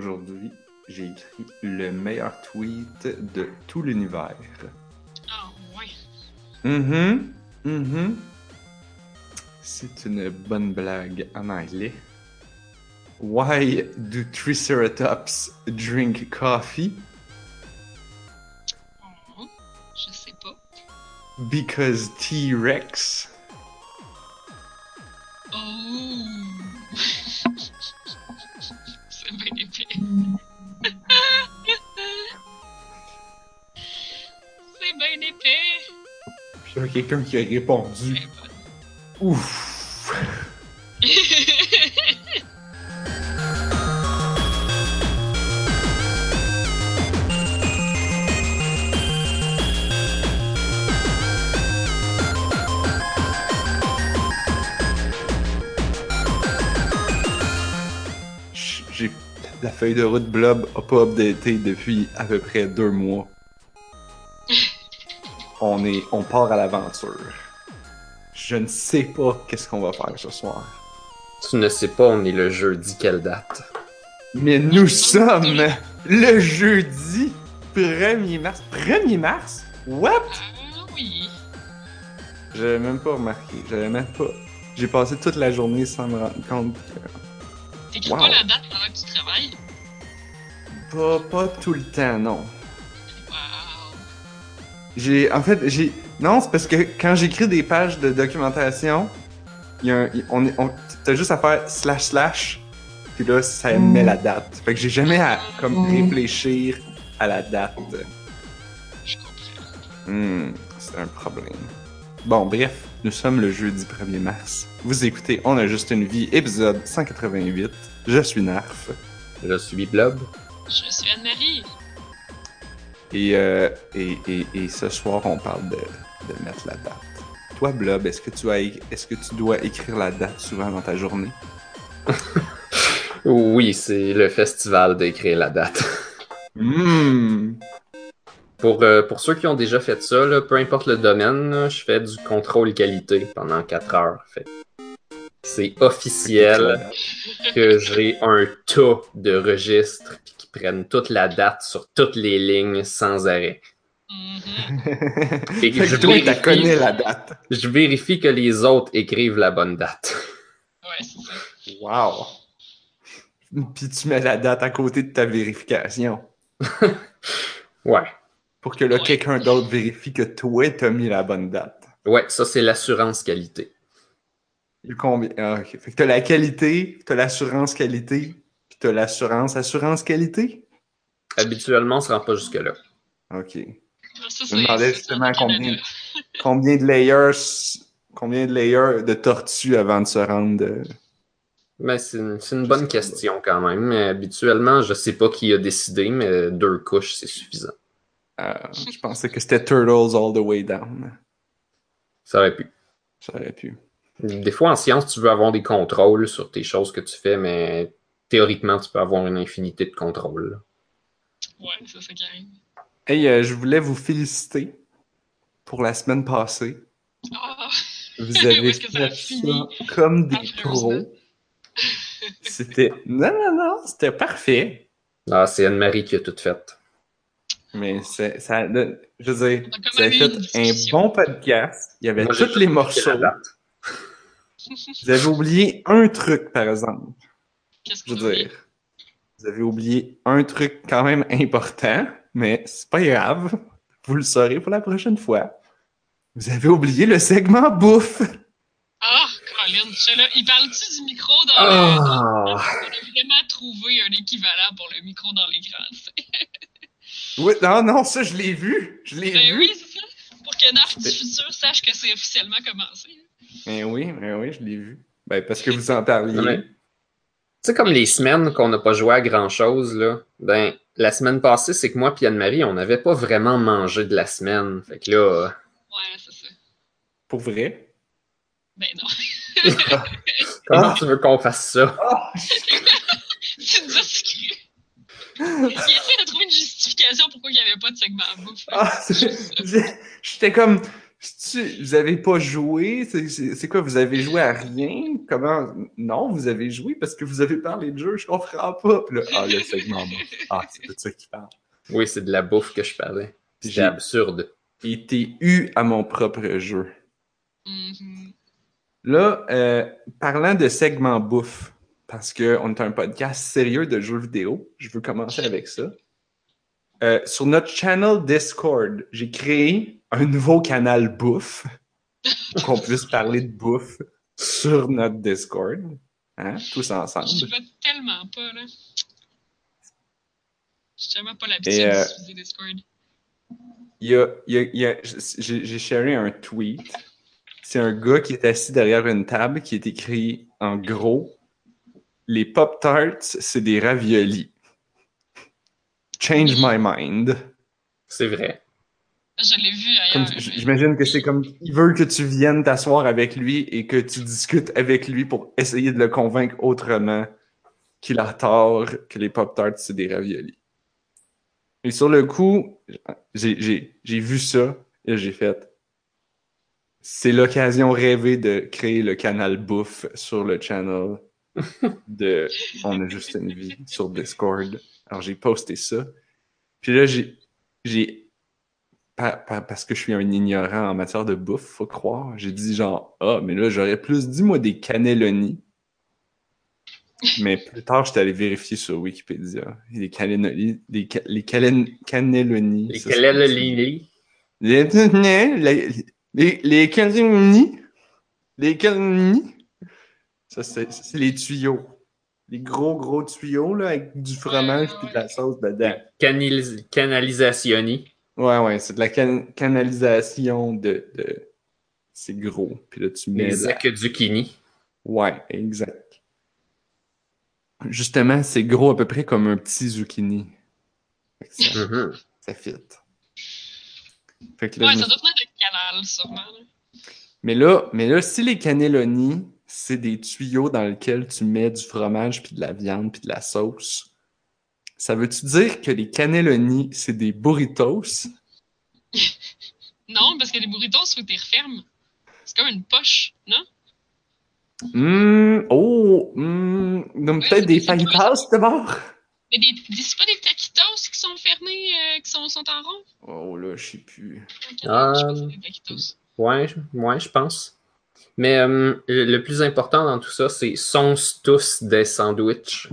aujourd'hui, j'ai écrit le meilleur tweet de tout l'univers. Ah, ouais. Mhm, mhm. C'est une bonne blague en anglais. Why do Triceratops drink coffee? Oh, je sais pas. Because T-Rex. Quelqu'un qui a répondu. Ouf! La feuille de route Blob a pas updaté depuis à peu près deux mois. On est, on part à l'aventure. Je ne sais pas qu'est-ce qu'on va faire ce soir. Tu ne sais pas, on est le jeudi, quelle date? Mais nous sommes le jeudi 1er mars. 1er mars? What? Ah oui. J'avais même pas remarqué. J'avais même pas. J'ai passé toute la journée sans me rendre compte que. T'écris Wow. pas la date pendant que tu travailles? Pas, pas tout le temps, non. J'ai. En fait, j'ai. Non, c'est parce que quand j'écris des pages de documentation, il y a un. On, est- on, t'as juste à faire slash slash, puis là, ça met la date. Fait que j'ai jamais à comme réfléchir à la date. Je comprends. Hmm, c'est un problème. Bon, bref, nous sommes le jeudi 1er mars. Vous écoutez On a juste une vie, épisode 188. Je suis Narf. Je suis Blob. Je suis Anne-Marie. Et, euh, et, et, et ce soir, on parle de, de mettre la date. Toi, Blob, est-ce que, tu as, est-ce que tu dois écrire la date souvent dans ta journée? Oui, c'est le festival d'écrire la date. Hmm. Pour, euh, pour ceux qui ont déjà fait ça, là, peu importe le domaine, là, je fais du contrôle qualité pendant 4 heures. Fait. C'est officiel que j'ai un tas de registres prennent toute la date sur toutes les lignes sans arrêt. Mhm. fait Et que je toi, vérifie- tu connais la date. Je vérifie que les autres écrivent la bonne date. Ouais, c'est ça. Wow. Puis tu mets la date à côté de ta vérification. Ouais. Pour que là, Ouais. quelqu'un d'autre vérifie que toi, t'as mis la bonne date. Ouais, ça c'est l'assurance qualité. Combien? Ah, ok. Fait que t'as la qualité, t'as l'assurance qualité, puis t'as l'assurance assurance qualité? Habituellement, on se rend pas jusque-là. Ok. Ça, Je me demandais justement combien, combien de layers, combien de layers de tortues avant de se rendre. euh, Mais c'est une, bonne question quand même. Mais habituellement, je sais pas qui a décidé, mais deux couches, c'est suffisant. à- je pensais que c'était Turtles all the way down. Ça aurait pu. Ça aurait pu. Des fois, en science, tu veux avoir des contrôles sur tes choses que tu fais, mais théoriquement, tu peux avoir une infinité de contrôles. là. Ouais, ça, c'est arrive. Hey, euh, je voulais vous féliciter pour la semaine passée. Ah! Vous avez ça fait fini? ça comme des Affreusement. pros. C'était. Non, non, non, c'était parfait. Ah, c'est Anne-Marie qui a tout fait. Mais c'est, ça, je veux dire, vous avez fait un bon podcast. Il y avait tous les morceaux. Vous avez oublié un truc, par exemple. Qu'est-ce Je que veux dire, vous avez oublié un truc quand même important, mais c'est pas grave. Vous le saurez pour la prochaine fois. Vous avez oublié le segment bouffe. Ah, Colin, je sais là, il parle-tu du micro dans Ah. le. On a vraiment trouvé un équivalent pour le micro dans l'écran, tu sais. Oui, non, non, ça, je l'ai vu. Je l'ai Ben vu. oui, c'est ça. Pour que Narf du futur sache que c'est officiellement commencé. Ben oui, ben oui, je l'ai vu. Ben, parce que vous en parliez. Sais, comme les semaines qu'on n'a pas joué à grand-chose, là, ben, la semaine passée, c'est que moi et Anne-Marie, on n'avait pas vraiment mangé de la semaine. Fait que là, euh, Ouais, c'est ça. Pour vrai? Ben non. comment Ah. tu veux qu'on fasse ça? tu nous as sucré. Il essaie de trouver une justification pourquoi il n'y avait pas de segment à bouffe. Ah, c'est- J'étais comme. Vous avez pas joué? C'est- quoi? Vous avez joué à rien? Comment? Non, vous avez joué parce que vous avez parlé de jeu, je comprends pas. Puis là, ah, le segment bouffe. Ah, c'est de ça qu'il parle. Oui, c'est de la bouffe que je parlais. J'ai- C'est absurde. Été eu à mon propre jeu. Mhm. Là, euh, parlant de segment bouffe, parce qu'on est un podcast sérieux de jeux vidéo, je veux commencer avec ça. Euh, sur notre channel Discord, j'ai créé un nouveau canal bouffe pour qu'on puisse parler de bouffe sur notre Discord, hein, tous ensemble. Je vais tellement pas, là. J'ai tellement pas l'habitude euh, d'utiliser Discord. Il y a, il y a- il y a- j'ai sharé un tweet. C'est un gars qui est assis derrière une table qui est écrit en gros Les Pop-Tarts, c'est des raviolis. Change my mind. C'est vrai. Je l'ai vu ailleurs. J'imagine que c'est comme il veut que tu viennes t'asseoir avec lui et que tu discutes avec lui pour essayer de le convaincre autrement qu'il a tort que les Pop-Tarts, c'est des raviolis. Et sur le coup, j'ai vu ça et j'ai fait. C'est l'occasion rêvée de créer le canal bouffe sur le channel de On a juste une vie sur Discord. Alors j'ai posté ça. Puis là, j'ai. Parce que je suis un ignorant en matière de bouffe, faut croire. J'ai dit genre, ah, mais là, j'aurais plus dit, moi, des cannelloni. Mais plus tard, j'étais allé vérifier sur Wikipédia. Les cannelloni, les, ca- les calen- cannelloni. Les Kalelolili. Les, les, les. Ça, c'est les tuyaux. Les gros, gros tuyaux, là, avec du fromage puis de la sauce dedans. Canalis- Canalisationi. Ouais, ouais, c'est de la can- canalisation de, de... C'est gros. Puis là, tu mets... Les zucchini. Ouais, exact. Justement, c'est gros à peu près comme un petit zucchini. Que ça, ça fit. Fait que là, Ouais, ça doit venir de canal, sûrement. là. Mais là, mais là, si les cannelloni, c'est des tuyaux dans lesquels tu mets du fromage, puis de la viande, puis de la sauce, ça veut-tu dire que les cannelloni, c'est des burritos? Non, parce que les burritos, faut que tu les refermes. C'est comme une poche, non? Hum, oh, hum, donc peut-être des fajitas d'abord? Mais c'est pas des taquitos qui sont fermés, euh, qui sont, sont en rond? Oh là, je sais plus. Ah. Je pense que c'est des taquitos. Ouais, je- ouais, je pense. Mais euh, le le plus important dans tout ça, c'est sont tous des sandwichs.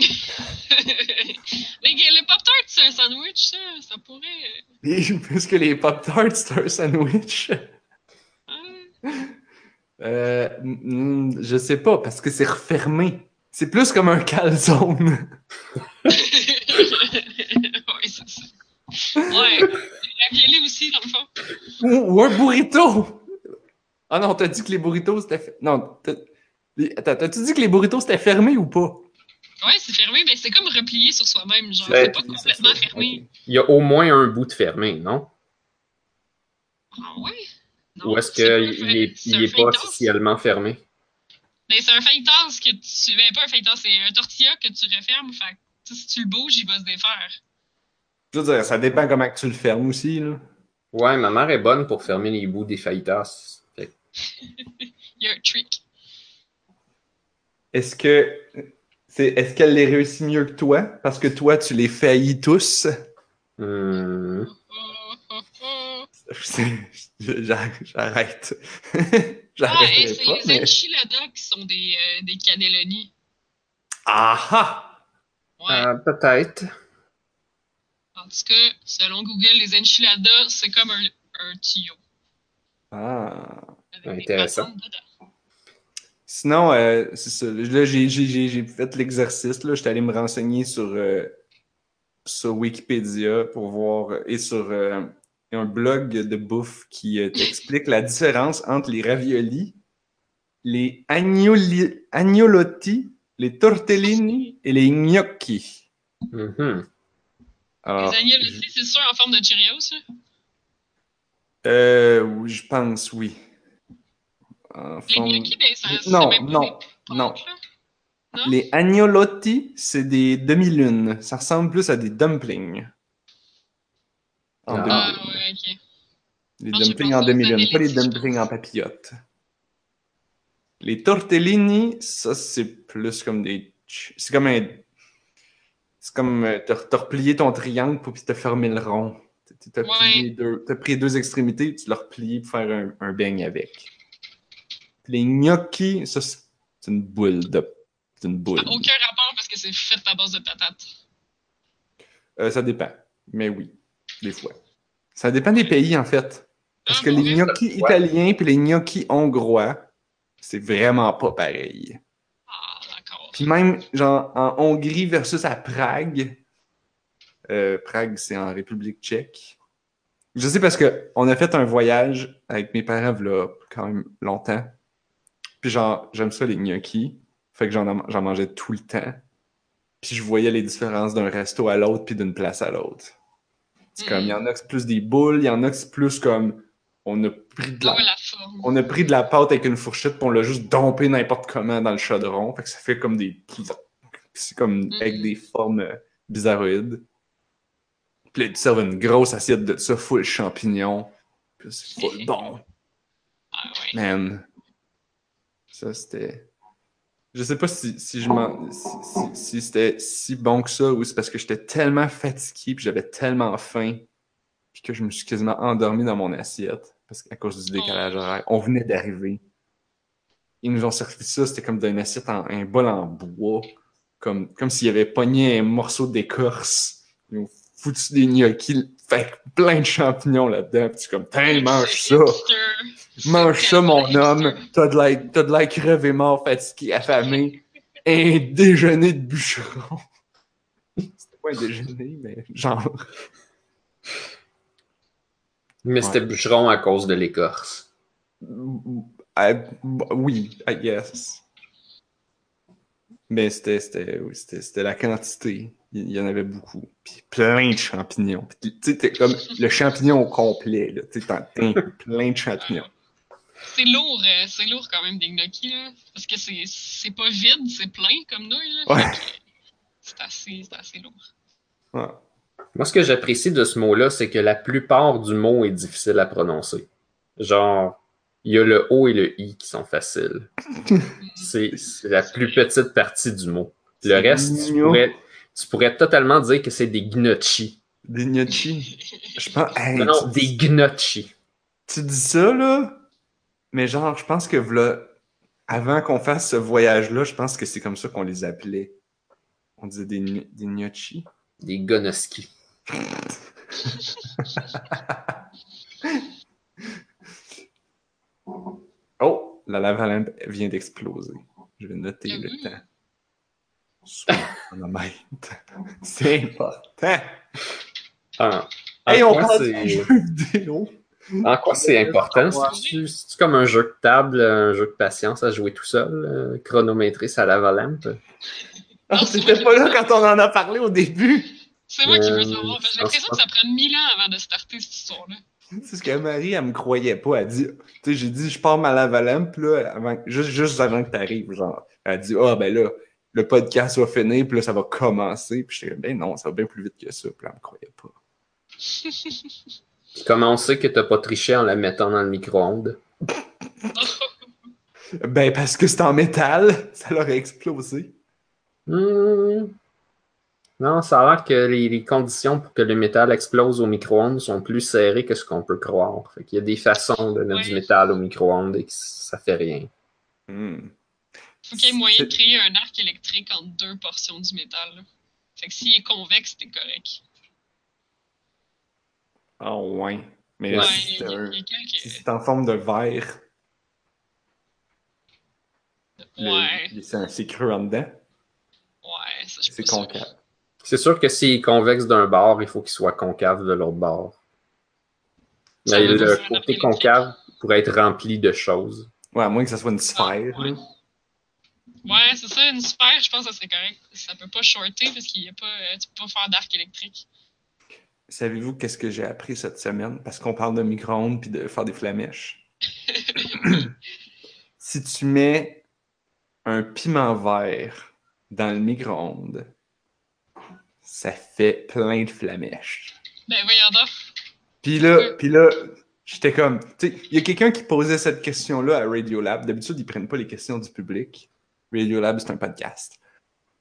les, les Pop-Tarts, c'est un sandwich, ça. Ça pourrait. Et puisque les Pop-Tarts, c'est un sandwich. euh, Euh, mm, je sais pas, parce que c'est refermé. C'est plus comme un calzone. ouais, c'est ça. Ouais. Raviolis aussi, dans le fond. Ou, ou un burrito. Ah non, t'as dit que les burritos c'était. Non, t'as- attends, t'as-tu dit que les burritos c'était fermé ou pas? Ouais, c'est fermé, mais c'est comme replié sur soi-même. Genre, Ouais, c'est pas complètement fermé. Il y a au moins un bout de fermé, non? Ah ouais? Ou est-ce qu'il fa- est, il pas officiellement fermé? Ben, c'est un fajitas que tu. Ben, pas un fajitas, c'est un tortilla que tu refermes. Fait si tu le bouges, il va se défaire. Je veux dire, ça dépend comment que tu le fermes aussi, là. Ouais, ma mère est bonne pour fermer les bouts des fajitas. Fait Il y a un trick. Est-ce que. C'est, est-ce qu'elle les réussit mieux que toi? Parce que toi, tu les faillis tous? Oh. J'arrête. J'arrête. Ah, et c'est pas, les mais... enchiladas qui sont des, euh, des cannelloni. Ah ah! Ouais. Euh, Peut-être. En tout cas, selon Google, les enchiladas, c'est comme un, un tuyau. Ah. Avec Intéressant. Sinon, euh, c'est ça. Là, j'ai, j'ai, j'ai, j'ai fait l'exercice. Là, j'étais allé me renseigner sur, euh, sur Wikipédia pour voir et sur euh, un blog de bouffe qui euh, t'explique la différence entre les raviolis, les agnoli, agnolotti, les tortellini et les gnocchi. Mhm. Alors, les agnolotti, c'est sûr en forme de Cheerios, là. euh, oui, je pense oui. Les ben, ça, Non, même non, non. Les agnolotti, c'est des demi-lunes. Ça ressemble plus à des dumplings. En Ah. Ah, demi-lune. ouais, ok. Les dumplings en demi-lune, pas les dumplings en papillote. Les tortellini, ça c'est plus comme des. C'est comme un. C'est comme. euh, T'as replié ton triangle pour puis t'as fermé le rond. T'as- T'as Ouais. plié les deux- t'as pris deux extrémités, tu l'as replié pour faire un, un beigne avec. Les gnocchis, ça c'est une boule de. C'est une boule. Ça n'a aucun rapport parce que c'est fait à base de patates. Euh, ça dépend. Mais oui, des fois. Ça dépend des pays, en fait. Parce Ah, que les gnocchis Ouais. italiens puis les gnocchis hongrois, c'est vraiment pas pareil. Ah, d'accord. Puis même, genre, en Hongrie versus à Prague, euh, Prague, c'est en République tchèque. Je sais parce que on a fait un voyage avec mes parents, là, quand même longtemps. Puis genre, j'aime ça, les gnocchis. Fait que j'en mangeais tout le temps. Puis je voyais les différences d'un resto à l'autre puis d'une place à l'autre. C'est comme, il y en a que c'est plus des boules, il y en a que c'est plus comme, on a pris de la on a pris de la pâte avec une fourchette puis on l'a juste dompé n'importe comment dans le chaudron. Fait que ça fait comme des. C'est comme avec des formes bizarroïdes. Puis là, ils servent une grosse assiette de ça, full champignons. Puis c'est full bon. Ah ouais. Man. Ça, c'était. Je sais pas si, si je m'en. Si, si- si c'était si bon que ça ou c'est parce que j'étais tellement fatigué puis j'avais tellement faim puis que je me suis quasiment endormi dans mon assiette parce qu'à cause du décalage horaire. On venait d'arriver. Ils nous ont servi ça, c'était comme d'une assiette en un bol en bois. Comme, comme s'il y avait pogné un morceau d'écorce. Ils foutu des gnocchis, fait plein de champignons là-dedans. Puis c'est comme, tiens, mange ça! Mange ça, mon homme. T'as de l'air, t'as de l'air crevé mort, fatigué, affamé. Un déjeuner de bûcheron. C'était pas un déjeuner, mais genre. Mais c'était bûcheron à cause de l'écorce. Ah, oui, I guess. Mais c'était, c'était, oui, c'était, c'était la quantité. Il y en avait beaucoup. Puis plein de champignons. Tu sais, t'es comme le champignon au complet. Là. Tu sais, t'en- t'as plein de champignons. C'est lourd, euh, c'est lourd quand même des gnocchis, là. Parce que c'est, c'est pas vide, c'est plein comme nouilles, là. Ouais. C'est assez, c'est assez lourd. Ouais. Moi, ce que j'apprécie de ce mot-là, c'est que la plupart du mot est difficile à prononcer. Genre, il y a le O et le I qui sont faciles. C'est la plus petite partie du mot. Le reste, tu pourrais, tu pourrais totalement dire que c'est des gnocchi. Des gnocchis. Je pense. Hey, Non, des gnocchi. Tu dis ça, là, mais genre, je pense que avant qu'on fasse ce voyage-là, je pense que c'est comme ça qu'on les appelait. On disait des, gno- des gnocchis. Des gonoski. Oh, la lave-lampe vient d'exploser. Je vais noter Ah le temps. C'est important. Ah, en Hey, on quoi parle c'est- de jeux vidéo. En quoi c'est important? C'est-tu c'est-tu comme un jeu de table, un jeu de patience à jouer tout seul, euh, chronométré ça la? Ah, pas là quand on en a parlé au début. C'est moi qui veux Euh, savoir. J'ai l'impression que ça prend mille ans avant de starter cette histoire-là. C'est ce que Marie, elle me croyait pas. Elle dit, tu sais, j'ai dit, je pars ma lave-lampe, là, avant, juste, juste avant que t'arrives, genre. Elle dit, ah, ben là, le podcast va finir, puis là, ça va commencer. Puis j'étais ben non, ça va bien plus vite que ça. Puis là, elle me croyait pas. Puis comment on sait que t'as pas triché en la mettant dans le micro-ondes? Ben, parce que c'est en métal, ça l'aurait explosé. Hmm. Non, ça a l'air que les, les conditions pour que le métal explose au micro-ondes sont plus serrées que ce qu'on peut croire. Fait qu'il y a des façons de mettre du métal au micro-ondes et que ça fait rien. Hmm. Faut qu'il y ait moyen de créer un arc électrique entre deux portions du métal. là. Fait que s'il est convexe, c'est correct. Ah, ouais. Mais Ouais, si c'est un- quelques. en forme de verre, Ouais, c'est creux en dedans, ouais, ça, je c'est concave. C'est sûr que s'il est convexe d'un bord, il faut qu'il soit concave de l'autre bord. Ça Mais le côté concave pourrait être rempli de choses. Ouais, à moins que ça soit une sphère. Ah, ouais. Ouais, c'est ça, une sphère, je pense que ça serait correct. Ça peut pas shorter parce qu'il y a pas. euh, tu peux pas faire d'arc électrique. Savez-vous qu'est-ce que j'ai appris cette semaine? Parce qu'on parle de micro-ondes puis de faire des flamèches. si tu mets un piment vert dans le micro-ondes, ça fait plein de flamèches. Ben voyons donc. Puis là, puis là, J'étais comme, tu sais, il y a quelqu'un qui posait cette question-là à Radiolab. D'habitude, ils prennent pas les questions du public. Radiolab, c'est un podcast.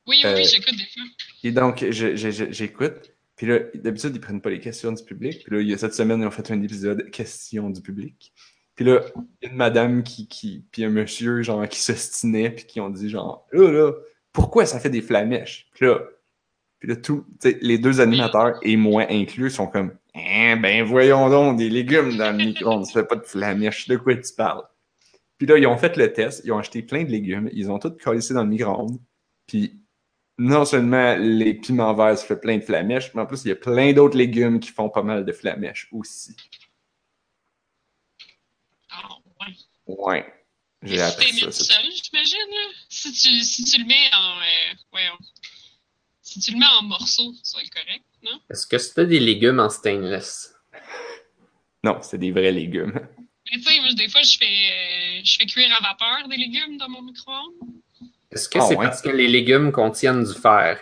Oui, oui, Euh, j'écoute des fois. Et donc, j'écoute. Puis là, d'habitude, ils prennent pas les questions du public. Puis là, il y a cette semaine, ils ont fait un épisode questions du public. Puis là, il y a une madame qui, qui puis un monsieur, genre, qui s'ostinait, puis qui ont dit, genre, là, là, pourquoi ça fait des flamèches? Puis là, puis là, tout, les deux animateurs, et moi inclus, sont comme, hein, ben voyons donc, des légumes dans le micro-ondes, ça fait pas de flamèches, de quoi tu parles? Puis là, ils ont fait le test, ils ont acheté plein de légumes, ils ont tout collé dans le micro-ondes, puis non seulement les piments verts, ça fait plein de flamèches, mais en plus, il y a plein d'autres légumes qui font pas mal de flamèches aussi. Ah, ouais. Ouais. J'ai si appris mis ça. j'imagine. Si tu, si tu le mets en. euh, voyons. Si tu le mets en morceaux, ça va être correct, non? Est-ce que c'était des légumes en stainless? Non, c'est des vrais légumes. Mais tu sais, des fois, je fais, euh, je fais cuire à vapeur des légumes dans mon micro-ondes. Est-ce que Ah, c'est ouais. parce que les légumes contiennent du fer?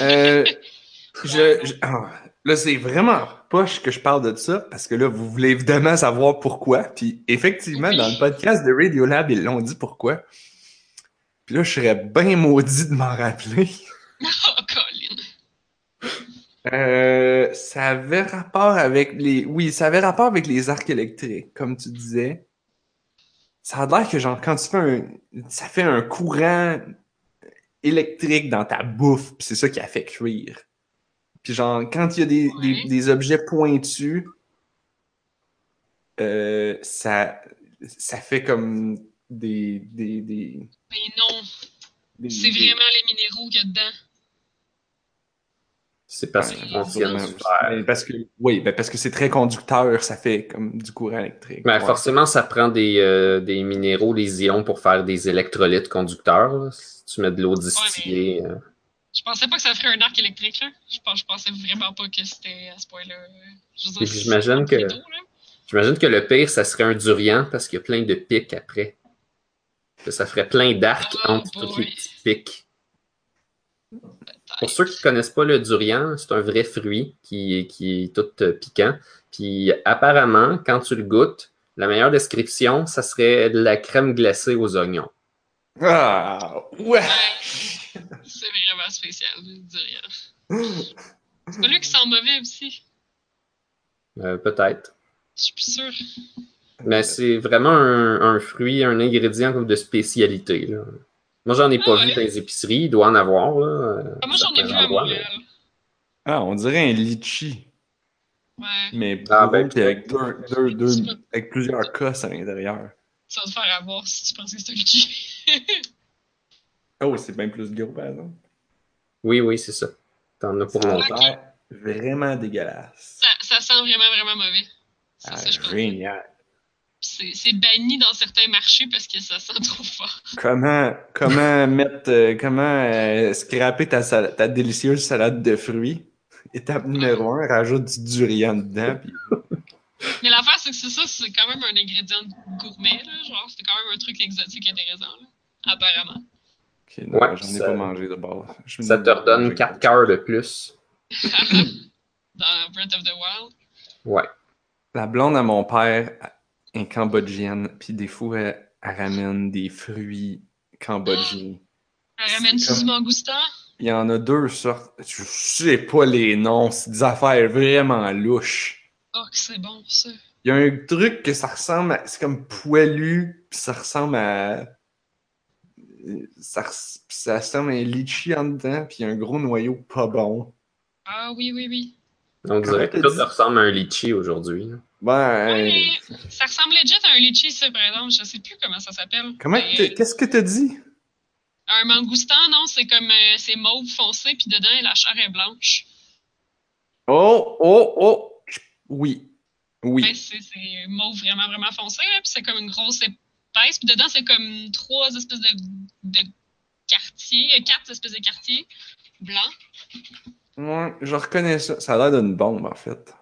Euh, je, je- ah, là, c'est vraiment poche que je parle de ça, parce que là, vous voulez évidemment savoir pourquoi. Puis effectivement, Oui. dans le podcast de Radiolab, ils l'ont dit pourquoi. Puis là, je serais bien maudit de m'en rappeler. Euh, ça avait rapport avec les. Oui, ça avait rapport avec les arcs électriques, comme tu disais. Ça a l'air que, genre, quand tu fais un. Ça fait un courant électrique dans ta bouffe, puis c'est ça qui a fait cuire. Puis, genre, quand il y a des, des, objets pointus, euh, ça, ça fait comme des. des, des, Mais non, des- c'est vraiment les minéraux qu'il y a dedans. C'est parce Ouais, du fer. Que, oui, ben parce que c'est très conducteur, ça fait comme du courant électrique. Ben, Ouais. forcément, ça prend des, euh, des minéraux, des ions pour faire des électrolytes conducteurs. là. Si tu mets de l'eau distillée. euh, Je pensais pas que ça ferait un arc électrique, là. Je, pense, je pensais vraiment pas que c'était à ce point-là. J'imagine que-. J'imagine que le pire, ça serait un durian parce qu'il y a plein de pics après. Que ça ferait plein d'arcs Oh entre tous les petits pics. Pour ceux qui ne connaissent pas le durian, c'est un vrai fruit qui, qui est tout euh, piquant. Puis apparemment, quand tu le goûtes, la meilleure description, ça serait de la crème glacée aux oignons. Ah, ouais! C'est vraiment spécial, je dirais. C'est pas lui qui sent mauvais aussi? Euh, Peut-être. Je suis plus sûre. Mais c'est vraiment un, un fruit, un ingrédient comme de spécialité. là. Moi, j'en ai pas Ah vu dans les épiceries. Il doit en avoir. Là, Ah, moi, j'en ai vu à. Ah, on dirait un litchi, Ouais. mais Ah, gros, ben, puis avec, deux, deux, deux- c'est avec plusieurs cosses à l'intérieur. Ça va te faire avoir si tu pensais que c'était un litchi. Oh, c'est bien plus gros, par exemple. Oui, oui, c'est ça. T'en as pour longtemps. vraiment dégueulasse. ça, ça sent vraiment, vraiment mauvais. C'est Ah, ça, je pense. génial. C'est banni dans certains marchés parce que ça sent trop fort. Comment, comment mettre, euh, comment euh, scraper ta, délicieuse salade de fruits? Étape numéro un, rajoute du durian dedans. Puis... Mais l'affaire, c'est que c'est ça, c'est quand même un ingrédient gourmet, là. Genre, c'est quand même un truc exotique intéressant, là. Apparemment. Ok, non, Ouais, j'en ai ça- pas mangé de bord. Je Ça te redonne 4 cœurs de plus. Dans Breath of the Wild. Ouais. La blonde à mon père est cambodgienne, puis des fois, elle, elle ramène des fruits cambodgiens. Elle ramène-tu comme- du mangoustan? Il y en a deux sortes. Je sais pas les noms, c'est des affaires vraiment louches. Oh, que c'est bon, ça. Il y a un truc que ça ressemble à. C'est comme poilu, puis ça ressemble à. Ça, res- ça ressemble à un litchi en dedans, puis il y a un gros noyau pas bon. Ah oui, oui, oui. On dirait que tout ressemble à un litchi aujourd'hui. Ben. Ouais, mais ça ressemble legit à un litchi, ça, par exemple. Je sais plus comment ça s'appelle. Comment. Mais, Qu'est-ce que t'as dit? Un mangoustan, non, c'est comme. euh, c'est mauve foncé, puis dedans, la chair est blanche. Oh, oh, oh! Oui. Oui. C'est c'est mauve vraiment, vraiment foncé, là, puis c'est comme une grosse épaisse, puis dedans, c'est comme trois espèces de, de quartiers, euh, quatre espèces de quartiers blancs. Ouais, je reconnais ça. Ça a l'air d'une bombe, en fait.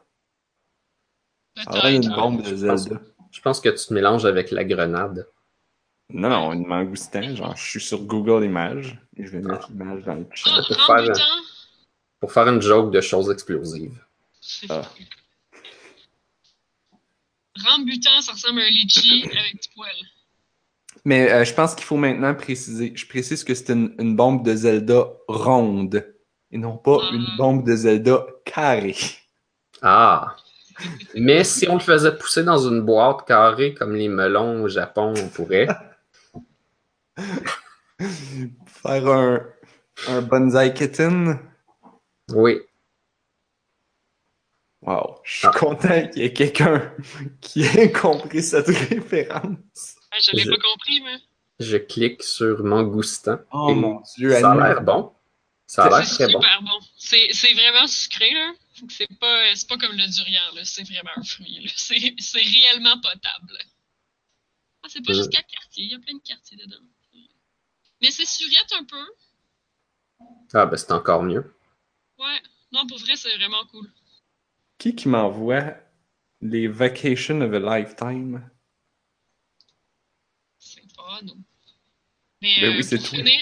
Ça a l'air d'une Peut-être. bombe de Je pense- Zelda. Je pense que tu te mélanges avec la grenade. Non, non, une mangoustin. Genre, je suis sur Google Images et je vais mettre l'image dans le chat. pour en faire, Pour faire une joke de choses explosives. Ah. Rambutan, ça ressemble à un litchi avec du poil. Mais euh, je pense qu'il faut maintenant préciser. Je précise que c'est une, une bombe de Zelda ronde et non pas Ah. une bombe de Zelda carrée. Ah! Mais si on le faisait pousser dans une boîte carrée comme les melons au Japon, on pourrait. Faire un, un bonsai kitten? Oui. Wow, je suis Ah. content qu'il y ait quelqu'un qui ait compris cette référence. Ah, je l'ai Je- pas compris, mais. Je clique sur Mangoustan. Oh mon dieu, Ça a l'air bon. Ça a l'air C'est très bon. super bon. C'est c'est vraiment sucré, là. C'est pas, c'est pas comme le durian, là. C'est vraiment un fruit. C'est c'est réellement potable. Ah, c'est pas Euh. juste quatre quartiers. Il y a plein de quartiers dedans. Mais c'est surette un peu. Ah, ben c'est encore mieux. Ouais. Non, pour vrai, c'est vraiment cool. Qui qui m'envoie les Vacation of a Lifetime? C'est pas non. Mais Ben euh, oui, c'est tout. finir,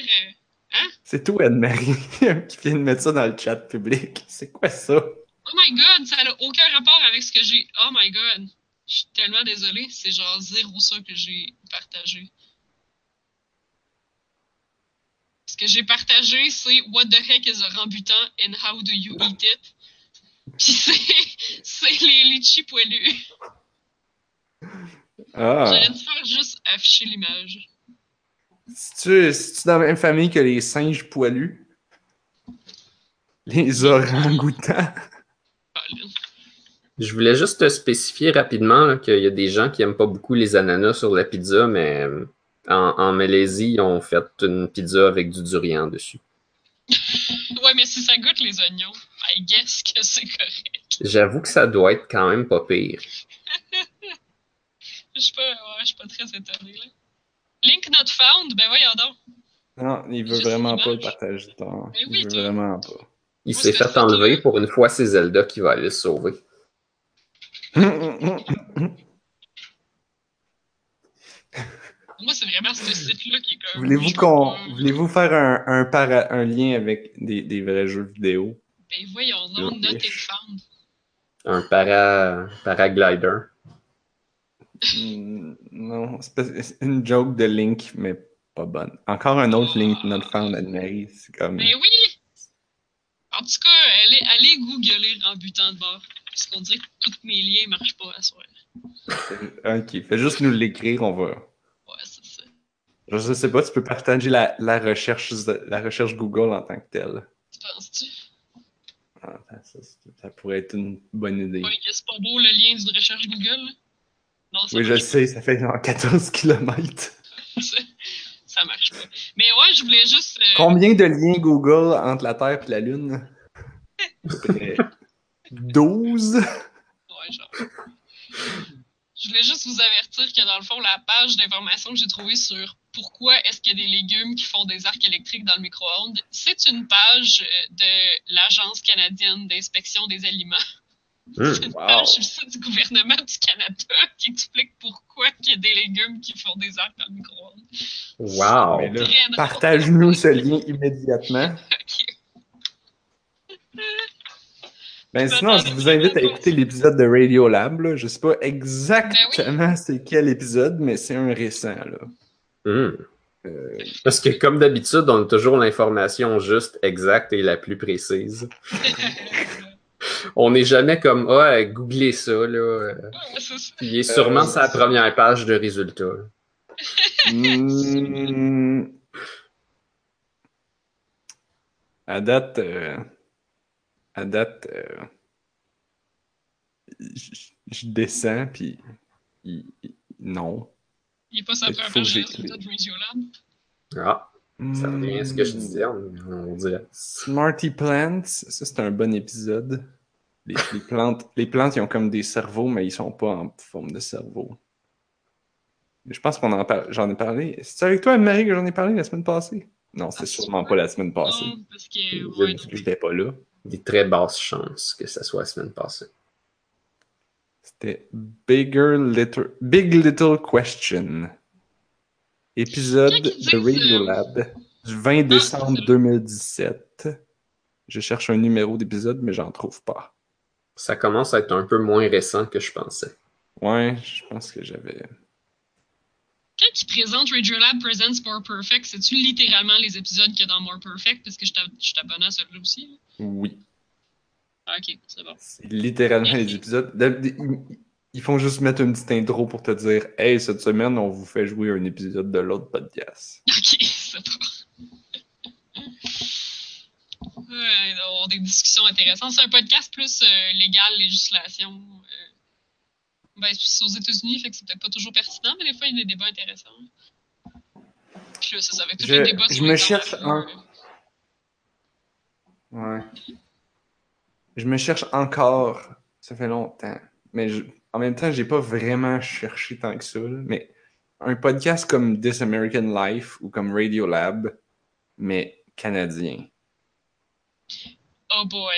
euh, C'est tout Anne-Marie qui vient de mettre ça dans le chat public. C'est quoi ça? Oh my god, ça n'a aucun rapport avec ce que j'ai. Oh my god. Je suis tellement désolée. C'est genre zéro ça que j'ai partagé. Ce que j'ai partagé, c'est What the heck is a rambutan and how do you eat it? Puis c'est, c'est les litchis poilus. Ah, J'aurais dû faire juste afficher l'image. c'est-tu c'est-tu dans la même famille que les singes poilus? Les orang-outans? Je voulais juste te spécifier rapidement qu'il y a des gens qui aiment pas beaucoup les ananas sur la pizza, mais en, en Malaisie, ils ont fait une pizza avec du durian dessus. Ouais, mais si ça goûte les oignons, I guess que c'est correct. J'avoue que ça doit être quand même pas pire. Je suis pas, ouais, suis pas très étonnée, là. Link not found? Ben voyons donc. Non, il veut Juste vraiment pas le partager. Mais oui, il veut toi. vraiment pas. Il s'est fait enlever pour une fois, c'est Zelda qui va aller le sauver. Moi, c'est vraiment ce site-là qui est comme. Voulez-vous qu'on, voulez-vous faire un, un, para- un lien avec des, des vrais jeux vidéo? Ben voyons donc, Yo, not ish. found. Un para, paraglider. Hmm, non, c'est pas- c'est une joke de Link, mais pas bonne. Encore un autre Link not found Anne-Marie. C'est comme. Ben oui! En tout cas, allez, allez googler en butant de bord. Parce qu'on dirait que tous mes liens marchent pas à soir. Ok, fais juste nous l'écrire, on va. Ouais, c'est ça. Je sais pas, tu peux partager la, la, recherche, la recherche Google en tant que telle. Tu penses-tu? Ah, ça, pourrait être une bonne idée. Ouais, que c'est pas beau le lien du recherche Google? Non, Oui, je sais, ça fait genre 14 km. Ça, marche pas. Mais ouais, je voulais juste. euh, Combien de liens Google entre la Terre et la Lune? Euh, 12? Ouais, genre. Je voulais juste vous avertir que dans le fond, la page d'information que j'ai trouvée sur pourquoi est-ce qu'il y a des légumes qui font des arcs électriques dans le micro-ondes, c'est une page euh, de l'Agence canadienne d'inspection des aliments. Hmm. C'est une Wow. page sur le site du gouvernement du Canada qui explique pourquoi il y a des légumes qui font des arcs dans le micro-ondes. Wow! Partage-nous ce lien immédiatement. Ok. Ben sinon, je vous invite à écouter l'épisode de Radio Lab. Là. Je sais pas exactement c'est quel épisode, mais c'est un récent. Là. Hmm. Euh, Parce que comme d'habitude, on a toujours l'information juste, exacte et la plus précise. On n'est jamais comme Ah, googlez ça, là. euh, ça. Il est sûrement Euh, sur la première page de résultats. hmm, à date, euh, à date, euh, je je descends, puis il- non. Il est pas sa première page de résultats de Radiolab. Ah, ça revient à ce que je Hmm. disais, on, on dirait. Smarty Plants, ça c'est un bon épisode. Les, les plantes, les plantes, ils ont comme des cerveaux, mais ils sont pas en forme de cerveau. Je pense qu'on en parle. J'en ai parlé. C'est avec toi, Marie, que j'en ai parlé la semaine passée? Non, c'était sûrement pas la semaine passée. Non, parce que. Je- Ouais. J'étais pas là. Des très basses chances que ça soit la semaine passée. C'était Bigger Little, Big Little Question. Épisode de que- Radiolab du 20 décembre c'est ça. 2017. Je cherche un numéro d'épisode, mais j'en trouve pas. Ça commence à être un peu moins récent que je pensais. Ouais, je pense que j'avais. Quand ils présentent Radiolab Presents More Perfect, c'est-tu littéralement les épisodes qu'il y a dans More Perfect? Parce que je t'ab- je suis abonné à celui-là aussi. là. Oui. Ah, ok, c'est bon. C'est littéralement Merci. les épisodes. Ils font juste mettre une petite intro pour te dire Hey, cette semaine, on vous fait jouer un épisode de l'autre podcast. Ok, c'est bon. On a des discussions intéressantes. C'est un podcast plus euh, légal, législation. euh, ben, c'est aux États-Unis, fait que c'est peut-être pas toujours pertinent, mais des fois, il y a des débats intéressants. Puis là, c'est ça, avec tous Je- les débats je me cherche un- Ouais. Je me cherche encore. Ça fait longtemps. Mais je- en même temps, j'ai pas vraiment cherché tant que ça. là. Mais un podcast comme This American Life ou comme Radiolab, mais canadien, Oh boy.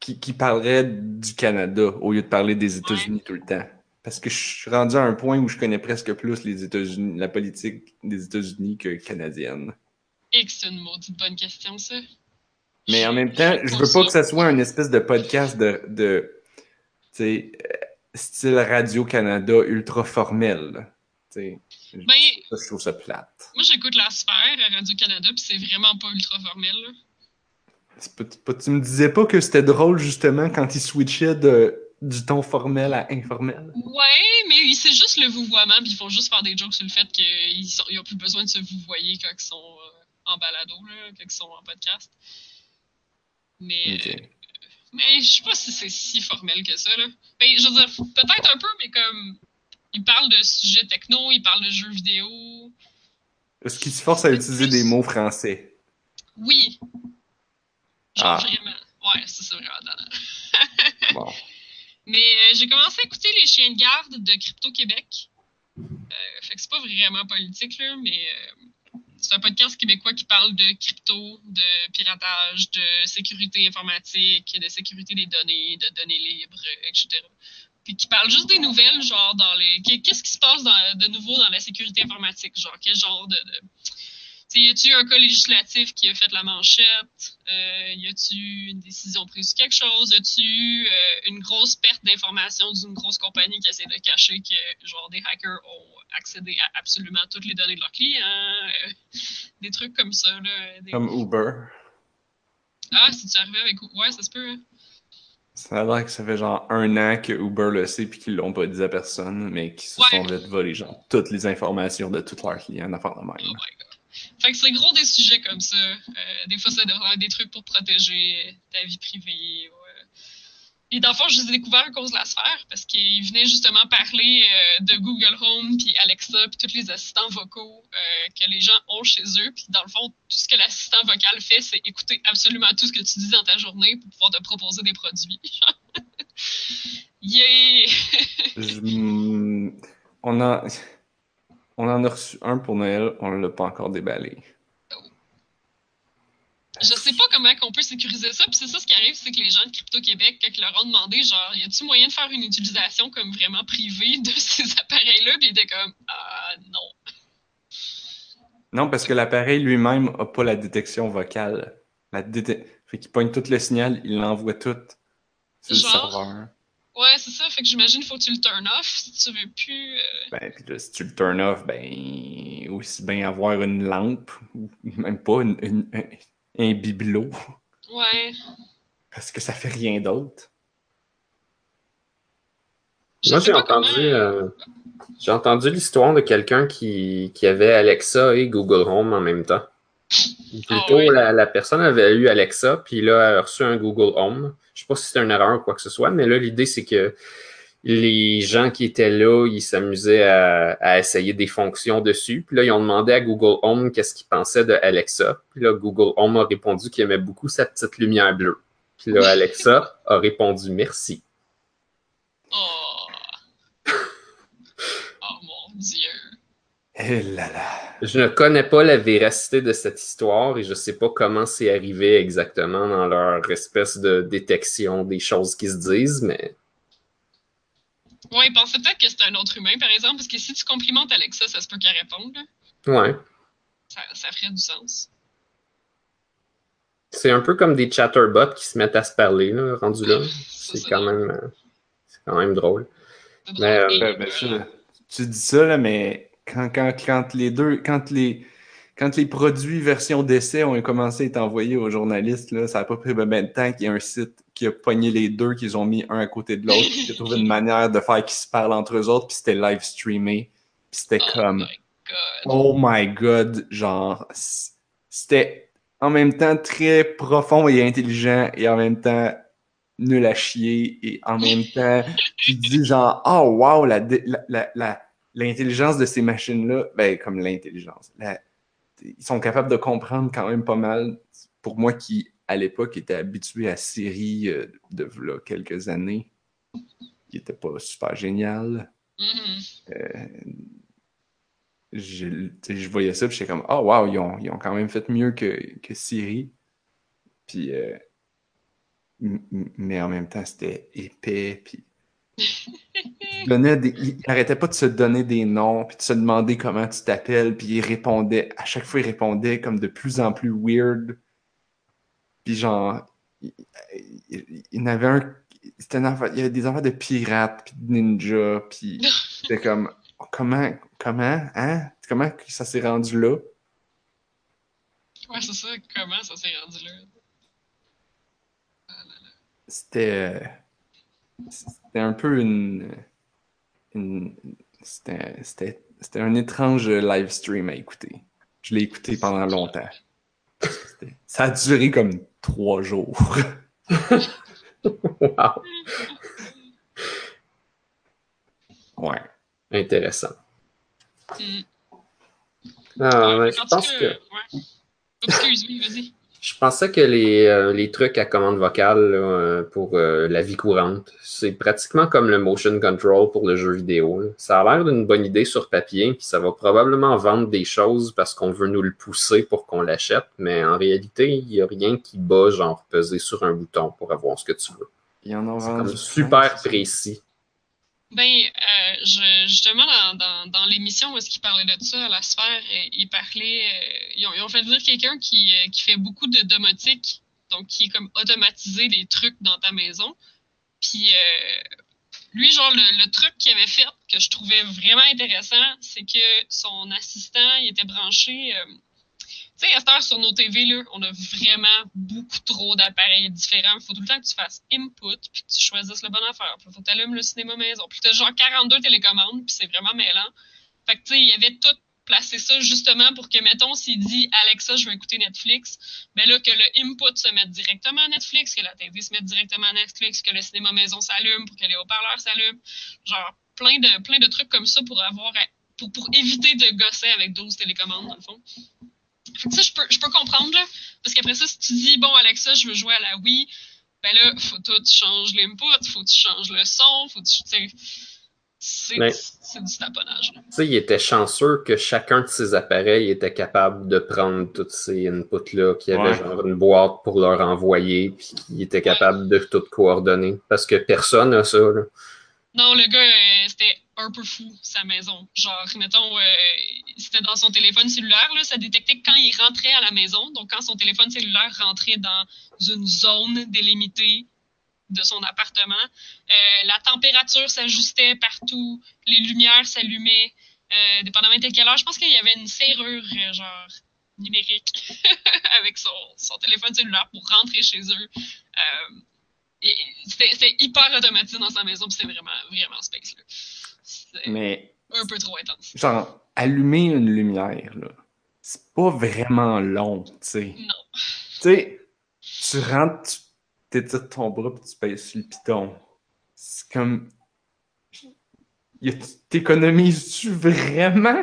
qui, qui parlerait du Canada au lieu de parler des États-Unis tout le temps. Parce que je suis rendu à un point où je connais presque plus les États-Unis, la politique des États-Unis que canadienne. Et que c'est une maudite bonne question, ça. Mais en même temps, je veux pas que ça soit un espèce de podcast de, de tu sais, euh, style Radio-Canada ultra formel. Ben, je trouve ça plate. moi, j'écoute La Sphère à Radio-Canada, puis c'est vraiment pas ultra formel, là. Tu me disais pas que c'était drôle justement quand ils switchaient de, du ton formel à informel? Ouais, mais c'est juste le vouvoiement, puis ils font juste faire des jokes sur le fait qu'ils sont- ils ont plus besoin de se vouvoyer quand ils sont euh, en balado, là, quand ils sont en podcast. Mais, Ok. euh, mais je sais pas si c'est si formel que ça, là. Ben, je veux dire, peut-être un peu, mais comme. Ils parlent de sujets techno, ils parlent de jeux vidéo. Est-ce qu'ils se forcent à utiliser des mots français? Oui. Genre Ah. vraiment. Ouais, c'est ça, vraiment. tannant. Bon. Mais euh, j'ai commencé à écouter Les Chiens de garde de Crypto Québec. Euh, fait que c'est pas vraiment politique, là, mais euh, c'est un podcast québécois qui parle de crypto, de piratage, de sécurité informatique, de sécurité des données, de données libres, etc. Puis qui parle juste des nouvelles, genre dans les. qu'est- Qu'est-ce qui se passe dans- de nouveau dans la sécurité informatique? Genre, quel genre de. de... Tu y a-tu un cas législatif qui a fait la manchette? Euh, y a-tu une décision prise sur quelque chose? Y a-tu euh, une grosse perte d'informations d'une grosse compagnie qui essaie de cacher que, genre, des hackers ont accédé à absolument toutes les données de leurs clients? Euh, des trucs comme ça, là. Des- Comme Uber. Ah, c'est-tu arrivé avec. Ouais, ça se peut, hein? Ça a l'air que ça fait genre un an que Uber le sait puis qu'ils l'ont pas dit à personne, mais qu'ils se Ouais. sont fait voler genre toutes les informations de tous leurs clients d'affaires de Oh même. my god. Fait que c'est gros des sujets comme ça. Euh, des fois, c'est de- des trucs pour protéger ta vie privée. ouais. Et dans le fond, je les ai découverts à cause de la sphère parce qu'ils venaient justement parler euh, de Google Home, puis Alexa, puis tous les assistants vocaux euh, que les gens ont chez eux. Puis dans le fond, tout ce que l'assistant vocal fait, c'est écouter absolument tout ce que tu dis dans ta journée pour pouvoir te proposer des produits. yeah! Je- mm, on, a, on en a reçu un pour Noël, on l'a pas encore déballé. Je sais pas comment on peut sécuriser ça, puis c'est ça ce qui arrive, c'est que les gens de Crypto Québec, quand ils leur ont demandé, genre, y a-tu moyen de faire une utilisation comme vraiment privée de ces appareils-là, puis ils étaient comme, ah non. Non, parce que l'appareil lui-même a pas la détection vocale. La déte- Fait qu'il pogne tout le signal, il l'envoie tout sur le serveur. Ouais, c'est ça, fait que j'imagine faut que tu le turn off si tu veux plus. euh, Ben, puis là, si tu le turn off, ben, aussi bien avoir une lampe, ou même pas une, une- un, un bibelot, Ouais. parce que ça fait rien d'autre. Je Moi, j'ai entendu, comment- euh, j'ai entendu l'histoire de quelqu'un qui, qui avait Alexa et Google Home en même temps. Plutôt, ouais. la, la personne avait eu Alexa, puis là, elle a reçu un Google Home. Je sais pas si c'était une erreur ou quoi que ce soit, mais là, l'idée, c'est que les gens qui étaient là, ils s'amusaient à, à essayer des fonctions dessus. Puis là, ils ont demandé à Google Home qu'est-ce qu'il pensait de Alexa. Puis là, Google Home a répondu qu'il aimait beaucoup sa petite lumière bleue. Puis là, Alexa a répondu merci. Oh. oh mon dieu. Eh là là. Je ne connais pas la véracité de cette histoire et je sais pas comment c'est arrivé exactement dans leur espèce de détection des choses qui se disent, mais Ouais, il pensait peut-être que c'était un autre humain, par exemple, parce que si tu complimentes Alexa, ça se peut qu'elle réponde, là. ouais. Ça, ça ferait du sens. C'est un peu comme des chatterbots qui se mettent à se parler, là, rendu là. C'est C'est quand même, euh, c'est quand même drôle. C'est. Mais, euh, Et- Ouais, ben, tu dis ça, là, mais quand, quand, quand les deux, quand les, quand les produits version d'essai ont commencé à être envoyés aux journalistes, là, ça n'a pas pris ben, ben de temps qu'il y ait un site qui a pogné les deux, qu'ils ont mis un à côté de l'autre, qui a trouvé une manière de faire qu'ils se parlent entre eux autres, puis c'était live streamé. Puis c'était Oh comme, my God. oh my god, genre, c'était en même temps très profond et intelligent, et en même temps nul à chier, et en même temps, tu dis genre, oh wow, la, la, la- l'intelligence de ces machines-là, ben comme l'intelligence, ils sont capables de comprendre quand même pas mal. Pour moi qui, à l'époque, était habitué à Siri euh, de v'là quelques années, qui était pas super génial Mhm. je, tu sais, je voyais ça, puis j'étais comme, oh wow, ils ont, ils ont quand même fait mieux que, que Siri. Puis, euh, mais en même temps, c'était épais, puis donnait des, il arrêtait pas de se donner des noms, puis de se demander comment tu t'appelles, puis il répondait, à chaque fois, il répondait comme de plus en plus weird. Puis genre, il, il- avait un, c'était un affaire- il y avait des affaires de pirates, puis de ninja, puis c'était comme, oh, comment, comment, hein? Comment ça s'est rendu là? Ouais, c'est ça. Comment ça s'est rendu là? Euh, c'était un peu une, une c'était, c'était, c'était un étrange live stream à écouter. Je l'ai écouté pendant longtemps. C'était- ça a duré comme trois jours. Wow. Ouais. Intéressant. Hmm. Ah, mais je pense que ouais. Excuse-moi, vas-y. Je pensais que les, euh, les trucs à commande vocale là, euh, pour euh, la vie courante, c'est pratiquement comme le motion control pour le jeu vidéo. là. Ça a l'air d'une bonne idée sur papier, puis ça va probablement vendre des choses parce qu'on veut nous le pousser pour qu'on l'achète, mais en réalité, il n'y a rien qui bat genre peser sur un bouton pour avoir ce que tu veux. Ils en ont C'est comme super précis. Ben, euh, je, justement, dans, dans, l'émission où est-ce qu'ils parlaient de ça à la sphère, euh, ils parlaient, euh, ils, ont, ils ont fait venir quelqu'un qui, euh, qui fait beaucoup de domotique, donc qui est comme automatiser des trucs dans ta maison. Puis lui, genre, le truc qu'il avait fait que je trouvais vraiment intéressant, c'est que son assistant, il était branché. Tu sais, à sur nos TV, on a vraiment beaucoup trop d'appareils différents. Il faut tout le temps que tu fasses input, puis que tu choisisses la bonne affaire. Puis il faut que tu allumes le cinéma maison. Puis tu as genre 42 télécommandes, puis c'est vraiment mêlant. Fait que, tu sais, il y avait tout placé ça justement pour que, mettons, s'il dit Alexa, je veux écouter Netflix, ben là, que le input se mette directement à Netflix, que la TV se mette directement à Netflix, que le cinéma maison s'allume, pour que les haut-parleurs s'allument. Genre, plein de, trucs comme ça pour avoir, pour éviter de gosser avec 12 télécommandes, dans le fond. Fait que ça, je peux, je peux comprendre, là. Parce qu'après ça, si tu dis, bon, Alexa, je veux jouer à la Wii, ben là, faut que tu changes l'input, faut que tu changes le son, faut que tu. tu sais, C'est du taponnage. Tu sais, il était chanceux que chacun de ses appareils était capable de prendre tous ces inputs-là, qu'il y avait Ouais. genre une boîte pour leur envoyer, puis qu'il était capable de tout coordonner. Parce que personne n'a ça. Là. Non, le gars, euh, c'était un peu fou, sa maison. Genre, mettons, euh, c'était dans son téléphone cellulaire, là, ça détectait quand il rentrait à la maison. Donc, quand son téléphone cellulaire rentrait dans une zone délimitée de son appartement, euh, la température s'ajustait partout, les lumières s'allumaient, euh, dépendamment de quelle heure. Je pense qu'il y avait une serrure, euh, genre, numérique avec son, son téléphone cellulaire pour rentrer chez eux. Euh, c'était hyper automatisé dans sa maison, c'est vraiment, vraiment space. là. Mais, un peu trop intense. genre, allumer une lumière, là, c'est pas vraiment long, tu sais. Non. Tu sais, tu rentres, tu t'étires ton bras puis tu pèses sur le piton. C'est comme. T'économises-tu vraiment?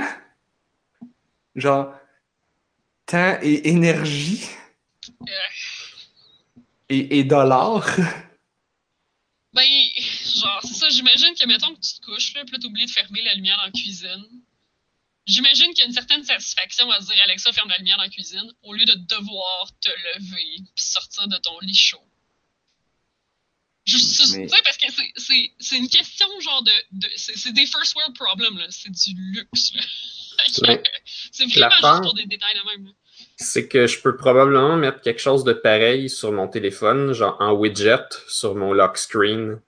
Genre, temps et énergie? Et, et dollars? Ben, genre, c'est ça, j'imagine que, mettons que tu te couches, là, puis là, t'oublies de fermer la lumière dans la cuisine. J'imagine qu'il y a une certaine satisfaction à se dire, Alexa, ferme la lumière dans la cuisine, au lieu de devoir te lever puis sortir de ton lit chaud. Juste, tu Mais- sais, parce que c'est- c'est c'est une question, genre, de. de c'est c'est des first world problems, là. C'est du luxe, c'est vraiment juste pour des détails de même, là. C'est que je peux probablement mettre quelque chose de pareil sur mon téléphone, genre en widget, sur mon lock screen.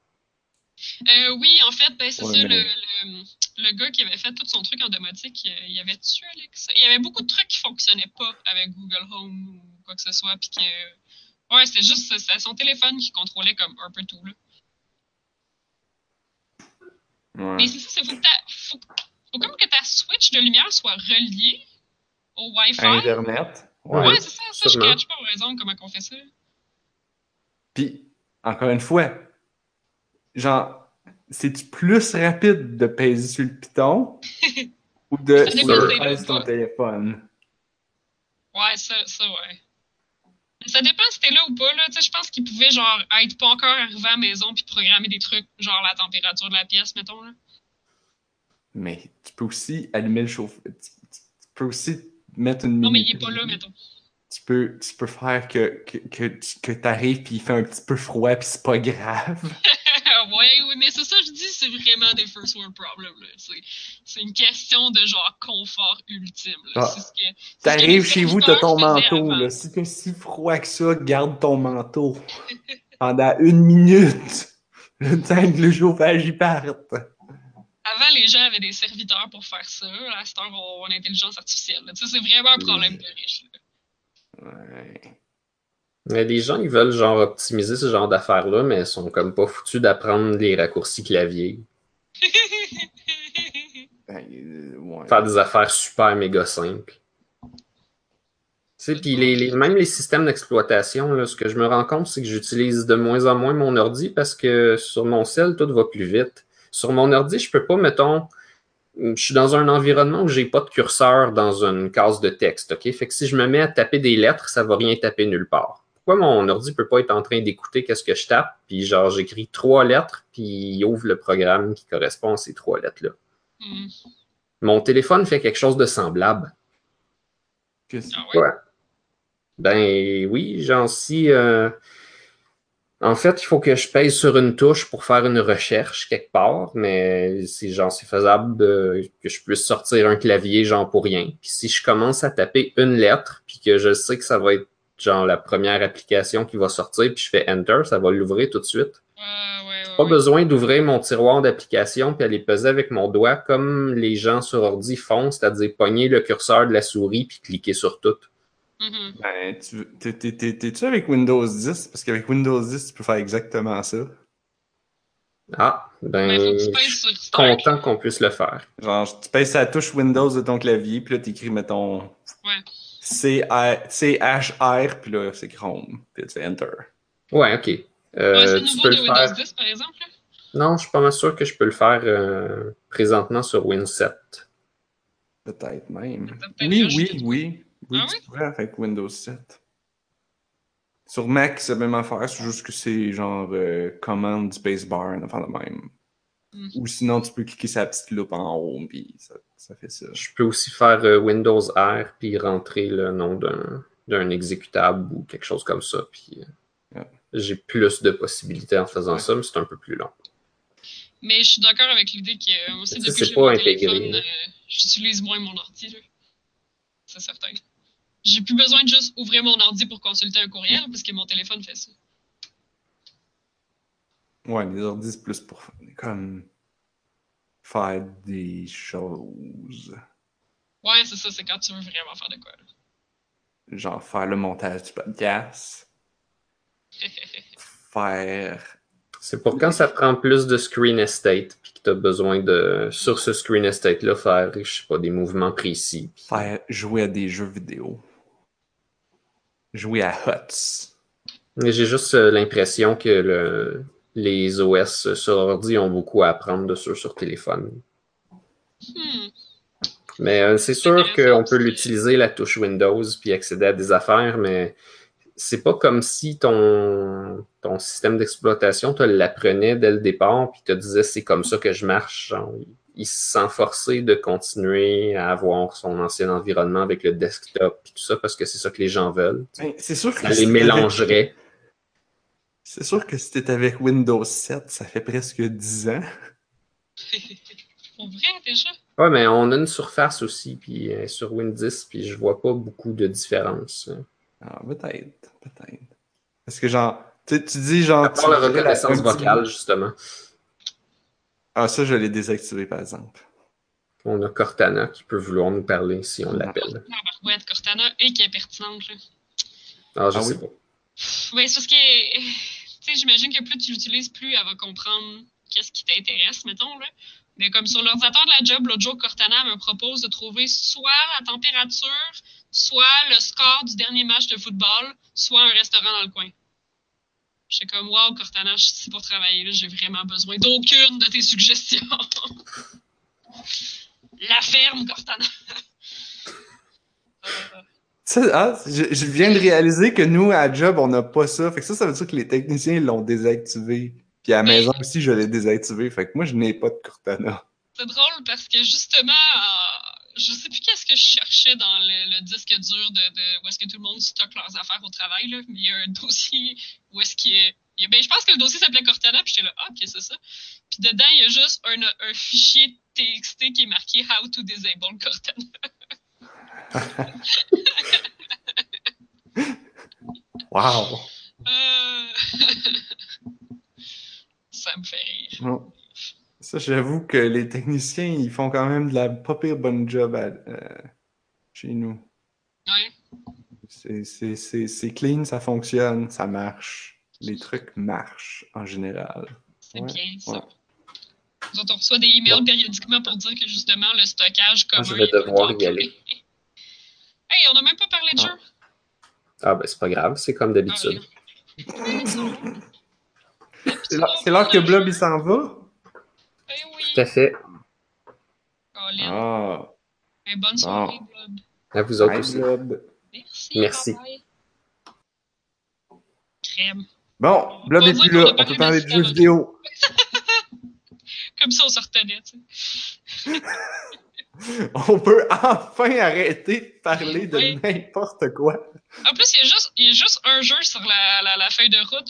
Euh, oui, en fait, ben, c'est Ouais, ça, mais- le, le, le gars qui avait fait tout son truc en domotique, il avait tué Alexa. Il y avait beaucoup de trucs qui fonctionnaient pas avec Google Home ou quoi que ce soit, puis que... Ouais, c'est juste c'était son téléphone qui contrôlait comme un peu tout, là. Ouais. Mais c'est ça, c'est faut que ta... Faut, faut comme que ta switch de lumière soit reliée au Wi-Fi. À Internet. Ouais, Ouais, c'est ça, ça, je catch pas, exemple, comment on fait ça. Puis, encore une fois, genre, c'est-tu plus rapide de peser sur le piton ou de sur ton téléphone? Ouais, ça, ça, ouais. Mais ça dépend si t'es là ou pas, là. Je pense qu'ils pouvaient, genre, être pas encore arrivés à la maison puis programmer des trucs, genre la température de la pièce, mettons, là. Mais tu peux aussi allumer le chauffe. Tu, peux aussi mettre une Non, mais il est pas là, mettons. Tu peux, tu peux faire que, que, que, tu- que t'arrives puis il fait un petit peu froid puis c'est pas grave. ouais, oui, mais c'est ça, je dis, c'est vraiment des first world problems. C'est, une question de, genre, confort ultime. Ah. T'arrives chez vous, t'as ton manteau, là. Si t'es si froid que ça, garde ton manteau. Pendant une minute. Le temps que le chauffage y parte. Avant, les gens avaient des serviteurs pour faire ça. À cette heure, on a l'intelligence artificielle. c'est vraiment un problème de riche, là. Ouais. Mais les gens, ils veulent genre optimiser ce genre d'affaires-là, mais ils sont comme pas foutus d'apprendre les raccourcis clavier. Ben, euh. Faire des affaires super méga simples. Tu sais, puis les, les- même les systèmes d'exploitation, ce que je me rends compte, c'est que j'utilise de moins en moins mon ordi parce que sur mon cell, tout va plus vite. Sur mon ordi, je peux pas, mettons, je suis dans un environnement où j'ai pas de curseur dans une case de texte, OK? Fait que si je me mets à taper des lettres, ça va rien taper nulle part. Pourquoi mon ordi peut pas être en train d'écouter qu'est-ce que je tape, puis genre j'écris trois lettres, puis il ouvre le programme qui correspond à ces trois lettres-là. Hmm. Mon téléphone fait quelque chose de semblable. Qu'est-ce- Ah ouais? Ouais. Ben oui, genre si. euh, En fait, il faut que je pèse sur une touche pour faire une recherche quelque part, mais c'est genre c'est faisable euh, que je puisse sortir un clavier genre pour rien. Puis si je commence à taper une lettre, puis que je sais que ça va être genre la première application qui va sortir, puis je fais Enter, ça va l'ouvrir tout de suite. Ouais, ouais, ouais. Pas ouais. besoin d'ouvrir mon tiroir d'application puis aller peser avec mon doigt comme les gens sur ordi font, c'est-à-dire pogner le curseur de la souris puis cliquer sur tout. Mhm. Ben, tu, t'es, t'es, t'es- t'es-tu avec Windows 10? Parce qu'avec Windows 10, tu peux faire exactement ça. Ah, Ben, ben, je suis content qu'on puisse le faire. Genre, tu pèses la touche Windows de ton clavier, puis là, t'écris, mettons, Ouais. C-H- C-H-R, puis là, c'est Chrome. Puis tu fais Enter. Ouais, ok. Euh, Ouais, tu nouveau peux le Windows faire. 10, par exemple. Non, je suis pas mal sûr que je peux le faire euh, présentement sur Win 7. Peut-être même. Oui, oui, de- oui. Oui, Ah tu oui? pourrais avec Windows 7. Sur Mac, c'est la même affaire, c'est juste que c'est genre euh, commande spacebar, affaire de même. Mm. Ou sinon, tu peux cliquer sur la petite loupe en haut, puis ça, ça fait ça. Je peux aussi faire euh, Windows R puis rentrer le nom d'un d'un exécutable ou quelque chose comme ça. Puis euh, Ouais. j'ai plus de possibilités en faisant Ouais. ça, mais c'est un peu plus long. Mais je suis d'accord avec l'idée que moi aussi, Ça, depuis c'est que j'ai pas mon téléphone, euh, j'utilise moins mon ordi. là. C'est certain. J'ai plus besoin de juste ouvrir mon ordi pour consulter un courriel parce que mon téléphone fait ça. Ouais, les ordi, c'est plus pour comme faire des choses. Ouais, c'est ça, c'est quand tu veux vraiment faire de quoi. là. Genre faire le montage du podcast. Faire. C'est pour quand ça prend plus de screen estate puis que tu as besoin de, sur ce screen estate-là, faire, je sais pas, des mouvements précis. Faire jouer à des jeux vidéo. Jouer à Huts. Mais j'ai juste euh, l'impression que le, les OS sur ordi ont beaucoup à apprendre de ceux sur téléphone. Hmm. Mais euh, c'est sûr qu'on peut l'utiliser, la touche Windows, puis accéder à des affaires, mais c'est pas comme si ton, ton système d'exploitation te l'apprenait dès le départ, puis te disait c'est comme ça que je marche. Genre, il se sent forcé de continuer à avoir son ancien environnement avec le desktop, puis tout ça, parce que c'est ça que les gens veulent. Ben, c'est sûr que Ça les mélangerait. avec- C'est sûr que si t'es avec Windows 7, ça fait presque 10 ans. Pour vrai, déjà? Ouais, mais on a une surface aussi, puis euh, sur Win 10, puis je vois pas beaucoup de différence. Ah, peut-être, peut-être. Parce que genre, tu, tu dis genre. À part la reconnaissance petit vocale, justement. Ah, ça, je l'ai désactivé, par exemple. On a Cortana qui peut vouloir nous parler si on l'appelle. Ah, ouais, Cortana, et qui est pertinente, là. Ah, je Ah sais oui? pas. Oui, c'est parce que, j'imagine que plus tu l'utilises, plus elle va comprendre qu'est-ce qui t'intéresse, mettons, là. Mais comme sur l'ordinateur de la job, l'autre jour, Cortana me propose de trouver soit la température, soit le score du dernier match de football, soit un restaurant dans le coin. J'étais comme, wow, Cortana, je suis ici pour travailler, j'ai vraiment besoin d'aucune de tes suggestions. la ferme, Cortana. Ah, je, je viens de réaliser que nous, à Job, on n'a pas ça. Fait que ça, ça veut dire que les techniciens l'ont désactivé. Puis à la maison aussi, je l'ai désactivé. Fait que moi, je n'ai pas de Cortana. C'est drôle parce que justement, euh, je sais plus qu'est-ce que je cherchais dans le, le disque dur de, de où est-ce que tout le monde stocke leurs affaires au travail, là. Mais il y a un dossier où est-ce qu'il y a- ben, je pense que le dossier s'appelait Cortana, puis j'étais là, ah, ok, c'est ça. Puis dedans, il y a juste un, un fichier TXT qui est marqué How to disable Cortana. Wow! Euh, ça me fait rire. Ça, j'avoue que les techniciens, ils font quand même de la pas pire bonne job à- euh, chez nous. Ouais. C'est- clean, ça fonctionne, ça marche. Les trucs marchent en général. C'est Ouais, bien ça. ouais. Nous autres, on reçoit des emails périodiquement pour dire que justement le stockage commun. je vais est devoir y aller. Hey, on n'a même pas parlé de Ah. jeu. Ah, ben, c'est pas grave, c'est comme d'habitude. C'est là- c'est l'heure que Blob il s'en va? Eh oui. Tout à fait. Colin. Ah, Eh, bonne soirée, Blob. À vous autres bye, aussi. Blob. Merci. Merci. Crème. Bon, Blob est plus là, on peut parler de jeux vidéo. Comme ça, on se retenait, tu sais. On peut enfin arrêter de parler de Oui. n'importe quoi. En plus, il y, a juste, il y a juste un jeu sur la, la, la feuille de route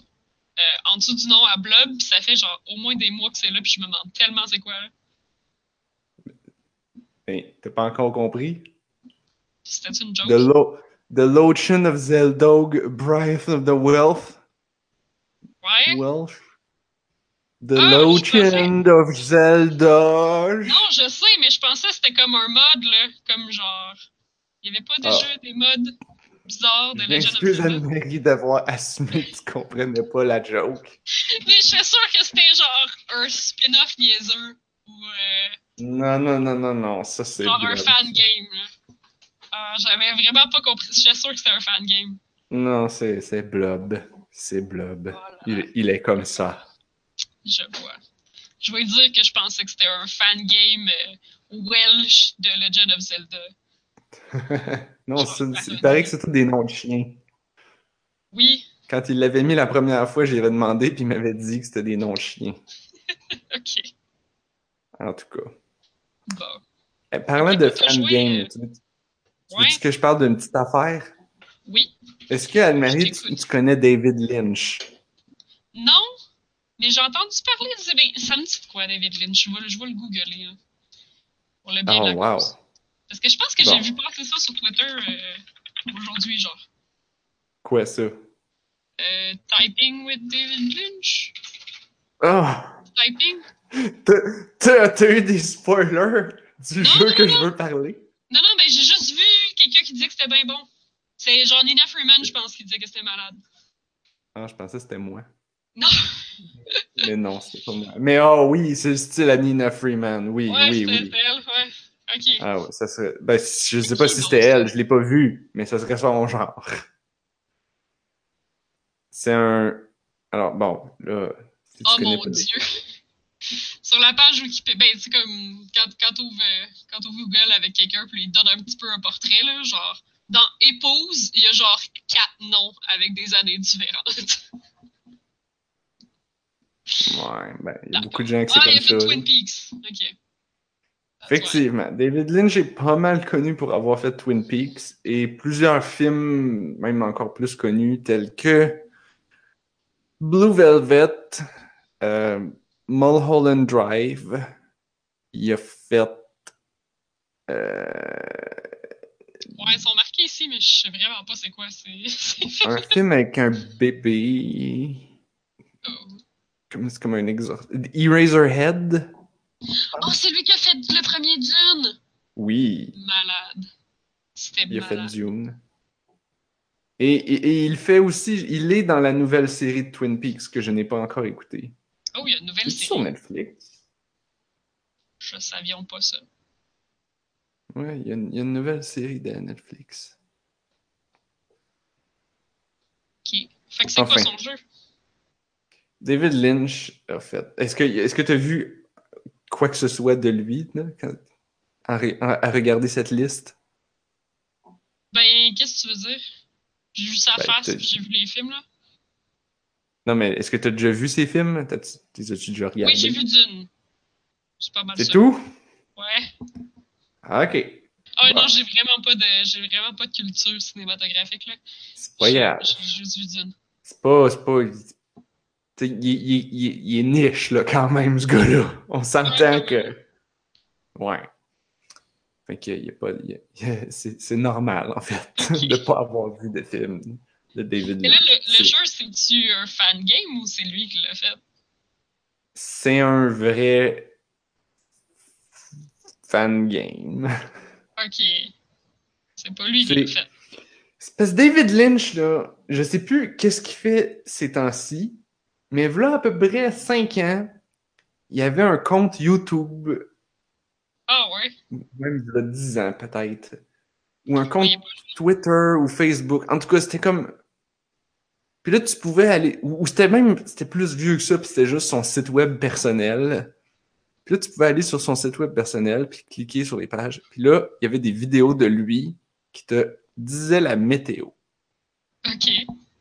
euh, en dessous du nom à Blob, puis ça fait genre au moins des mois que c'est là, puis je me demande tellement c'est quoi. là. Ben, t'as pas encore compris? C'était une joke. The, Lo the Lotion of Zeldog, Breath of the Wealth. Ouais. Welsh? The Ah, Lotion of Zeldog. Non, je sais, mais je pensais que c'était comme un mode, là. Comme genre. Il n'y avait pas Ah. déjà des modes bizarres de Legend of Zelda. Anne-Marie d'avoir assumé que tu comprenais pas la joke. Mais je suis sûre que c'était genre un spin-off niaiseux ou euh, Non, non, non, non, non, ça c'est. genre un fan game. là. Ah, J'avais vraiment pas compris. Je suis sûre que c'était un fan game. Non, c'est c'est Blob. C'est Blob. Voilà. Il, il est comme ça. Je vois. Je vais dire que je pensais que c'était un fan game euh, Welsh de Legend of Zelda. non, il paraît que c'est tous des noms de chiens. Oui, Quand il l'avait mis la première fois, j'y avais demandé, puis il m'avait dit que c'était des noms de chiens. ok. En tout cas. Bon. Eh, parlant de fan game, euh, tu, veux- tu ouais. veux-tu que je parle d'une petite affaire? Oui. Est-ce que, Anne-Marie, tu connais David Lynch? Non, mais j'ai entendu parler de Ça me dit quoi, David Lynch? Je vais, je vais le googler. hein, pour le bien de Oh, la wow. cause. Parce que je pense que Bon. j'ai vu passer ça sur Twitter euh, aujourd'hui, genre. Quoi, ça? Euh, typing with David Lynch? Ah! Typing? T'as- eu des spoilers du Non, jeu non, que non. je veux parler? Non, non, mais j'ai juste vu quelqu'un qui disait que c'était bien bon. C'est genre Nina Freeman, je pense, qui disait que c'était malade. Ah, je pensais que c'était moi. Non. Mais non, c'est pas moi. Mais oh oui, c'est le style à Nina Freeman. Oui, Ouais, oui, oui. elle, ouais. Ok. Ah ouais, ça serait. Ben, je sais pas si c'était elle, je l'ai pas vu, mais ça serait son genre. C'est un. Alors, bon, là. Si tu Oh connais mon pas dieu! Sur la page Wikipédia, ben, c'est comme quand, quand tu ouvres Google avec quelqu'un, puis il donne un petit peu un portrait, là, genre, dans épouse, il y a genre quatre noms avec des années différentes. Ouais, ben, il y a D'accord. beaucoup de gens qui c'est Ah, il a comme fait ça. Twin Peaks. Ok. Effectivement, David Lynch est pas mal connu pour avoir fait Twin Peaks et plusieurs films, même encore plus connus, tels que Blue Velvet, euh, Mulholland Drive. Il a fait. euh, Ouais, ils sont marqués ici, mais je sais vraiment pas c'est quoi. C'est. c'est- un film avec un bébé. Oh. C'est comme un exorcisme. Eraserhead? Oh, c'est lui qui a fait le premier Dune! Oui, Malade. C'était il a fait. Dune. Et, et- et il fait aussi, il est dans la nouvelle série de Twin Peaks que je n'ai pas encore écoutée. Oh, il y a une nouvelle C'est sur série. Netflix. Je savions pas ça. Ouais, il y, a une- il y a une nouvelle série de Netflix. Ok. Fait que c'est Enfin. quoi son jeu? David Lynch a fait. Est-ce que est-ce que tu as vu quoi que ce soit de lui là, quand- à regarder cette liste? Ben, qu'est-ce que tu veux dire? J'ai vu sa Ben, face, j'ai vu les films, là. Non, mais est-ce que tu as déjà vu ces films? Les as-tu déjà regardés? Oui, j'ai vu Dune. C'est pas mal C'est tout? Ouais. Ah, ok. Ah Bon. non, j'ai vraiment pas de j'ai vraiment pas de culture cinématographique là. C'est pas grave. J'ai juste vu Dune. C'est pas. C'est pas. Il, il- il- il est niche, là, quand même, ce gars-là. On s'entend que. Ouais. Fait que, il y a pas. C'est normal, en fait, de pas avoir vu de film de David Mais là, Lynch. le, le jeu, c'est-tu un fan game ou c'est lui qui l'a fait? C'est un vrai fan game. Ok. C'est pas lui qui l'a fait. Parce que David Lynch, là, je sais plus qu'est-ce qu'il fait ces temps-ci, mais voilà à peu près 5 ans, il y avait un compte YouTube, Ah ouais? même il y a 10 ans peut-être, ou un compte Twitter ou Facebook. En tout cas, c'était comme. Puis là, tu pouvais aller. Ou ou c'était même. C'était plus vieux que ça, puis c'était juste son site web personnel. Puis là, tu pouvais aller sur son site web personnel, puis cliquer sur les pages. Puis là, il y avait des vidéos de lui qui te disaient la météo. Ok.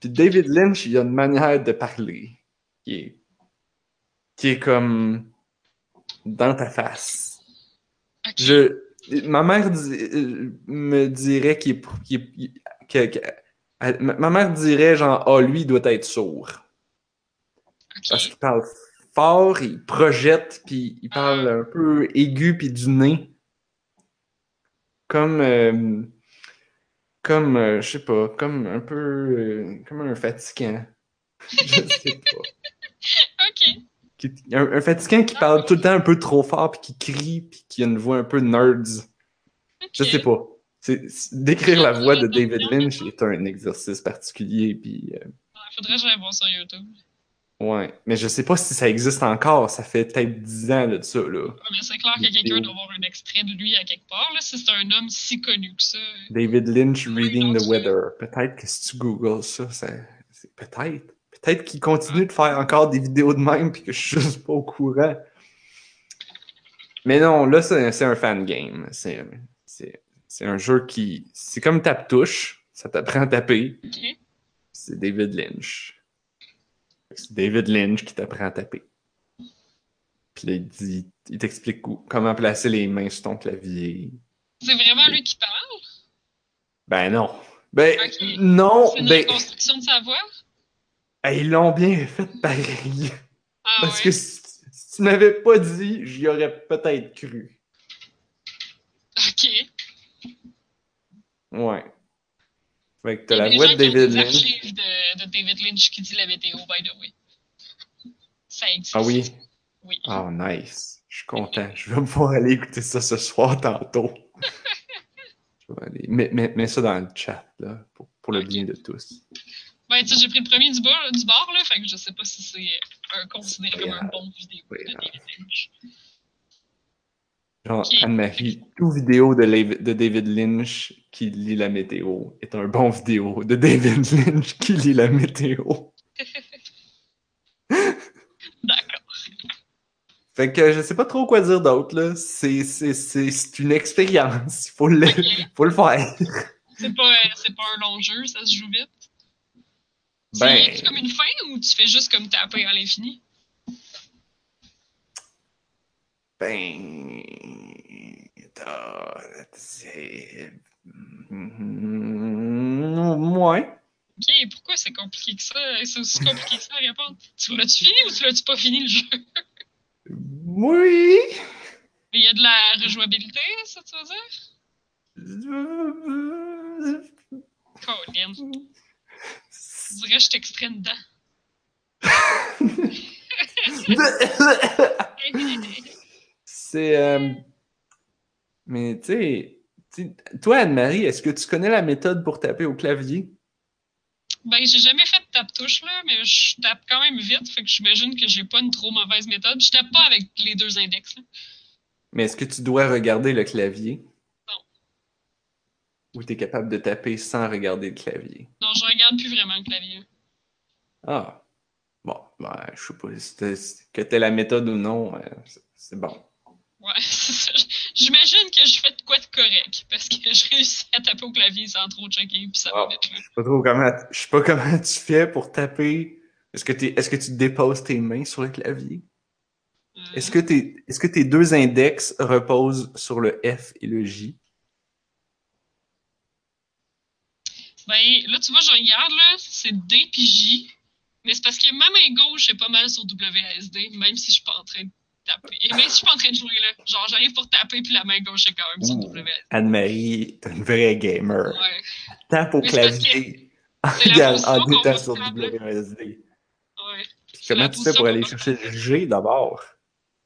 Puis David Lynch, il a une manière de parler qui est, qui est comme dans ta face. Je, ma mère di- me dirait qu'il elle- ma mère dirait genre ah lui il doit être sourd. Parce qu'il parle fort, il projette puis il parle un peu aigu puis du nez. Comme euh, comme euh, je sais pas comme un peu euh, comme un fatigant. Je sais pas Ok. Qui- un, un fatigant qui parle tout le temps un peu trop fort puis qui crie puis qui a une voix un peu nerds je sais pas. C'est- Décrire la voix de David Lynch est un exercice particulier, puis euh, Il faudrait que j'aille voir sur YouTube. ouais. Mais je sais pas si ça existe encore. Ça fait peut-être 10 ans de ça, là. Ouais, mais c'est clair que quelqu'un doit avoir un extrait de lui à quelque part, là, si c'est un homme si connu que ça. David Lynch reading the weather. Peut-être que si tu googles ça, ça c'est peut-être. Peut-être qu'il continue de faire encore des vidéos de même puis que je suis juste pas au courant. Mais non, là, c'est un fan game. C'est un jeu qui. C'est comme tape-touche. Ça t'apprend à taper. C'est David Lynch. C'est David Lynch qui t'apprend à taper. Puis là, il dit, il t'explique comment placer les mains sur ton clavier. C'est vraiment lui qui parle? Ben non. Ben Ok. non. C'est une Ben, reconstruction de sa voix? Ils l'ont bien fait pareil. Ah Parce que si, si tu m'avais pas dit, j'y aurais peut-être cru. Ok. Ouais. Fait que t'as la voix de David Lynch. de, de David Lynch qui dit la météo, by the way. Ça existe. Ah oui? Oui. Oh, nice. Je suis content. Je vais pouvoir aller écouter ça ce soir tantôt. Je vais aller. Mets, mets- mets ça dans le chat, là, pour, pour le bien de tous. Ben, tu sais, j'ai pris le premier du bord, du bord, là, fait que je sais pas si c'est euh, considéré comme un bon vidéo Yeah. de David Lynch. Genre. Anne-Marie, toute vidéo de David Lynch qui lit la météo est un bon vidéo de David Lynch qui lit la météo. D'accord. Fait que je sais pas trop quoi dire d'autre, là. C'est, c'est, c'est, c'est une expérience. Il faut le, faut le faire. C'est pas, euh, c'est pas un long jeu, ça se joue vite. Ben, Tu comme une fin ou tu fais juste comme taper à l'infini? ben, c'est, ouais. Ok, pourquoi c'est compliqué que ça? C'est aussi compliqué que ça à répondre? Tu l'as-tu fini ou tu l'as-tu pas fini le jeu? Oui. Mais il y a de la rejouabilité, ça tu veux dire? Colin. Tu dirais que je t'extrais dedans. C'est. euh, Mais tu sais, toi, Anne-Marie, est-ce que tu connais la méthode pour taper au clavier? Ben, j'ai jamais fait de tape-touche, là, mais je tape quand même vite, fait que j'imagine que j'ai pas une trop mauvaise méthode. Je tape pas avec les deux index, là. Mais est-ce que tu dois regarder le clavier? Ou tu es capable de taper sans regarder le clavier? Non, je regarde plus vraiment le clavier. Ah. Bon, ben, je sais pas si si- que t'aies la méthode ou non, euh, c'est- bon. Ouais, c'est ça. J'imagine que je fais de quoi de correct, parce que je réussis à taper au clavier sans trop checker, puis ça va. Je sais pas trop comment, je sais pas comment tu fais pour taper. Est-ce que, t'es- est-ce que tu déposes tes mains sur le clavier? Euh, Est-ce que, tes, est-ce que tes deux index reposent sur le F et le J? Ben, là, tu vois, je regarde, là, c'est D puis J, mais c'est parce que ma main gauche est pas mal sur WASD, même si je suis pas en train de taper. Et même si je suis pas en train de jouer, là. Genre, j'arrive pour taper, puis la main gauche est quand même sur Ouh. WASD. Anne-Marie, t'es une vraie gamer. Ouais. Tape au clavier en, regarde- étant sur. WSD. Ouais. Comment tu fais pour aller chercher le G d'abord?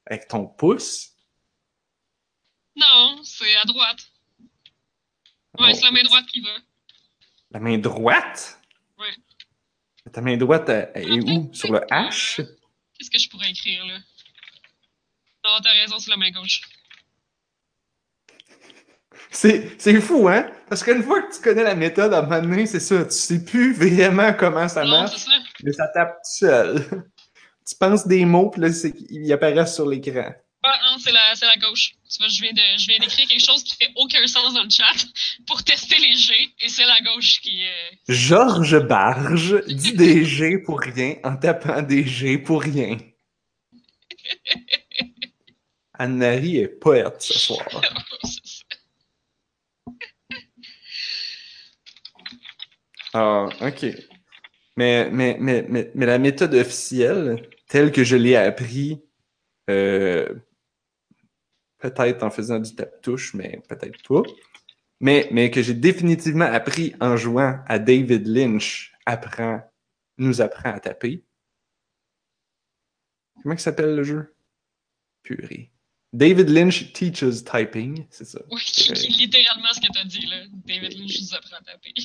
Avec ton pouce? Non, c'est à droite. Ouais, Oh. c'est la main droite qui va. La main droite? Ouais. Ta main droite, elle, elle est où? Sur le H? Qu'est-ce que je pourrais écrire, là? Non, t'as raison, c'est la main gauche. C'est, c'est fou, hein? Parce qu'une fois que tu connais la méthode, à un moment donné, c'est ça. Tu sais plus vraiment comment ça non, marche, c'est ça. mais ça tape tout seul. tu penses des mots, puis là, c'est, ils apparaissent sur l'écran. Ah non, c'est la, c'est la gauche. Tu vois, je viens, de, je viens d'écrire quelque chose qui fait aucun sens dans le chat pour tester les G, et c'est la gauche qui est... Georges Barge dit des G pour rien en tapant des G pour rien. Anne-Marie est poète ce soir. Ah, ok. Mais, mais, mais, mais, mais la méthode officielle, telle que je l'ai appris, euh, peut-être en faisant du tape-touche, mais peut-être pas, mais, mais que j'ai définitivement appris en jouant à David Lynch, apprend, nous apprend à taper. Comment s'appelle le jeu? Purée. David Lynch teaches typing, c'est ça. Oui, qui, qui est littéralement ce que t'as dit, là. David Lynch nous apprend à taper.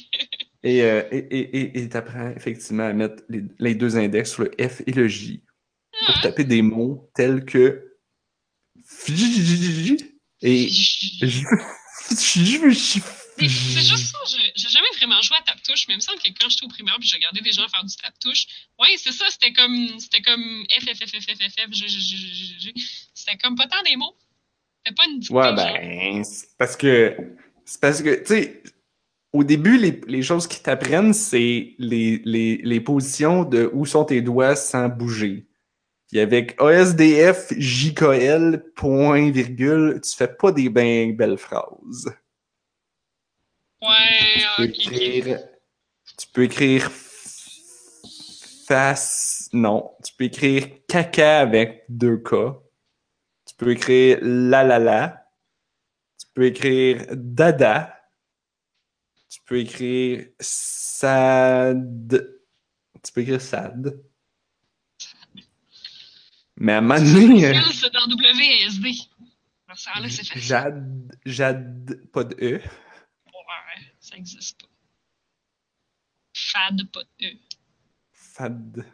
Et euh, et, et, et, et t'apprends effectivement à mettre les, les deux index sur le F et le J pour taper des mots tels que et c'est juste ça, j'ai jamais vraiment joué à tap-touche, mais il me semble que quand j'étais au primaire puis j'ai regardé des gens faire du tap-touche, ouais, c'est ça, c'était comme c'était comme F, F, G. C'était comme pas tant des mots. C'était pas une dictée, Ouais, ben, c'est parce que, c'est parce que, tu sais, au début, les, les choses qui t'apprennent, c'est les, les, les positions de où sont tes doigts sans bouger. Puis avec ASDF, JKL, point, virgule, tu fais pas des ben belles phrases. Ouais, Tu peux écrire, tu peux écrire face, non, tu peux écrire caca avec deux K. Tu peux écrire la la la. Tu peux écrire dada. Tu peux écrire sad. Tu peux écrire sad. Mais à un moment donné, Facile, C'est dans WASD. Alors, ça, là, c'est facile. Jade, Jade, pas de E. Ouais, ça existe pas. Fad, pas de E. Fad.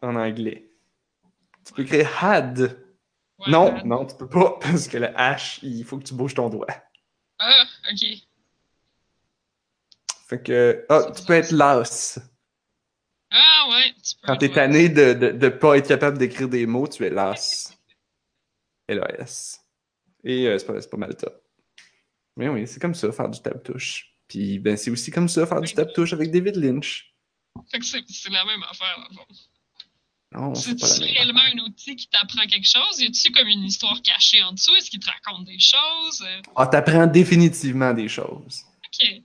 En anglais. Tu peux écrire had. Ouais, non, non, tu peux pas, parce que le H, il faut que tu bouges ton doigt. Ah, ok. Fait que, ah, tu peux être las. Ah, ouais. Tu peux Quand t'es ouais. tanné de, de, de pas être capable d'écrire des mots, tu es las. L-A-S. Et euh, c'est pas, pas mal top. Mais oui, c'est comme ça, faire du tap-touche. Puis, ben, c'est aussi comme ça, faire du tap-touche avec David Lynch. Fait que c'est la même affaire, le fond. Non, C'est-tu réellement un outil qui t'apprend quelque chose? Y a-tu comme une histoire cachée en dessous? Est-ce qu'il te raconte des choses? Ah, t'apprends définitivement des choses. Ok.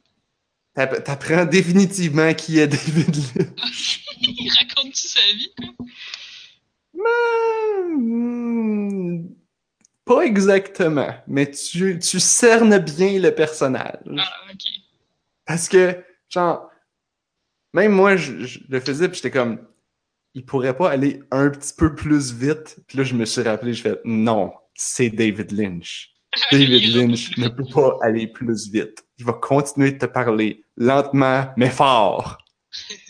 T'app- T'apprends définitivement qui est David Lynch. Il raconte-tu sa vie, quoi? Hmm, Pas exactement, mais tu, tu cernes bien le personnage. Ah, ok. Parce que, genre, même moi, je, je le faisais, puis j'étais comme, il pourrait pas aller un petit peu plus vite. Puis là, je me suis rappelé, je fais, non, c'est David Lynch. David Lynch ne peut pas aller plus vite. Il va continuer de te parler lentement, mais fort.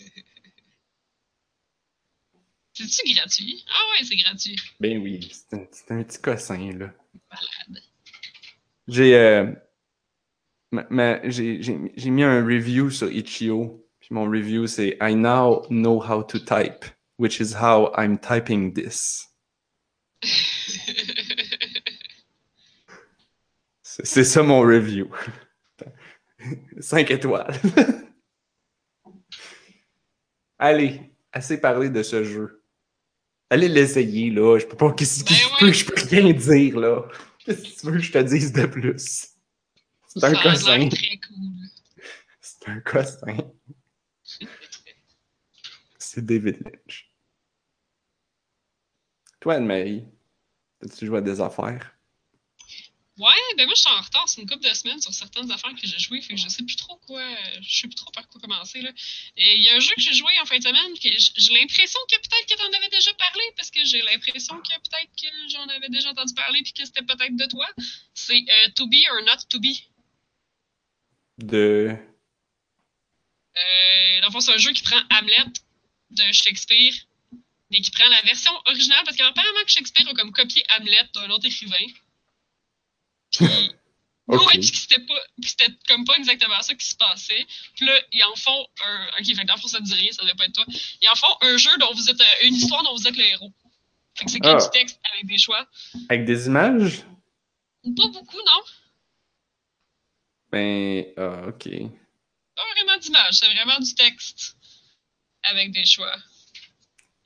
C'est-tu gratuit? Ah ouais, c'est gratuit. Ben oui, c'est un, petit cossin, là. Malade. J'ai euh, j'ai j'ai- mis un review sur Itch.io. Puis mon review, c'est I now know how to type, which is how I'm typing this. C'est ça mon review. 5 étoiles. Allez, assez parlé de ce jeu. Allez l'essayer, là. Je peux pas. Qu'est-ce que Ben je peux, je peux rien dire, là. Qu'est-ce que tu veux que je te dise de plus? C'est un cossin. cool. C'est un cossin. C'est David Lynch. Toi, Anne-Marie, as-tu joué à des affaires? Ouais, ben moi je suis en retard, c'est une couple de semaines sur certaines affaires que j'ai jouées, fait que je sais plus trop quoi, je sais plus trop par quoi commencer là. Et il y a un jeu que j'ai joué en fin de semaine que j'ai l'impression que peut-être que t'en avais déjà parlé parce que j'ai l'impression que peut-être que j'en avais déjà entendu parler puis que c'était peut-être de toi. C'est euh, To Be or Not To Be. De. Euh, dans le fond, c'est un jeu qui prend Hamlet de Shakespeare, mais qui prend la version originale parce qu'apparemment que Shakespeare a comme copié Hamlet d'un autre écrivain. Puis Ok. Ouais, puis c'était pas, c'était comme pas exactement ça qui se passait. Puis là, ils en font un, ok, fait dans le fond, ça dit rien, ça devait pas être toi. Ils en font un jeu dont vous êtes, euh, une histoire dont vous êtes le héros. Fait que c'est que Ah. du texte avec des choix. Avec des images? Pas beaucoup, non? Ben. Ah, ok. Pas vraiment d'images, c'est vraiment du texte avec des choix.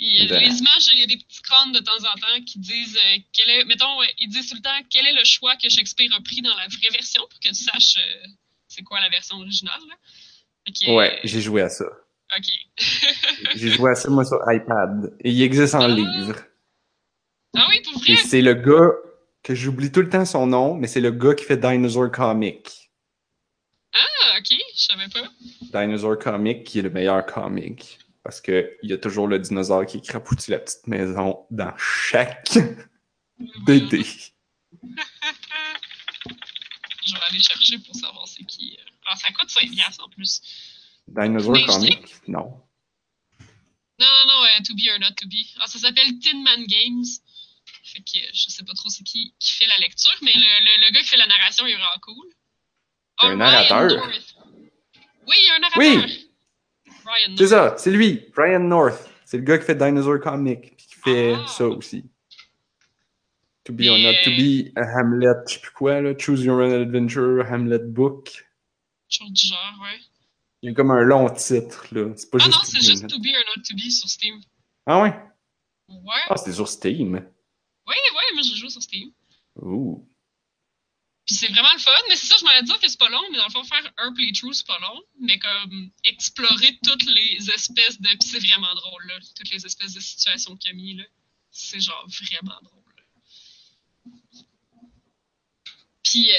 Il y a les images, il y a des petits crânes de temps en temps qui disent euh, quel est, mettons, ils disent tout le temps quel est le choix que Shakespeare a pris dans la vraie version pour que tu saches euh, c'est quoi la version originale. Là. Ouais, j'ai joué à ça. Ok. J'ai joué à ça, moi, sur iPad. Et il existe en Ah. livre. Ah oui, pour Et vrai? c'est le gars que j'oublie tout le temps son nom, mais c'est le gars qui fait Dinosaur Comic. Ah, ok, je savais pas. Dinosaur Comic, qui est le meilleur comic. Parce que il y a toujours le dinosaure qui crapoutit la petite maison dans chaque BD. Je vais aller chercher pour savoir c'est qui. euh. Ah, ça coûte 5 piastres en plus. Dinosaur Comic? Non. Non, non, non, euh, To Be or Not To Be. Ah, ça s'appelle Tin Man Games. Fait que je sais pas trop c'est qui qui fait la lecture, mais le, le, le gars qui fait la narration il est vraiment cool. Il y a un narrateur. Oui, il y a un narrateur. Oui. Ryan C'est ça, c'est lui, Brian North. C'est le gars qui fait Dinosaur Comic, puis qui fait Ah. ça aussi. To be or not to euh, be, a Hamlet, je sais plus quoi, là, Choose Your Own Adventure, Hamlet Book. Chose du genre, ouais. Il y a comme un long titre, là. C'est pas Ah juste. non, c'est juste To Be or Not To Be sur Steam. Ah ouais? Ouais. Ah, c'est sur Steam. Ouais, ouais, moi j'ai joué sur Steam. Ouh. Puis c'est vraiment le fun, mais c'est ça, je m'allais dire que c'est pas long, mais dans le fond, faire un playthrough, c'est pas long, mais comme explorer toutes les espèces de. Puis c'est vraiment drôle, là. Toutes les espèces de situations qu'il y a mis, là. C'est genre vraiment drôle. là. Puis euh,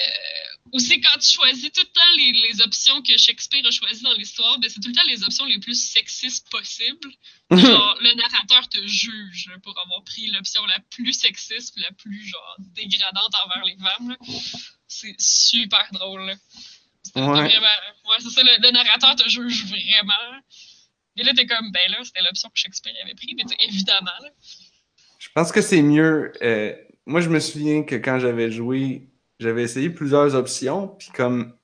aussi, quand tu choisis tout le temps les, les options que Shakespeare a choisies dans l'histoire, ben c'est tout le temps les options les plus sexistes possibles. Genre, le narrateur te juge pour avoir pris l'option la plus sexiste, la plus genre dégradante envers les femmes. là. C'est super drôle. là. Ouais. vraiment. Ouais, c'est ça, le, le narrateur te juge vraiment. Et là, t'es comme, ben là, c'était l'option que Shakespeare avait pris, mais évidemment. Là. Je pense que c'est mieux. euh, moi, je me souviens que quand j'avais joué, j'avais essayé plusieurs options, puis comme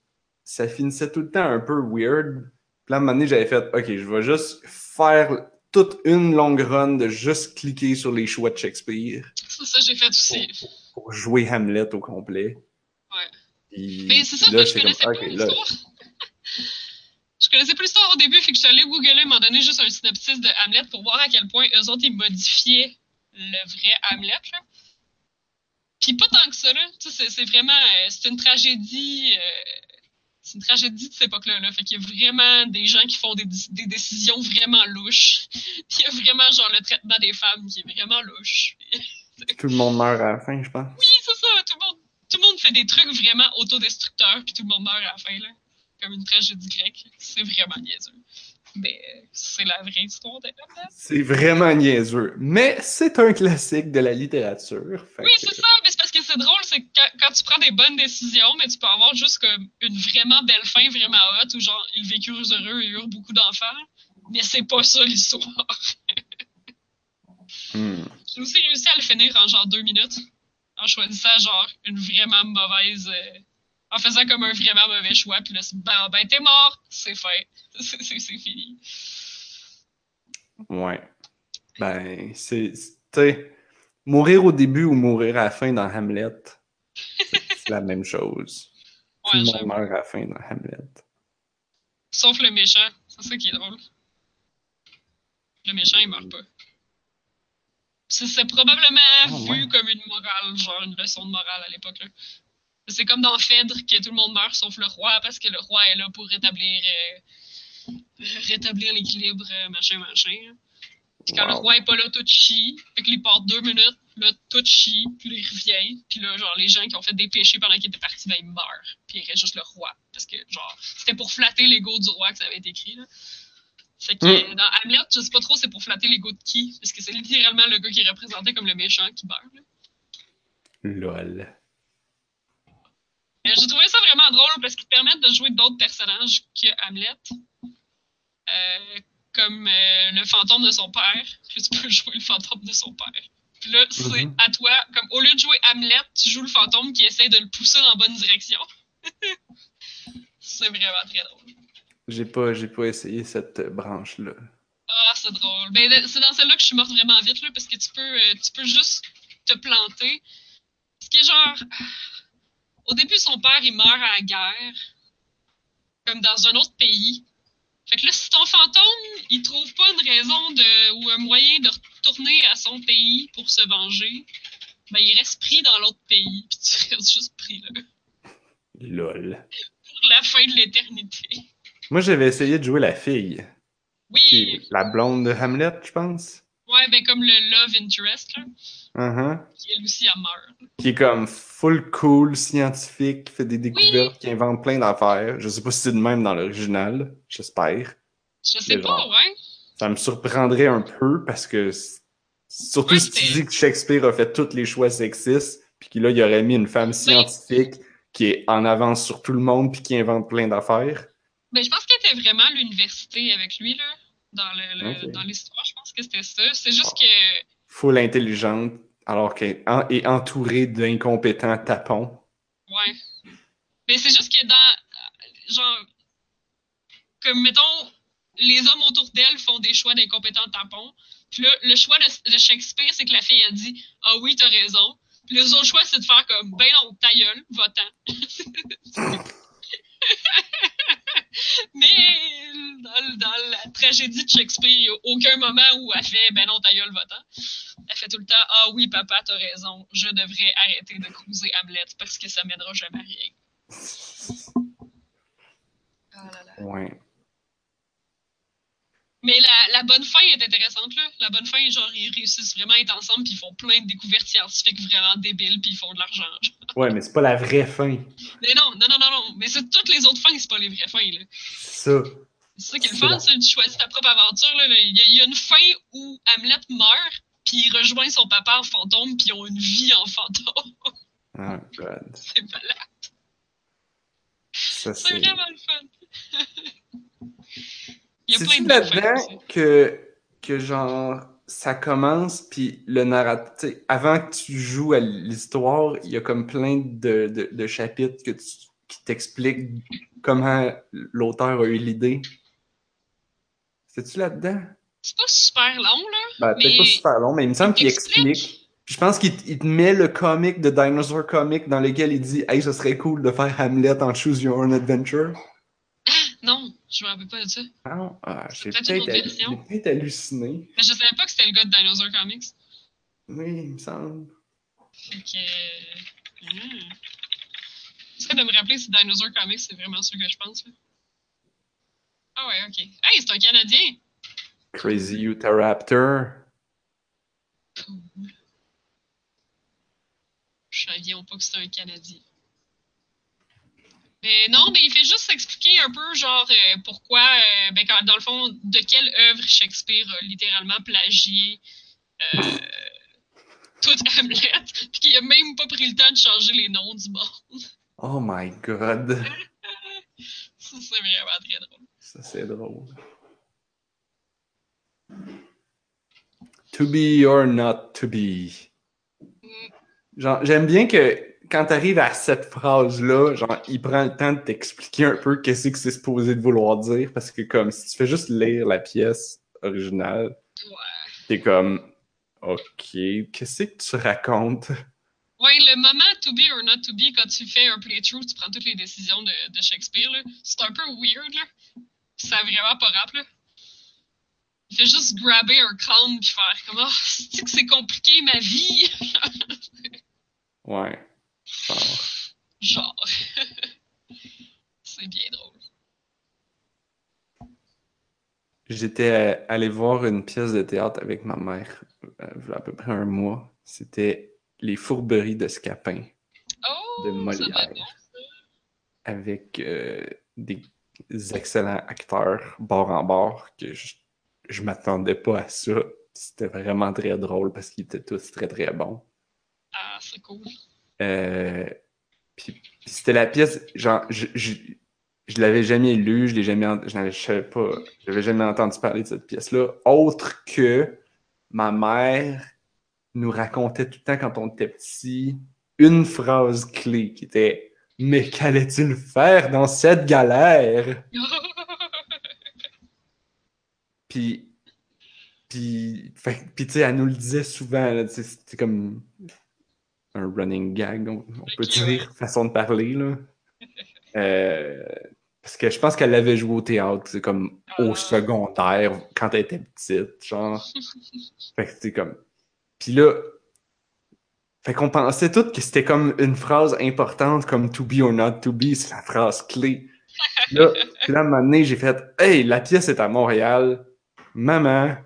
ça finissait tout le temps un peu weird. Puis là, à un moment donné, j'avais fait, OK, je vais juste faire toute une longue run de juste cliquer sur les choix de Shakespeare C'est ça, j'ai fait aussi. pour jouer Hamlet au complet. Puis- Mais c'est ça, là, je connaissais comme, pas OK, là, l'histoire. je connaissais pas l'histoire au début, fait que je suis allée googler, m'en donner juste un synopsis de Hamlet pour voir à quel point eux autres, ils modifiaient le vrai Hamlet, là. Puis pas tant que ça, là. Tu sais, c'est- c'est vraiment... euh, c'est une tragédie... euh, c'est une tragédie de cette époque-là, là. Fait qu'il y a vraiment des gens qui font des, des décisions vraiment louches. Puis il y a vraiment, genre, le traitement des femmes qui est vraiment louche. tout le monde meurt à la fin, je pense. Oui, c'est ça. Tout le, monde, tout le monde fait des trucs vraiment autodestructeurs, puis tout le monde meurt à la fin, là. Comme une tragédie grecque. C'est vraiment niaiseux. Mais c'est la vraie histoire de. C'est vraiment niaiseux. Mais c'est un classique de la littérature. Oui, que- c'est ça. Mais c'est parce que c'est drôle, c'est que quand, quand tu prends des bonnes décisions, mais tu peux avoir juste comme une vraiment belle fin, vraiment haute, où genre, ils vécurent heureux et eurent beaucoup d'enfants. Mais c'est pas ça l'histoire. Hmm. J'ai aussi réussi à le finir en genre deux minutes. En choisissant genre une vraiment mauvaise. euh, en faisant comme un vraiment mauvais choix. Puis là, ben, ben t'es mort, c'est fait. C'est fini. Ouais. Ben, c'est. Tu sais, mourir au début ou mourir à la fin dans Hamlet, c'est la même chose. Tout Ouais, le monde meurt à la fin dans Hamlet. Sauf le méchant. C'est ça qui est drôle. Le méchant, il meurt pas. C'est probablement Ah, vu ouais. comme une morale, genre une leçon de morale à l'époque. C'est comme dans Phèdre que tout le monde meurt sauf le roi parce que le roi est là pour rétablir euh, rétablir l'équilibre, euh, machin, machin. Puis quand le roi est pas là, tout chie. Fait qu'il part deux minutes, là, tout chie, puis là, il revient. Puis là, genre, les gens qui ont fait des péchés pendant qu'il était parti, ben, ils meurent. Puis il reste juste le roi. Parce que, genre, c'était pour flatter l'ego du roi que ça avait été écrit, là. Fait que Mm. dans Hamlet, je sais pas trop c'est pour flatter l'ego de qui? Parce que c'est littéralement le gars qui est représenté comme le méchant qui meurt, là. Lol. Mais j'ai trouvé ça vraiment drôle parce qu'ils te permettent de jouer d'autres personnages que Hamlet. Euh, comme euh, le fantôme de son père. Puis tu peux jouer le fantôme de son père. Puis là, c'est Mhm. à toi, comme au lieu de jouer Hamlet, tu joues le fantôme qui essaie de le pousser dans la bonne direction. c'est vraiment très drôle. J'ai pas, j'ai pas essayé cette euh, branche-là. Ah, c'est drôle. Ben, c'est dans celle-là que je suis morte vraiment vite, là, parce que tu peux, euh, tu peux juste te planter. Ce qui est genre. Au début, son père, il meurt à la guerre, comme dans un autre pays. Fait que là, si ton fantôme, il trouve pas une raison de, ou un moyen de retourner à son pays pour se venger, ben, il reste pris dans l'autre pays, puis tu restes juste pris là, Lol. pour la fin de l'éternité. Moi, j'avais essayé de jouer la fille, qui Oui! est la blonde de Hamlet, je pense. Ouais, ben, comme le Love Interest, là, Uh-huh. qui elle aussi, elle meurt. Qui est comme full cool, scientifique, qui fait des découvertes, qui invente plein d'affaires. Je sais pas si c'est de même dans l'original, j'espère. Je sais Mais pas, genre, ouais. Ça me surprendrait un peu parce que surtout Ouais, si tu dis que Shakespeare a fait tous les choix sexistes, puis qu'il là, il aurait mis une femme scientifique qui est en avance sur tout le monde puis qui invente plein d'affaires. Ben, je pense qu'elle était vraiment à l'université avec lui, là. Dans le- dans l'histoire, je pense que c'était ça. C'est juste Ah. que. Full intelligente, alors qu'elle est entourée d'incompétents tapons. Ouais. Mais c'est juste que dans. Genre. Comme, mettons, les hommes autour d'elle font des choix d'incompétents tampons. Puis là, le choix de, de Shakespeare, c'est que la fille a dit Ah oui, t'as raison. Puis les autres choix, c'est de faire comme Ben non, ta gueule, va-t'en. Mais dans, la tragédie de Shakespeare, il n'y a aucun moment où elle fait Ben non, ta gueule, va-t'en. Elle fait tout le temps Ah oui, papa, t'as raison, je devrais arrêter de cruiser Hamlet parce que ça mènera jamais à rien. Ah là là. Ouais. Mais la, la bonne fin est intéressante, là. La bonne fin, genre, ils réussissent vraiment à être ensemble, puis ils font plein de découvertes scientifiques vraiment débiles, puis ils font de l'argent. Ouais, mais c'est pas la vraie fin. Mais non, non, non, non, non. Mais c'est toutes les autres fins, c'est pas les vraies fins, là. C'est ça. C'est ça qui est le fun, c'est tu choisis ta propre aventure, là. Il y, a, il y a une fin où Hamlet meurt, puis il rejoint son papa en fantôme, puis ils ont une vie en fantôme. Oh god. c'est malade. C'est. vraiment le fun. il y a plein C'est-tu de bonnes fins là-dedans que, que genre ça commence puis le sais, avant que tu joues à l'histoire il y a comme plein de, de, de chapitres que tu, qui t'expliquent comment l'auteur a eu l'idée c'est-tu là-dedans? C'est pas super long, là. Ben, peut-être pas super long mais il me semble il qu'il explique puis je pense qu'il il te met le comic de Dinosaur Comic dans lequel il dit hey ce serait cool de faire Hamlet en Choose Your Own Adventure je me rappelle pas de ça. ah, non? Ah, j'ai peut-être j'ai peut-être halluciné Mais je savais pas que c'était le gars de Dinosaur Comics. oui il me semble Fait que. Hmm. J'essaie de me rappeler si Dinosaur Comics, c'est vraiment ce que je pense. là. Ah ouais, ok. Hey, c'est un Canadien! Crazy Utahraptor. Cool. Je savais pas que c'était un Canadien. Mais non, mais il fait juste expliquer un peu, genre, euh, pourquoi, euh, ben, quand- dans le fond, de quelle œuvre Shakespeare a littéralement plagié euh, tout Hamlet, puis qu'il a même pas pris le temps de changer les noms du monde. Oh my god. Ça, c'est vraiment très drôle. Ça, c'est drôle. To be or not to be. Genre, j'aime bien que quand t'arrives à cette phrase-là, genre, il prend le temps de t'expliquer un peu qu'est-ce que c'est supposé de vouloir dire, parce que comme, si tu fais juste lire la pièce originale, Ouais. t'es comme, ok, qu'est-ce que tu racontes? Ouais, le moment to be or not to be, quand tu fais un playthrough, tu prends toutes les décisions de, de Shakespeare, là. C'est un peu weird, là. Ça a vraiment pas rap, là. Il fait juste grabber un crâne puis faire comme, oh, c'est compliqué ma vie! Ouais. Genre, Genre. c'est bien drôle. J'étais euh, allé voir une pièce de théâtre avec ma mère, euh, il y a à peu près un mois. C'était Les Fourberies de Scapin. Oh! De Molière. bon, avec euh, des excellents acteurs bord en bord que je, je m'attendais pas à ça. C'était vraiment très drôle parce qu'ils étaient tous très très bons. Ah, c'est cool. Euh, puis, c'était la pièce, genre, je, je, je l'avais jamais lue, je l'ai jamais, je n'avais je savais pas, j'avais jamais entendu parler de cette pièce-là, autre que ma mère nous racontait tout le temps quand on était petit une phrase clé qui était Mais qu'allait-il faire dans cette galère? Puis, puis, puis tu sais, elle nous le disait souvent, c'était comme un running gag, on, on peut dire, façon de parler, là. Euh, parce que je pense qu'elle l'avait joué au théâtre, c'est comme au Ah. secondaire, quand elle était petite, genre. fait que c'est comme... Puis là, fait qu'on pensait tous que c'était comme une phrase importante, comme to be or not to be, c'est la phrase clé. Là, puis là, à un moment donné, j'ai fait Hey, la pièce est à Montréal. Maman,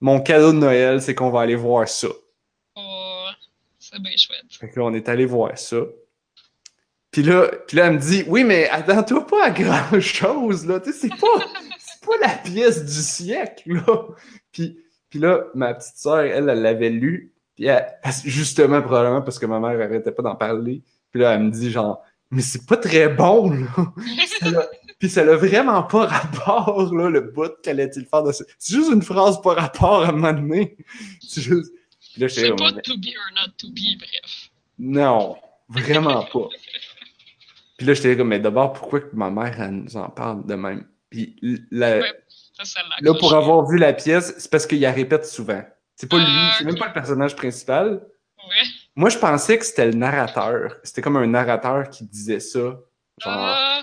mon cadeau de Noël, c'est qu'on va aller voir ça. C'est bien chouette. Fait que là, on est allé voir ça. Puis là, puis là, elle me dit Oui, mais attends-toi pas à grand-chose, là. Tu sais, c'est pas, la pièce du siècle, là. Puis, puis là, ma petite sœur, elle, elle l'avait lu. Puis elle- justement, probablement parce que ma mère arrêtait pas d'en parler. Puis là, elle me dit genre Mais c'est pas très bon, là. Ça l'a- Puis ça n'a vraiment pas rapport, là, le bout qu'allait-il faire de ça. C'est juste une phrase pas rapport à un moment donné. C'est juste. Puis là, j'étais C'est pas to be or not to be, bref. non, vraiment pas. Puis là, j'étais comme, mais d'abord, pourquoi que ma mère, elle nous en parle de même? Puis la- Ouais. Ça, ça là, pour avoir vu la pièce, c'est parce qu'il la répète souvent. C'est pas lui, Ah, c'est même pas le personnage principal. Ouais. Moi, je pensais que c'était le narrateur. C'était comme un narrateur qui disait ça. Genre, Ah,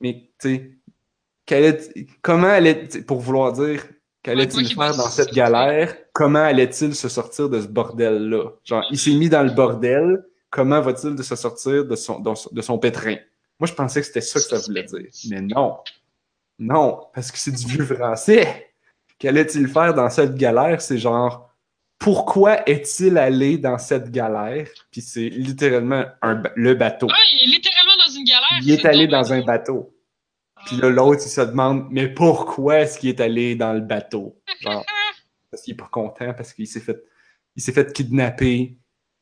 mais tu sais, comment tu sais, pour vouloir dire, qu'allait-il faire dans cette galère? Comment allait-il se sortir de ce bordel-là? Genre, il s'est mis dans le bordel, comment va-t-il de se sortir de son, de son pétrin? Moi, je pensais que c'était ça que ça voulait dire. Mais non. Non, parce que c'est du vieux français. Qu'allait-il faire dans cette galère? C'est genre, pourquoi est-il allé dans cette galère? Puis c'est littéralement un, le bateau. ah, il est littéralement dans une galère. Il est allé dans un bateau. Puis là, l'autre, il se demande, mais pourquoi est-ce qu'il est allé dans le bateau? Genre, parce qu'il est pas content, parce qu'il s'est fait, il s'est fait kidnapper.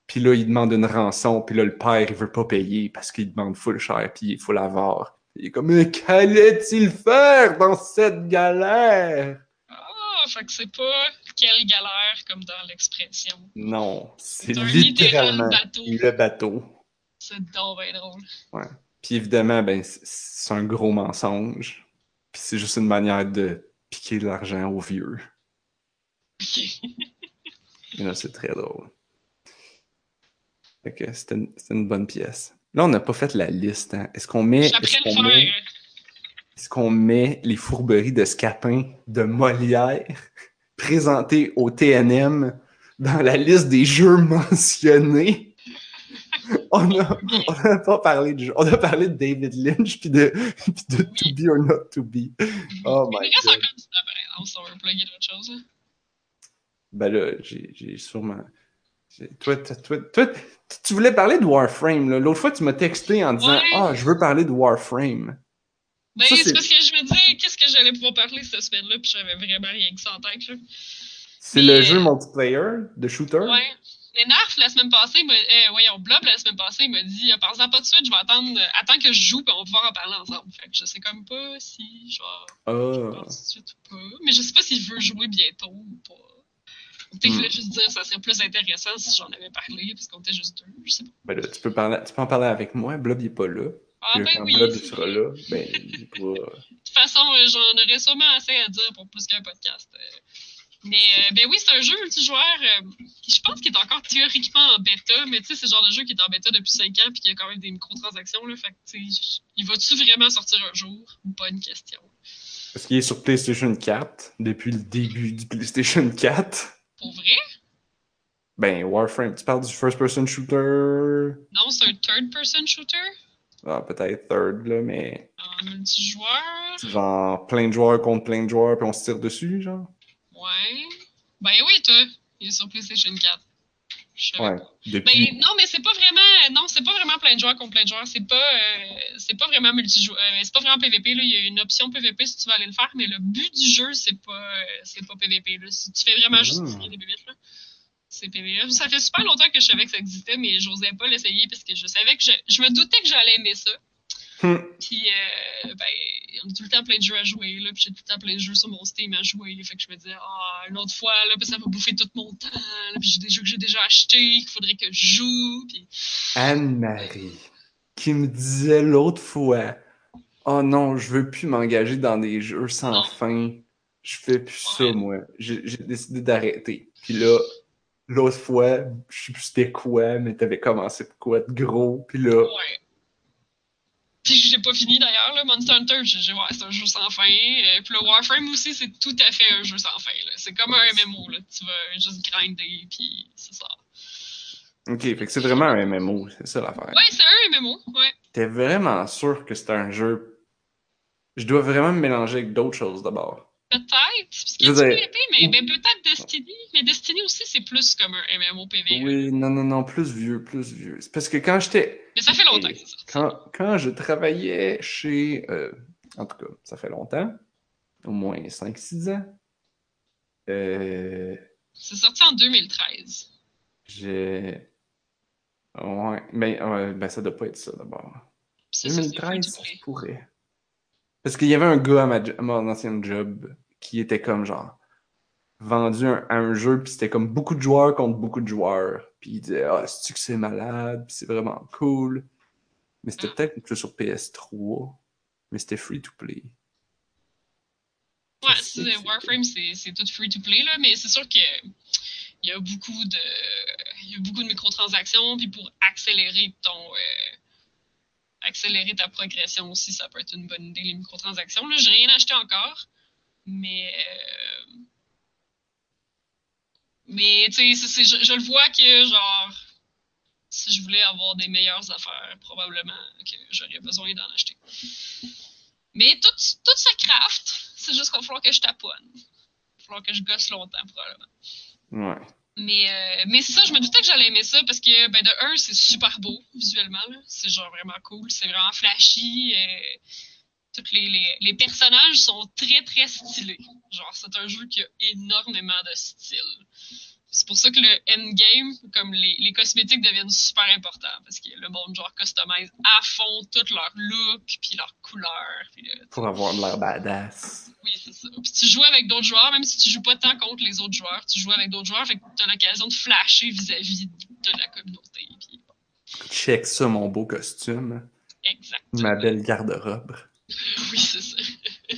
Puis là, il demande une rançon. Puis là, le père, il veut pas payer parce qu'il demande full cher. Puis il faut l'avoir. Il est comme, mais qu'allait-il faire dans cette galère? Ah, fait que c'est pas quelle galère comme dans l'expression. Non, c'est C'est un littéral littéralement bateau. le bateau. C'est donc bien drôle. Puis évidemment, ben, c'est un gros mensonge. Puis c'est juste une manière de piquer de l'argent aux vieux. Mais là, c'est très drôle. Fait que c'était une, une bonne pièce. Là, on n'a pas fait la liste. Hein. Est-ce qu'on met, est-ce qu'on met, qu'on met les fourberies de Scapin de Molière présentées au TNM dans la liste des jeux mentionnés? On n'a on a pas parlé de jeu. On a parlé de David Lynch puis de, puis de To Be or Not To Be. Oh my God. encore du temps, par exemple, si on veut plugger d'autres choses. hein. Ben là, j'ai sûrement. Toi, toi, toi, tu voulais parler de Warframe. là. L'autre fois, tu m'as texté en disant Ouais. Ah, je veux parler de Warframe. Ben, c'est parce que je me disais qu'est-ce que j'allais pouvoir parler cette semaine-là, puis j'avais vraiment rien que ça en tête. C'est le euh, jeu multiplayer de shooter? Ouais. Mais Narf, la semaine passée, euh, voyons, Blob, la semaine passée, il m'a dit, euh, parle-en pas de suite, je vais attendre, euh, attends que je joue, puis on va pouvoir en parler ensemble. Fait que je sais comme pas si je vais Ah. parler tout de suite ou pas. Mais je sais pas s'il veut jouer bientôt ou pas. Peut-être qu'il Hmm. voulait juste dire ça serait plus intéressant si j'en avais parlé, parce qu'on était juste deux, je sais pas. Ben là, tu peux, parler, tu peux en parler avec moi. Blob, il est pas là. Ah ben quand oui. Blob il sera là, ben, il pas. De toute façon, euh, j'en aurais sûrement assez à dire pour plus qu'un podcast. euh. Mais euh, ben oui, c'est un jeu multijoueur euh, qui je pense qu'il est encore théoriquement en bêta, mais tu sais, c'est le genre de jeu qui est en bêta depuis 5 ans puis qui a quand même des microtransactions. Là, fait que, il va-tu vraiment sortir un jour? Bonne question. Parce qu'il est sur PlayStation 4 depuis le début du PlayStation 4. Pour vrai? Ben, Warframe, tu parles du first-person shooter? Non, c'est un third-person shooter? Ah, peut-être third, là, mais. en multijoueur? Genre, plein de joueurs contre plein de joueurs, puis on se tire dessus, genre. Ouais. Ben oui, toi, il est sur PlayStation 4. Je Ouais. Depuis. Ben, non, mais c'est pas vraiment. Non, c'est pas vraiment plein de joueurs contre plein de joueurs. C'est pas, euh, c'est pas vraiment multijoueur. euh, c'est pas vraiment PVP. Là. Il y a une option PVP si tu veux aller le faire, mais le but du jeu, c'est pas, euh, c'est pas PVP. Là. Si tu fais vraiment juste Mm. tirer des bébites, là, c'est PVE. Ça fait super longtemps que je savais que ça existait, mais j'osais pas l'essayer parce que je savais que je, je me doutais que j'allais aimer ça. Hum. Puis, euh, ben, on a tout le temps plein de jeux à jouer, là, puis j'ai tout le temps plein de jeux sur mon Steam à jouer. Fait que je me disais, ah, une autre fois, là, ça va bouffer tout mon temps, là, puis j'ai des jeux que j'ai déjà achetés, qu'il faudrait que je joue, puis... Anne-Marie, qui me disait l'autre fois Oh non, je veux plus m'engager dans des jeux sans Non. fin. Je fais plus ça, moi. J'ai décidé d'arrêter. Puis là, l'autre fois, je sais plus c'était quoi, mais t'avais commencé pour quoi de gros. Puis là, Ouais. Puis j'ai pas fini d'ailleurs, là. Monster Hunter, j'ai j'ai- ouais, c'est un jeu sans fin. Euh, puis le Warframe aussi, c'est tout à fait un jeu sans fin. C'est comme un MMO, là. Tu vas juste grinder, puis c'est ça. ok, fait que c'est vraiment un MMO, c'est ça l'affaire. Ouais, c'est un MMO, ouais. T'es vraiment sûr que c'est un jeu? Je dois vraiment me mélanger avec d'autres choses d'abord. Peut-être. A veux du dire- PvP, mais ben, peut-être Destiny. Mais Destiny aussi, c'est plus comme un MMO PvE. Oui, non, non, non, plus vieux, plus vieux. C'est parce que quand j'étais. Mais ça fait longtemps que sorti. Quand, quand je travaillais chez. euh, en tout cas, ça fait longtemps. Au moins 5-6 ans. Euh, C'est sorti en 2013. j'ai. Ouais, mais ouais, ben ça doit pas être ça d'abord. Puis c'est ça, c'est 2013, ça pourrait. Parce qu'il y avait un gars à, ma, jo- à mon ancien job qui était comme genre vendu un- à un jeu, puis c'était comme beaucoup de joueurs contre beaucoup de joueurs. Puis il disait Ah, c'est-tu que c'est malade, c'est vraiment cool. Mais c'était peut-être que sur PS3, mais c'était free to play. Ouais, c'est? Warframe, c'est c'est tout free to play, là, mais c'est sûr que il y a beaucoup de il y a beaucoup de microtransactions, puis pour accélérer ton euh, accélérer ta progression aussi, ça peut être une bonne idée, les microtransactions. Là, j'ai rien acheté encore, mais euh, mais tu sais, je, le vois que genre si je voulais avoir des meilleures affaires, probablement que j'aurais besoin d'en acheter. Mais tout, tout craft, c'est juste qu'il va falloir que je taponne. Il va falloir que je gosse longtemps, probablement. Ouais. Mais, euh, mais ça, je me doutais que j'allais aimer ça parce que, ben, de un, c'est super beau visuellement. C'est genre vraiment cool. C'est vraiment flashy. euh, tous les, les, les personnages sont très, très stylés. Genre, c'est un jeu qui a énormément de style. C'est pour ça que le endgame, comme les, les cosmétiques deviennent super importants parce que le monde, genre, customise à fond tout leur look puis leur couleur. Puis, Pour avoir de l'air badass. oui, c'est ça. Puis tu joues avec d'autres joueurs, même si tu joues pas tant contre les autres joueurs, tu joues avec d'autres joueurs, fait que tu as l'occasion de flasher vis-à-vis de la communauté. Puis, Check ça, mon beau costume. exactement. Ma belle garde-robe. Oui, c'est ça.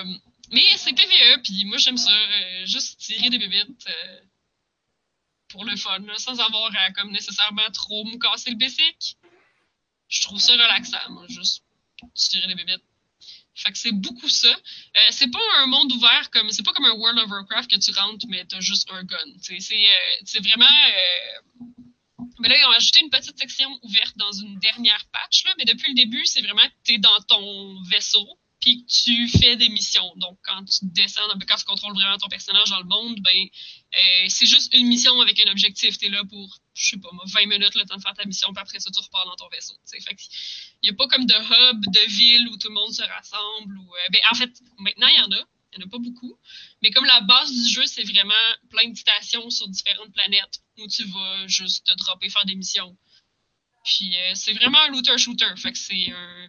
Euh, mais c'est PVE, puis moi j'aime ça. euh, juste tirer des bébites euh, pour le fun, là, sans avoir à comme nécessairement trop me casser le basic. Je trouve ça relaxant, moi, juste tirer des bébites. Fait que c'est beaucoup ça. Euh, c'est pas un monde ouvert comme. C'est pas comme un World of Warcraft que tu rentres, mais t'as juste un gun. C'est euh, vraiment. mais là, ils ont ajouté une petite section ouverte dans une dernière patch, là, mais depuis le début, c'est vraiment que tu es dans ton vaisseau, puis que tu fais des missions. Donc, quand tu descends, quand tu contrôles vraiment ton personnage dans le monde, ben, euh, c'est juste une mission avec un objectif. Tu es là pour, je sais pas, moi, 20 minutes le temps de faire ta mission, puis après ça, tu repars dans ton vaisseau. il n'y a pas comme de hub de ville où tout le monde se rassemble. Euh, ben, en fait, maintenant, il y en a, Il n'y en a pas beaucoup. Mais comme la base du jeu, c'est vraiment plein de stations sur différentes planètes où tu vas juste te dropper faire des missions. Puis euh, c'est vraiment un looter-shooter. Fait que c'est un,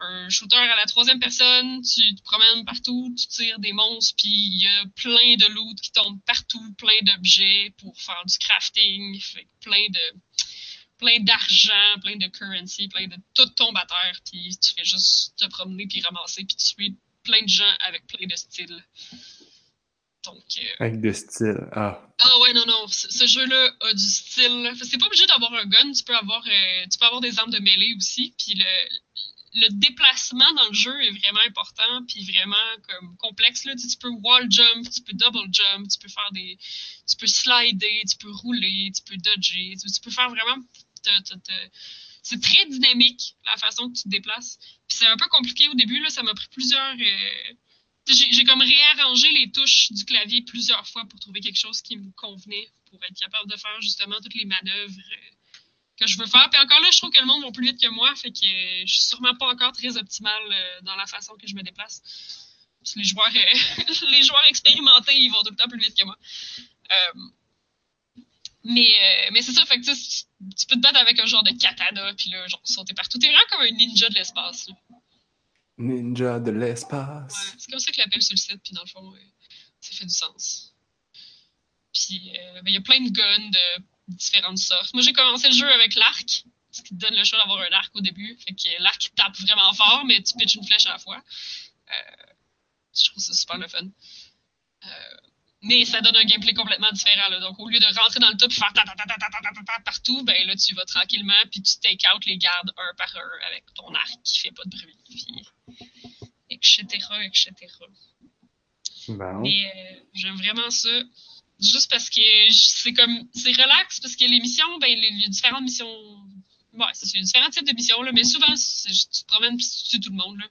un, shooter à la troisième personne. Tu te promènes partout, tu tires des monstres, puis il y a plein de loot qui tombent partout, plein d'objets pour faire du crafting. Fait plein de plein d'argent, plein de currency, plein de tout tombe à terre, puis tu fais juste te promener puis ramasser puis tuer plein de gens avec plein de styles. Donc. Euh... Avec de style, ah. Ah ouais, non, non, ce jeu-là a du style. C'est pas obligé d'avoir un gun, tu peux avoir, euh, tu peux avoir des armes de mêlée aussi, puis le, le déplacement dans le jeu est vraiment important, puis vraiment comme complexe. Là. Tu, peux wall jump, tu peux double jump, tu peux faire des. Tu peux slider, tu peux rouler, tu peux dodger, tu, tu peux faire vraiment c'est très dynamique la façon que tu te déplaces. Puis c'est un peu compliqué au début, là, ça m'a pris plusieurs. Euh, j'ai comme réarrangé les touches du clavier plusieurs fois pour trouver quelque chose qui me convenait, pour être capable de faire justement toutes les manœuvres euh, que je veux faire. Puis encore là, je trouve que le monde va plus vite que moi, fait que je suis sûrement pas encore très optimale euh, dans la façon que je me déplace. les joueurs, les joueurs expérimentés, ils vont tout le temps plus vite que moi. mais mais c'est ça, fait que tu peux te battre avec un genre de katana, puis là, genre, sauter partout. T'es vraiment comme un ninja de l'espace. Ninja de l'espace. Ouais, c'est comme ça que l'appelle sur le site, puis dans le fond, ça fait du sens. Puis, euh, ben, il y a plein de guns de différentes sortes. Moi, j'ai commencé le jeu avec l'arc, ce qui te donne le choix d'avoir un arc au début. Fait que l'arc tape vraiment fort, mais tu pitches une flèche à la fois. Euh, je trouve ça super le fun. Euh, mais ça donne un gameplay complètement différent. Donc, au lieu de rentrer dans le top et faire ta, ta, ta, partout, ben là, tu vas tranquillement, puis tu take out les gardes un par un avec ton arc qui fait pas de bruit, etc., etc. Mais euh, j'aime vraiment ça. Juste parce que c'est comme, c'est relax, parce que les missions, ben, les, les différentes missions, ouais, c'est différents types de missions, là, mais souvent, tu te promènes puis tu tues tout le monde, là.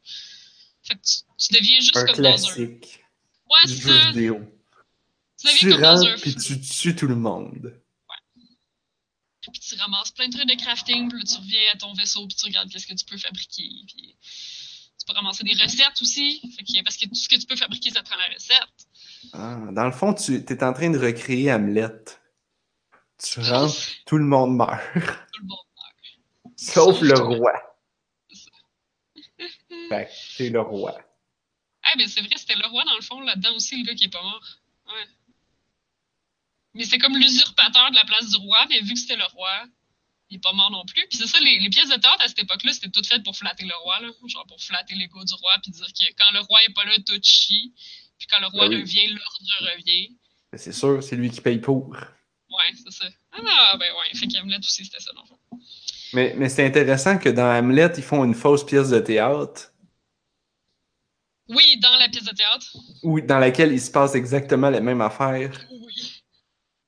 Fait que tu, tu deviens juste un comme classique dans un... Ouais, c'est ça. vidéo. Tu Tu deviens comme dans un puis tu tues tout le monde. puis tu ramasses plein de trucs de crafting, puis là, tu reviens à ton vaisseau, puis tu regardes qu'est-ce que tu peux fabriquer. Puis tu peux ramasser des recettes aussi, fait que, parce que tout ce que tu peux fabriquer, ça te prend la recette. Ah, dans le fond, tu es en train de recréer Hamlet. Tu rentres, tout le monde meurt. Tout le monde meurt. Sauf le roi. Fait que t'es le roi. Ah, ben c'est vrai, c'était le roi dans le fond, là-dedans aussi, le gars qui est pas mort. Ouais. Mais c'est comme l'usurpateur de la place du roi, mais vu que c'était le roi, il est pas mort non plus. Puis c'est ça, les, les pièces de théâtre à cette époque-là, c'était toutes faites pour flatter le roi, là. Genre pour flatter l'ego du roi, puis dire que quand le roi est pas là, tout chie. Puis quand le roi Ben oui. revient, l'ordre revient. Mais c'est sûr, c'est lui qui paye pour. Ouais, c'est ça. Ah, ben ouais. Fait qu'Hamlet aussi, c'était ça, dans le fond. Mais, mais c'est intéressant que dans Hamlet, ils font une fausse pièce de théâtre Oui, dans la pièce de théâtre. où, dans laquelle il se passe exactement les mêmes affaires. Oui.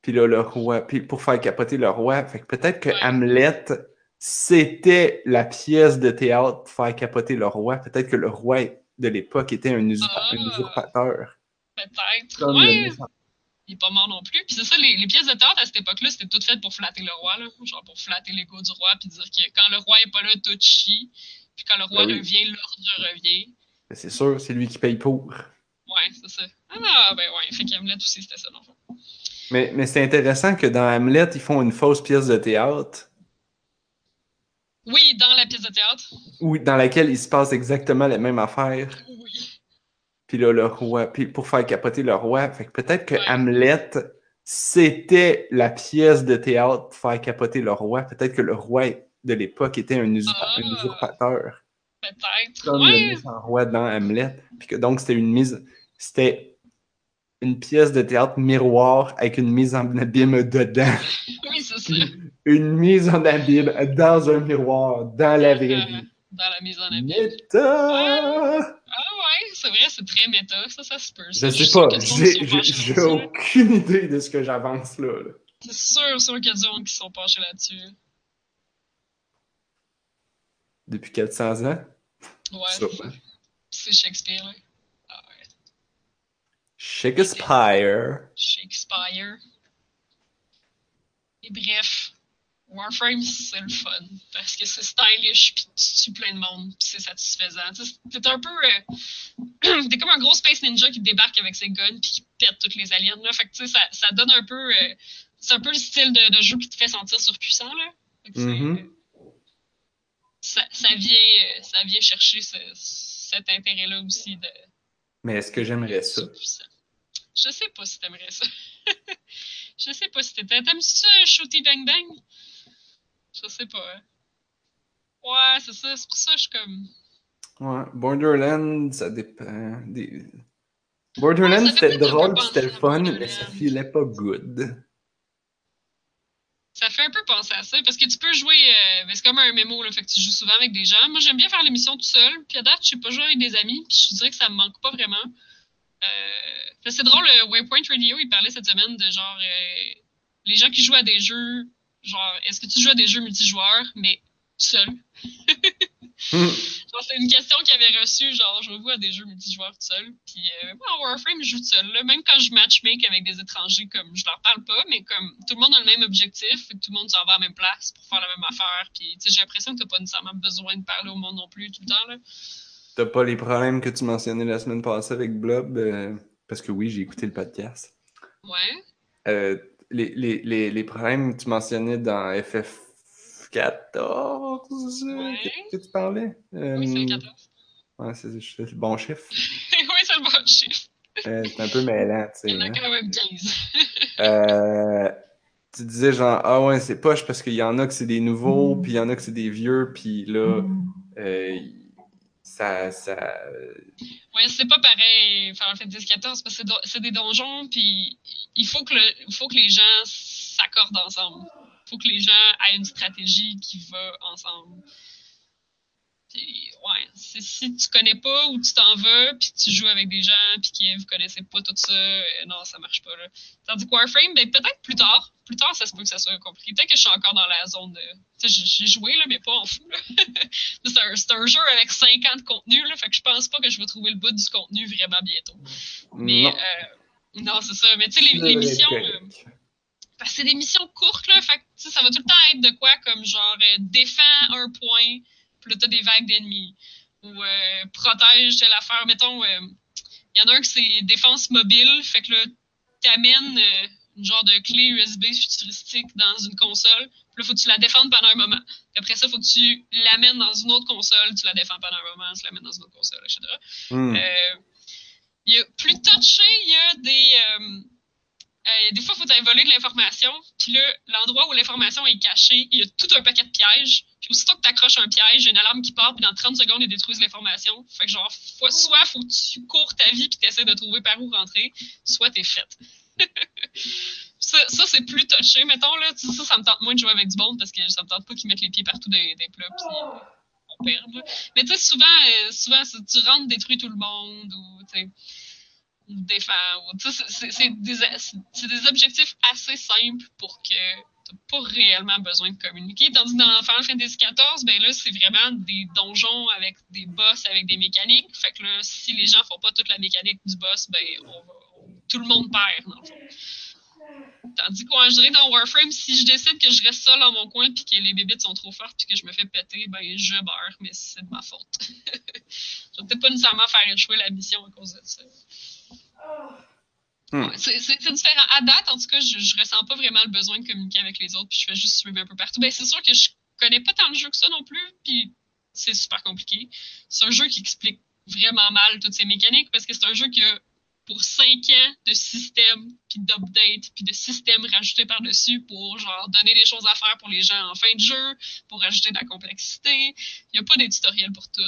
Puis là, le roi, puis pour faire capoter le roi, fait que peut-être que Ouais. Hamlet, c'était la pièce de théâtre pour faire capoter le roi. Peut-être que le roi de l'époque était un, usurpa- Ah. un usurpateur. Peut-être. Ouais. Il est pas mort non plus. Puis c'est ça, les, les pièces de théâtre à cette époque-là, c'était toutes faites pour flatter le roi, là. Genre pour flatter l'ego du roi, puis dire que quand le roi est pas là, tout chie. Puis quand le roi Ben oui. revient, l'ordre revient. Mais C'est sûr, c'est lui qui paye pour. Ouais, c'est ça. Ah, ben ouais. Fait qu'Hamlet aussi, c'était ça, dans le fond. Mais, mais c'est intéressant que dans Hamlet, ils font une fausse pièce de théâtre Oui, dans la pièce de théâtre. où, dans laquelle il se passe exactement les mêmes affaires. Oui. Puis là, le roi, puis pour faire capoter le roi, fait que peut-être que Ouais. Hamlet, c'était la pièce de théâtre pour faire capoter le roi. Peut-être que le roi de l'époque était un, un Ah. usurpateur, Peut-être. comme Ouais. le roi dans Hamlet. Puis que donc c'était une mise, c'était une pièce de théâtre miroir avec une mise en abîme dedans. Oui, c'est ça. Une mise en abîme dans un miroir, dans la vraie vie. Dans la mise en abîme. Méta! Ah ouais, c'est vrai, c'est très méta. Ça, ça se peut. Je sais pas, j'ai aucune idée de ce que j'avance là. là. C'est sûr, sûr qu'il y a du monde qui sont penchés là-dessus. Depuis 400 ans? Ouais, c'est Shakespeare, là. Ah ouais. Shakespeare. Shakespeare. Et bref. Warframe, c'est le fun. Parce que c'est stylish, puis tu tues plein de monde, puis c'est satisfaisant. T'es un peu. Euh, t'es comme un gros Space Ninja qui débarque avec ses guns, puis qui pète toutes les aliens. Là. Fait que, tu sais, ça, ça donne un peu. Euh, c'est un peu le style de, de, jeu qui te fait sentir surpuissant, là. Mm-hmm. ça, ça, vient, ça vient chercher ce, cet intérêt-là aussi de. Mais est-ce que j'aimerais ça? Je sais pas si t'aimerais ça. je sais pas si. T'aimes ça, Shooty Bang Bang? Je sais pas. Hein. Ouais, c'est ça. C'est pour ça que je suis comme. Ouais, Borderlands, ça dépend. Des... Borderlands, ouais, c'était drôle, c'était le fun, mais ça filait pas good. Ça fait un peu penser à ça, parce que tu peux jouer. Euh, c'est comme un mémo, là, fait que tu joues souvent avec des gens. Moi, j'aime bien faire l'émission tout seul, puis à date, je sais pas jouer avec des amis, puis je dirais que ça me manque pas vraiment. Euh, c'est drôle, le Waypoint Radio, il parlait cette semaine de genre. Euh, les gens qui jouent à des jeux genre, est-ce que tu joues à des jeux multijoueurs, mais seul? Genre, c'est une question qu'il avait reçue, genre, je joue à des jeux multijoueurs tout seul. Puis, euh, moi, en Warframe, je joue tout seul. Là. Même quand je matchmake avec des étrangers, comme, je leur parle pas, mais comme, tout le monde a le même objectif, et tout le monde s'en va à la même place pour faire la même affaire. Puis, tu sais, j'ai l'impression que t'as pas nécessairement besoin de parler au monde non plus tout le temps, là. T'as pas les problèmes que tu mentionnais la semaine passée avec Blob, euh, parce que oui, j'ai écouté le podcast. Ouais. Euh, les, les, les, les, problèmes que tu mentionnais dans FF14 ouais. que, tu parlais? oui, c'est le 14. Euh, ouais, c'est le bon chiffre. oui, c'est le bon chiffre. Euh, c'est un peu mêlant, tu sais. Il y en a hein. quand même 15. euh, tu disais genre, ah ouais, c'est poche parce qu'il y en a que c'est des nouveaux, puis il y en a que c'est des vieux, puis là, euh, ça. ça... Ouais, c'est pas pareil Final Fantasy XIV parce que c'est des donjons, puis il faut que les gens s'accordent ensemble. Il faut que les gens aient une stratégie qui va ensemble. Ouais, si tu connais pas où tu t'en vas, puis tu joues avec des gens, puis qui vous connaissez pas tout ça, euh, non, ça marche pas. Là. Tandis que Warframe, ben, peut-être plus tard. Plus tard, ça se peut que ça soit compliqué. Peut-être que je suis encore dans la zone de. Tu sais, j'ai joué, là, mais pas en fou. c'est un, un, jeu avec 5 ans de contenu, là, fait que je pense pas que je vais trouver le bout du contenu vraiment bientôt. Mais, non, euh, non c'est ça. Mais tu sais, les, les, missions. Euh, parce que c'est des missions courtes, là, fait que ça va tout le temps être de quoi, comme genre, euh, défends un point puis là, t'as des vagues d'ennemis. Ou euh, protège telle affaire. Mettons, il euh, y en a un qui c'est défense mobile. Fait que là, t'amènes euh, une genre de clé USB futuristique dans une console. Puis là, faut que tu la défendes pendant un moment. Puis après ça, faut que tu l'amènes dans une autre console. Tu la défends pendant un moment, tu l'amènes dans une autre console, etc. Mm. y a, plus touché, il y a des euh, des fois, il faut aller voler de l'information. Puis là, l'endroit où l'information est cachée, il y a tout un paquet de pièges. Puis aussitôt que tu accroches un piège, il y a une alarme qui part, puis dans 30 secondes, ils détruisent l'information. Fait que genre, soit faut que tu cours ta vie, puis tu essaies de trouver par où rentrer, soit t'es faite. ça, ça c'est plus touché, mettons. Là, ça, ça me tente moins de jouer avec du monde parce que ça me tente pas qu'ils mettent les pieds partout des, des plats, puis euh, on perd. Là. Mais tu sais, souvent, euh, souvent tu rentres, détruis tout le monde, ou tu sais défend. C'est des, des, objectifs assez simples pour que tu pas réellement besoin de communiquer. Tandis que dans Final Fantasy XIV, ben là, c'est vraiment des donjons avec des boss avec des mécaniques. Fait là, si les gens font pas toute la mécanique du boss, ben tout le monde perd, dans le. Tandis dirais dans Warframe, si je décide que je reste seul dans mon coin puis que les bébites sont trop fortes puis que je me fais péter, ben je meurs, mais c'est de ma faute. je vais peut-être pas nécessairement faire échouer la mission à cause de ça. Hmm. C'est différent. À date, en tout cas, je, je ressens pas vraiment le besoin de communiquer avec les autres, puis je fais juste suivre un peu partout. Ben, c'est sûr que je connais pas tant le jeu que ça non plus, puis c'est super compliqué. C'est un jeu qui explique vraiment mal toutes ces mécaniques, parce que c'est un jeu qui a pour cinq ans de système, puis d'update, puis de système rajouté par-dessus pour genre donner des choses à faire pour les gens en fin de jeu, pour rajouter de la complexité. Il n'y a pas des tutoriels pour tout.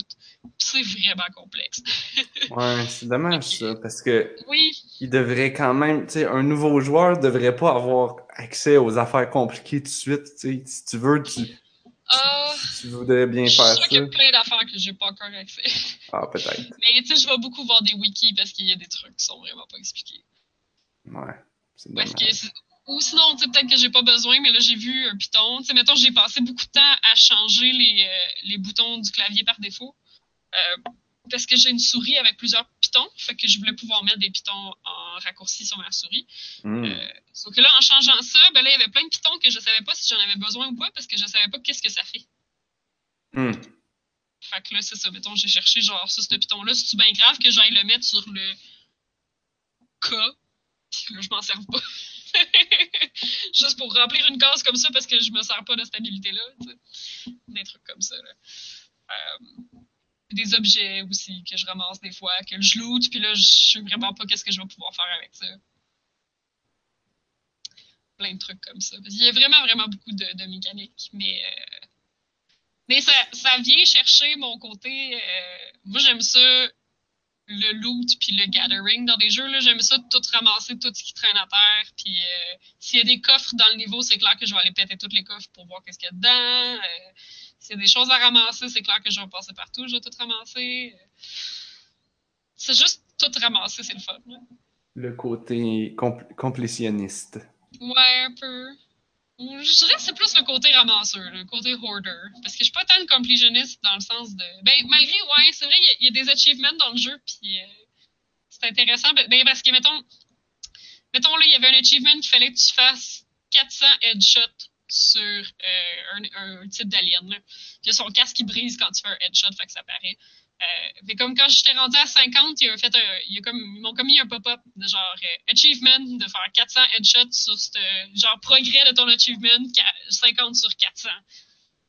C'est vraiment complexe. ouais, c'est dommage ça, parce que oui. il devrait quand même, tu sais, un nouveau joueur devrait pas avoir accès aux affaires compliquées tout de suite. Si tu veux, tu Uh, tu voudrais bien faire ça. Je suis qu'il y a plein d'affaires que j'ai pas encore accès. Ah, peut-être. Mais tu sais, je vais beaucoup voir des wikis parce qu'il y a des trucs qui sont vraiment pas expliqués. Ouais. C'est parce que ou sinon, tu sais, peut-être que j'ai pas besoin, mais là, j'ai vu un Python. Tu sais, mettons, j'ai passé beaucoup de temps à changer les, euh, les boutons du clavier par défaut. Euh, parce que j'ai une souris avec plusieurs pitons, fait que je voulais pouvoir mettre des pitons en raccourci sur ma souris. Euh, sauf que là, en changeant ça, ben là, il y avait plein de pitons que je savais pas si j'en avais besoin ou pas parce que je savais pas qu'est-ce que ça fait. Hmm. Fait que là, c'est ça, mettons, j'ai cherché genre ça, ce piton là c'est bien grave que j'aille le mettre sur le K? Puis là, je m'en sers pas. Juste pour remplir une case comme ça parce que je me sers pas de stabilité-là. Des trucs comme ça. Là. Euh, des objets aussi que je ramasse des fois, que je loot, puis là, je sais vraiment pas qu'est-ce que je vais pouvoir faire avec ça. Plein de trucs comme ça. Il y a vraiment, vraiment beaucoup de, de mécaniques, mais, euh, mais ça, ça vient chercher mon côté. euh, moi, j'aime ça, le loot puis le gathering dans des jeux. J'aime ça tout ramasser, tout ce qui traîne à terre. Puis euh, s'il y a des coffres dans le niveau, c'est clair que je vais aller péter tous les coffres pour voir qu'est-ce qu'il y a dedans. S'il y a des choses à ramasser, c'est clair que je vais passer partout, je vais tout ramasser. C'est juste tout ramasser, c'est le fun. là. Le côté compl- complétionniste. Ouais, un peu. Je dirais que c'est plus le côté ramasseur, le côté hoarder. Parce que je suis pas tant une complétionniste dans le sens de. Ben, malgré, ouais, c'est vrai, il y a- il y, a des achievements dans le jeu, puis euh, c'est intéressant. Ben, ben, parce que, mettons, mettons, là, il y avait un achievement qu'il fallait que tu fasses 400 headshots sur euh, un, type d'alien. il a son casque qui brise quand tu fais un headshot, fait que ça paraît. Euh, comme quand j'étais rendu à 50, il a fait un, comme, ils m'ont comme mis un pop-up de genre euh, achievement de faire 400 headshots sur ce genre progrès de ton achievement qua- 50 sur 400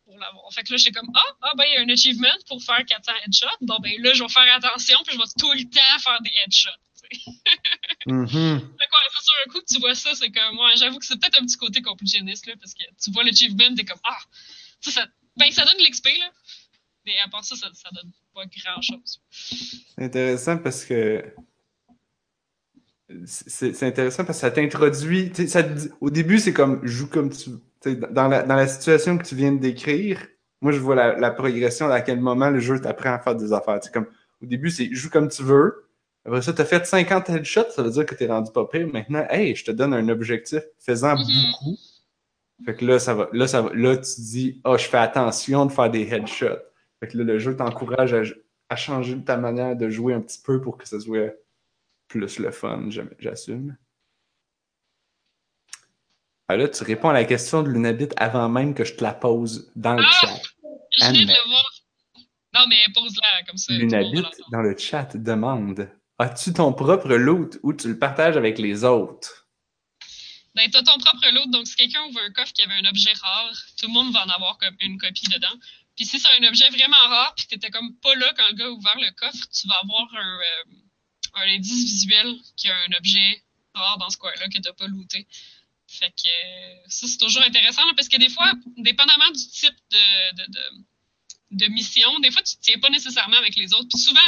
pour l'avoir. Fait que là j'étais comme ah ah ben il y a un achievement pour faire 400 headshots. Bon ben là je vais faire attention puis je vais tout le temps faire des headshots. Fait que ouais, c'est sur un coup que tu vois ça, c'est comme moi j'avoue que c'est peut-être un petit côté complétionniste là parce que tu vois l'achievement t'es comme ah ça, ça ben ça donne l'XP là. Mais à part ça, ça, ça donne pas grand chose. C'est intéressant parce que. C'est intéressant parce que ça t'introduit. Au début, c'est comme joue comme tu. Dans la, dans la situation que tu viens de décrire, moi, je vois la, la progression à quel moment le jeu t'apprend à faire des affaires. Tu sais, comme, au début, c'est joue comme tu veux. Après ça, t'as fait 50 headshots, ça veut dire que t'es rendu pas pire. Maintenant, hey, je te donne un objectif faisant Mhm. beaucoup. Fait que là, ça va. Là, ça va. Là, tu dis, oh, je fais attention de faire des headshots. Fait que là, le jeu t'encourage à, à changer ta manière de jouer un petit peu pour que ça soit plus le fun, j'assume. Ah là, tu réponds à la question de Lunabit avant même que je te la pose dans le Ah! chat. Je viens de le voir. Non, mais pose-la comme ça. Lunabit dans le chat demande As-tu ton propre loot ou tu le partages avec les autres? Ben, t'as ton propre loot, donc si quelqu'un ouvre un coffre qui avait un objet rare, tout le monde va en avoir comme une copie dedans. Puis si c'est un objet vraiment rare, puis t'étais comme pas là quand le gars a ouvert le coffre, tu vas avoir un, euh, indice visuel qui a un objet rare dans ce coin-là que t'as pas looté. Fait que euh, ça, c'est toujours intéressant, parce que des fois, dépendamment du type de, de mission, des fois, tu te tiens pas nécessairement avec les autres. Puis souvent,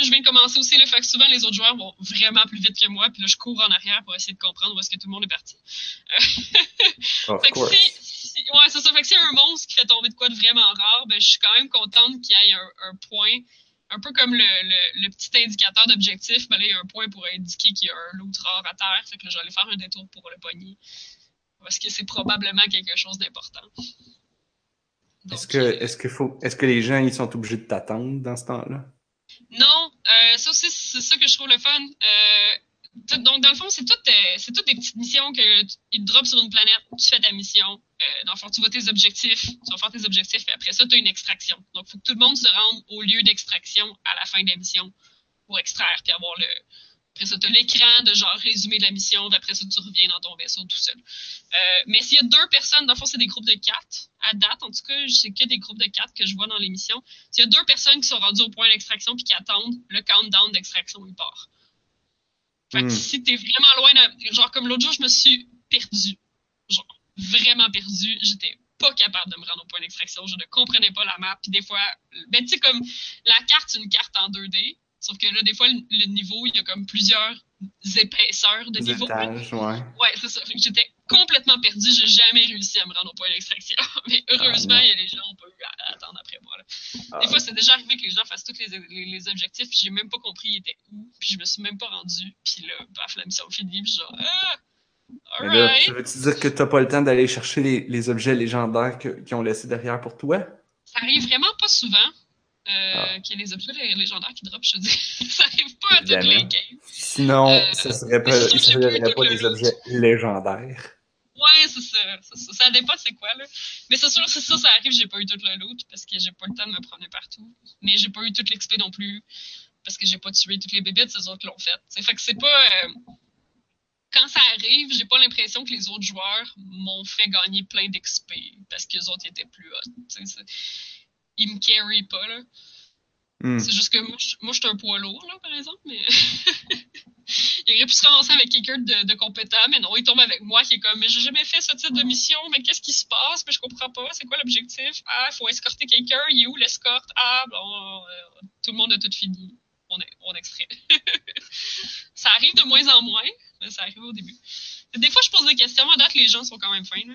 je viens de commencer aussi, le fait que souvent, les autres joueurs vont vraiment plus vite que moi, puis là, je cours en arrière pour essayer de comprendre où est-ce que tout le monde est parti. Of Fait que course. si, si- ouais, c'est ça. Fait que y a un monstre qui fait tomber de quoi de vraiment rare, ben, je suis quand même contente qu'il y ait un, un point, un peu comme le, le, le petit indicateur d'objectif, ben là, il y a un point pour indiquer qu'il y a un loot rare à terre. Fait que là, je vais aller faire un détour pour le pogner. Parce que c'est probablement quelque chose d'important. Est-ce que, est-ce que, faut, est-ce que les gens ils sont obligés de t'attendre dans ce temps-là? Non, euh, ça aussi, c'est ça que je trouve le fun. Euh, tout- donc, dans le fond, c'est toutes, euh, c'est toutes des petites missions que tu- ils te drop sur une planète, tu fais ta mission. Dans le fond, tu vois tes objectifs, tu vas faire tes objectifs, et après ça, tu as une extraction. Donc, il faut que tout le monde se rende au lieu d'extraction à la fin de la mission pour extraire, puis avoir le. Après ça, tu as l'écran de genre résumé de la mission, puis après ça, tu reviens dans ton vaisseau tout seul. Euh, mais s'il y a deux personnes, dans le fond, c'est des groupes de quatre. À date, en tout cas, c'est que des groupes de quatre que je vois dans les missions. S'il y a deux personnes qui sont rendues au point d'extraction puis qui attendent, le countdown d'extraction, il part. Fait que Hmm. si t'es vraiment loin, de- genre comme l'autre jour, je me suis perdue. Genre, vraiment perdue. J'étais pas capable de me rendre au point d'extraction. Je ne comprenais pas la map. Puis des fois, ben tu sais, comme la carte, c'est une carte en 2D. Sauf que là, des fois, le, le niveau, il y a comme plusieurs épaisseurs de niveau. étages, ouais. Ouais, c'est ça. J'étais complètement perdue. J'ai jamais réussi à me rendre au point d'extraction. Mais heureusement, Ah, il y a les gens à attendre après moi. là. Ah, Des fois, c'est déjà arrivé que les gens fassent tous les, les, les objectifs, puis j'ai même pas compris ils étaient où, puis je me suis même pas rendu, puis là, paf, la mission finie, puis genre, ah, mais là, alright. ça veut-tu dire que t'as pas le temps d'aller chercher les, les objets légendaires qu'ils ont laissés derrière pour toi? Ça arrive vraiment pas souvent. Ah. Qu'il y ait les objets lé- légendaires qui drop, je te dis. ça arrive pas à toutes les games. Sinon, Euh, ça serait pas, pas eu serait pas des objets légendaires. Ouais, c'est ça, ça. Ça dépend c'est quoi, là. Mais c'est sûr, c'est ça, ça arrive, j'ai pas eu tout le loot parce que j'ai pas eu le temps de me promener partout. Mais j'ai pas eu toute l'XP non plus parce que j'ai pas tué toutes les bébites, c'est eux autres qui l'ont fait. T'sais, fait que c'est pas. euh, Quand ça arrive, j'ai pas l'impression que les autres joueurs m'ont fait gagner plein d'XP parce que les autres étaient plus hot. Ils me carry pas, là. Hmm. C'est juste que moi, je moi, je suis un poids lourd, là, par exemple, mais. il aurait pu se ramasser avec quelqu'un de, de compétent, mais non, il tombe avec moi qui est comme, mais j'ai jamais fait ce type de mission, mais qu'est-ce qui se passe? Mais je comprends pas, c'est quoi l'objectif? Ah, il faut escorter quelqu'un, il est où l'escorte? Ah, bon, euh, tout le monde a tout fini. On, est, on extrait. ça arrive de moins en moins, mais ça arrive au début. Des fois, je pose des questions, à date, les gens sont quand même fins, là.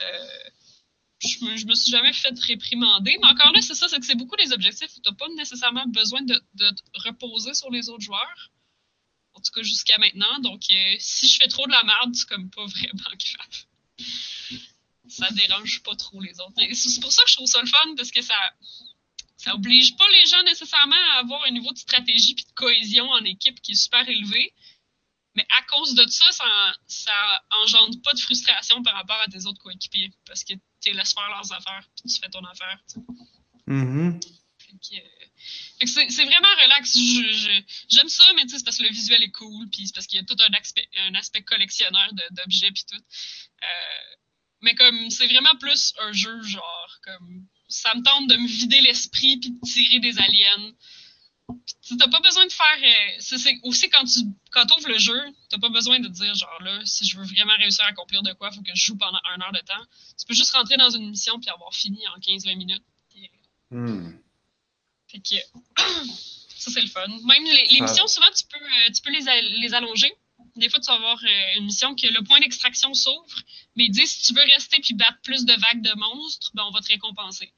Euh, je je me suis jamais fait réprimander. Mais encore là, c'est ça, c'est que c'est beaucoup des objectifs tu n'as pas nécessairement besoin de, te reposer sur les autres joueurs. En tout cas, jusqu'à maintenant. Donc, euh, si je fais trop de la merde, c'est comme pas vraiment grave. Ça dérange pas trop les autres. C'est pour ça que je trouve ça le fun, parce que ça, ça oblige pas les gens nécessairement à avoir un niveau de stratégie et de cohésion en équipe qui est super élevé. Mais à cause de ça, ça, ça engendre pas de frustration par rapport à tes autres coéquipiers. Parce que tu laisses faire leurs affaires, puis tu fais ton affaire. Mhm. Que, euh, c'est vraiment relax. J'aime ça, mais c'est parce que le visuel est cool, puis c'est parce qu'il y a tout un aspect, un aspect collectionneur d'objets, puis tout. Euh, mais comme, c'est vraiment plus un jeu, genre, comme, ça me tente de me vider l'esprit, puis de tirer des aliens. Puis t'as pas besoin de faire. euh, c'est- aussi quand tu quand ouvres le jeu, t'as pas besoin de dire genre là, si je veux vraiment réussir à accomplir de quoi, faut que je joue pendant un heure de temps. Tu peux juste rentrer dans une mission puis avoir fini en 15-20 minutes. Puis, Hmm. fait que ça c'est le fun. Même les, les Ah. missions, souvent tu peux, euh, tu peux les, al- les allonger. Des fois, tu vas avoir euh, une mission que le point d'extraction s'ouvre, mais ils disent si tu veux rester puis battre plus de vagues de monstres, ben on va te récompenser.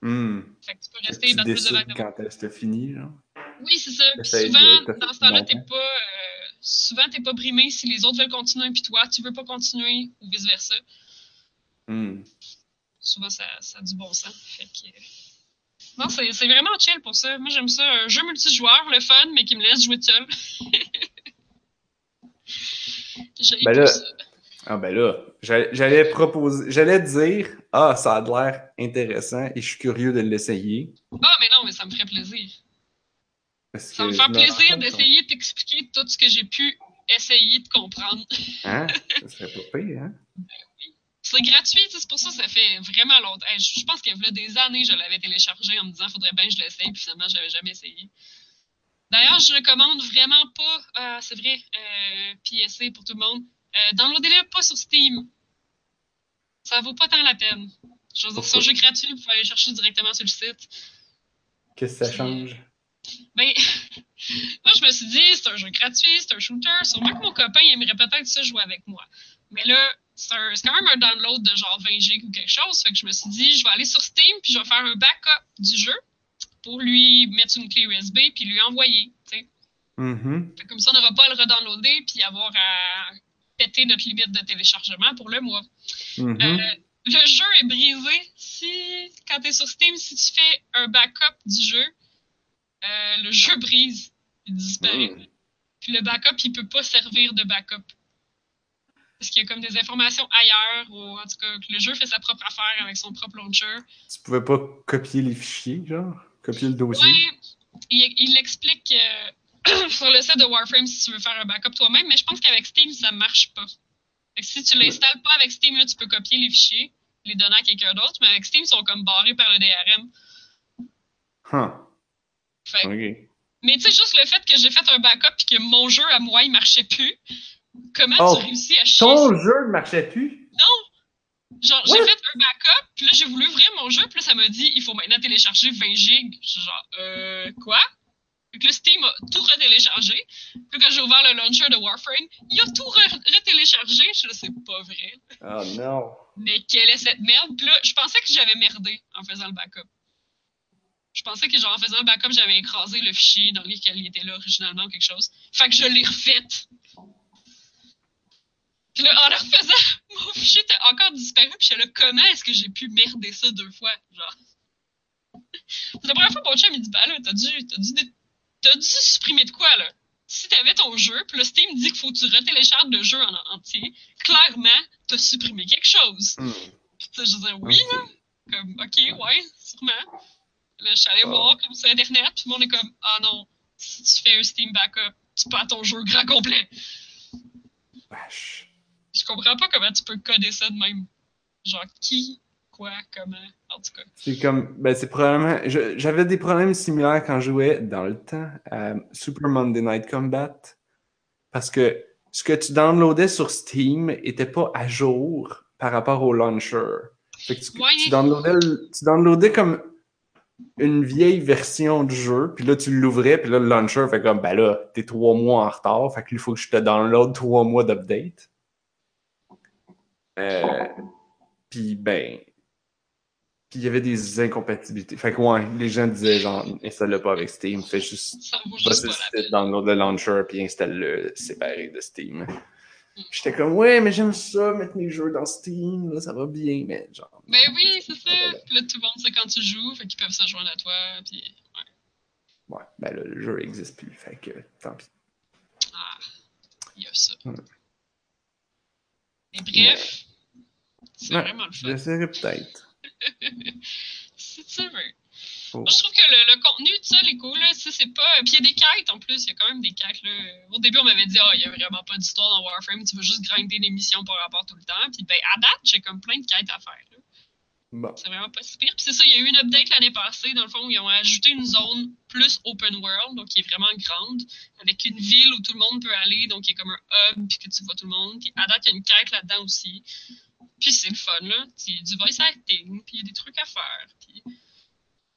Hmm. Fait que tu peux rester Tu battre plus de vagues de quand t'as fini, genre? Oui, c'est ça. De- souvent, dans ce temps-là, t'es pas. euh, souvent, t'es pas brimé si les autres veulent continuer, puis toi, tu veux pas continuer, ou vice-versa. Hmm. Souvent, ça, ça a du bon sens. Fait que. euh, Non, c'est vraiment chill pour ça. Moi, j'aime ça. Un jeu multijoueur, le fun, mais qui me laisse jouer tout seul. J'ai Ben là- ça. Ah ben là, j'allais proposer, j'allais dire, ah, ça a l'air intéressant et je suis curieux de l'essayer. Ah, mais non, mais ça me ferait plaisir. Parce Ça me je fait plaisir d'essayer de t'expliquer tout ce que j'ai pu essayer de comprendre. Hein? Ça serait pas pire, hein? C'est gratuit, c'est pour ça que ça fait vraiment longtemps. Je je pense qu'il y a des années, je l'avais téléchargé en me disant faudrait bien que je l'essaye, puis finalement, j'avais jamais essayé. D'ailleurs, je recommande vraiment pas, euh, c'est vrai, euh, PSC pour tout le monde, euh, downloadez-le pas sur Steam. Ça vaut pas tant la peine. Je veux dire, c'est un jeu gratuit, vous pouvez aller chercher directement sur le site. Qu'est-ce que ça change? Ben, moi, je me suis dit, c'est un jeu gratuit, c'est un shooter. Sûrement que mon copain il aimerait peut-être ça jouer avec moi. Mais là, c'est quand même un download de genre 20 gigs ou quelque chose. Fait que je me suis dit, je vais aller sur Steam puis je vais faire un backup du jeu pour lui mettre une clé USB puis lui envoyer. Mhm. Fait que comme ça, on n'aura pas à le redownloader puis avoir à péter notre limite de téléchargement pour le mois. Mhm. Euh, le jeu est brisé si, quand tu es sur Steam, si tu fais un backup du jeu, euh, le jeu brise, il disparaît. Mm. Puis le backup, il peut pas servir de backup. Parce qu'il y a comme des informations ailleurs, ou en tout cas, que le jeu fait sa propre affaire avec son propre launcher. Tu pouvais pas copier les fichiers, genre? Copier le dossier? Ouais, il, il l'explique euh, sur le site de Warframe si tu veux faire un backup toi-même, mais je pense qu'avec Steam, ça marche pas. Fait que si tu l'installes pas avec Steam, là, tu peux copier les fichiers, les donner à quelqu'un d'autre, mais avec Steam, ils sont comme barrés par le DRM. Huh. Fait que-. Mais tu sais, juste le fait que j'ai fait un backup et que mon jeu à moi, il marchait plus, comment Oh, tu réussis à chier Ton jeu ne marchait plus? Genre, j'ai fait un backup, puis là, j'ai voulu ouvrir mon jeu, puis là, ça m'a dit, il faut maintenant télécharger 20 gigs. Genre, euh, quoi? Fait que le Steam a tout retéléchargé. Puis quand j'ai ouvert le launcher de Warframe, il a tout re- retéléchargé. Je suis là, c'est pas vrai. Oh non. Mais quelle est cette merde? Puis là, je pensais que j'avais merdé en faisant le backup. Je pensais que, genre, en faisant le backup, j'avais écrasé le fichier dans lequel il était là originalement ou quelque chose. Fait que je l'ai refait. Puis là, en le refaisant, mon fichier était encore disparu. Puis je suis là, comment est-ce que j'ai pu merder ça deux fois? Genre? C'est la première fois que mon chum il dit, bah là, t'as dû, t'as dû, t'as dû supprimer de quoi, là? Si t'avais ton jeu, puis le Steam dit qu'il faut que tu retélécharges le jeu en entier, clairement, t'as supprimé quelque chose. Hmm. Puis tu sais, je disais, oui, là. Comme, ok, ouais, sûrement. Là, je suis allée Ah. voir comme sur Internet, puis le monde est comme, ah non, si tu fais un Steam backup, tu perds ton jeu grand complet. Wesh. Je comprends pas comment tu peux coder ça de même. Genre, qui, quoi, comment, en tout cas. C'est comme, ben c'est probablement, j'avais des problèmes similaires quand je jouais dans le temps à Super Monday Night Combat, parce que ce que tu downloadais sur Steam était pas à jour par rapport au launcher. Fait que tu, Ouais. tu downloadais, tu downloadais comme une vieille version du jeu, puis là tu l'ouvrais, puis là le launcher fait comme, ben là, t'es trois mois en retard, fait qu'il faut que je te download trois mois d'update. Euh, puis ben, puis il y avait des incompatibilités. Fait que ouais, les gens disaient genre, installe-le pas avec Steam, fais juste pas le download le launcher, puis installe-le séparé de Steam. J'étais comme, ouais, mais j'aime ça, mettre mes jeux dans Steam, là, ça va bien, mais genre. Ben oui, c'est ça. Puis là, tout le monde sait quand tu joues, fait qu'ils peuvent se joindre à toi, puis ouais. Ouais, ben là, le jeu n'existe plus, fait que tant pis. Ah, il y a ça. Ouais. Mais bref, c'est Ouais, vraiment le fun. J'essaierai peut-être. Si tu veux. Oh. Moi, je trouve que le, le contenu de ça, les cool, là, ça, c'est pas. Puis il y a des quêtes en plus, il y a quand même des quêtes. Là. Au début, on m'avait dit, ah, il y a vraiment pas d'histoire dans Warframe, tu veux juste grinder des missions par rapport tout le temps. Puis ben, à date, j'ai comme plein de quêtes à faire. Là. Bon. C'est vraiment pas si pire. Puis c'est ça, il y a eu une update l'année passée, dans le fond, où ils ont ajouté une zone plus open world, donc qui est vraiment grande, avec une ville où tout le monde peut aller, donc qui est comme un hub, puis que tu vois tout le monde. Puis à date, il y a une quête là-dedans aussi. Puis c'est le fun, là. Il y a du voice acting, puis il y a des trucs à faire.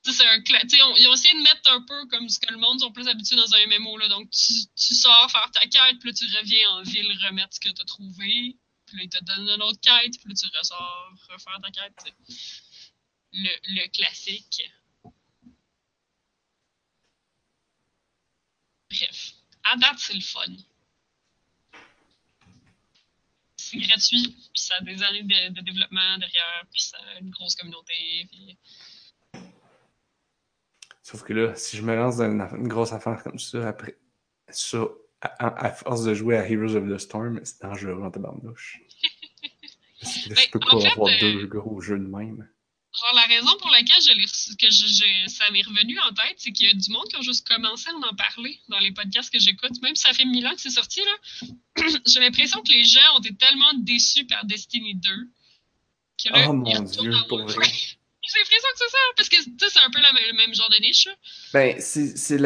C'est un cla- on- ils ont essayé de mettre un peu comme ce que le monde sont plus habitués dans un MMO. Là. Donc, tu, sors faire ta quête, puis là, tu reviens en ville remettre ce que tu as trouvé. Puis là, ils te donnent une autre quête, puis là, tu ressors refaire ta quête. Le, le classique. Bref, à date, c'est le fun. C'est gratuit, puis ça a des années de, de développement derrière, puis ça a une grosse communauté. Puis... Sauf que là, si je me lance dans une, grosse affaire comme ça, après, ça, à, force de jouer à Heroes of the Storm, c'est dangereux en tabarnouche. Parce que là, je Ben, peux en pas fait, avoir euh, deux gros jeux de même. Genre, la raison pour laquelle je que je, je- ça m'est revenu en tête, c'est qu'il y a du monde qui a juste commencé à en parler dans les podcasts que j'écoute. Même si ça fait mille ans que c'est sorti, là. J'ai l'impression que les gens ont été tellement déçus par Destiny 2 que là, Oh mon Dieu, pour vrai. J'ai l'impression que c'est ça, parce que tu sais, c'est un peu le même genre de niche. là. Ben, c'est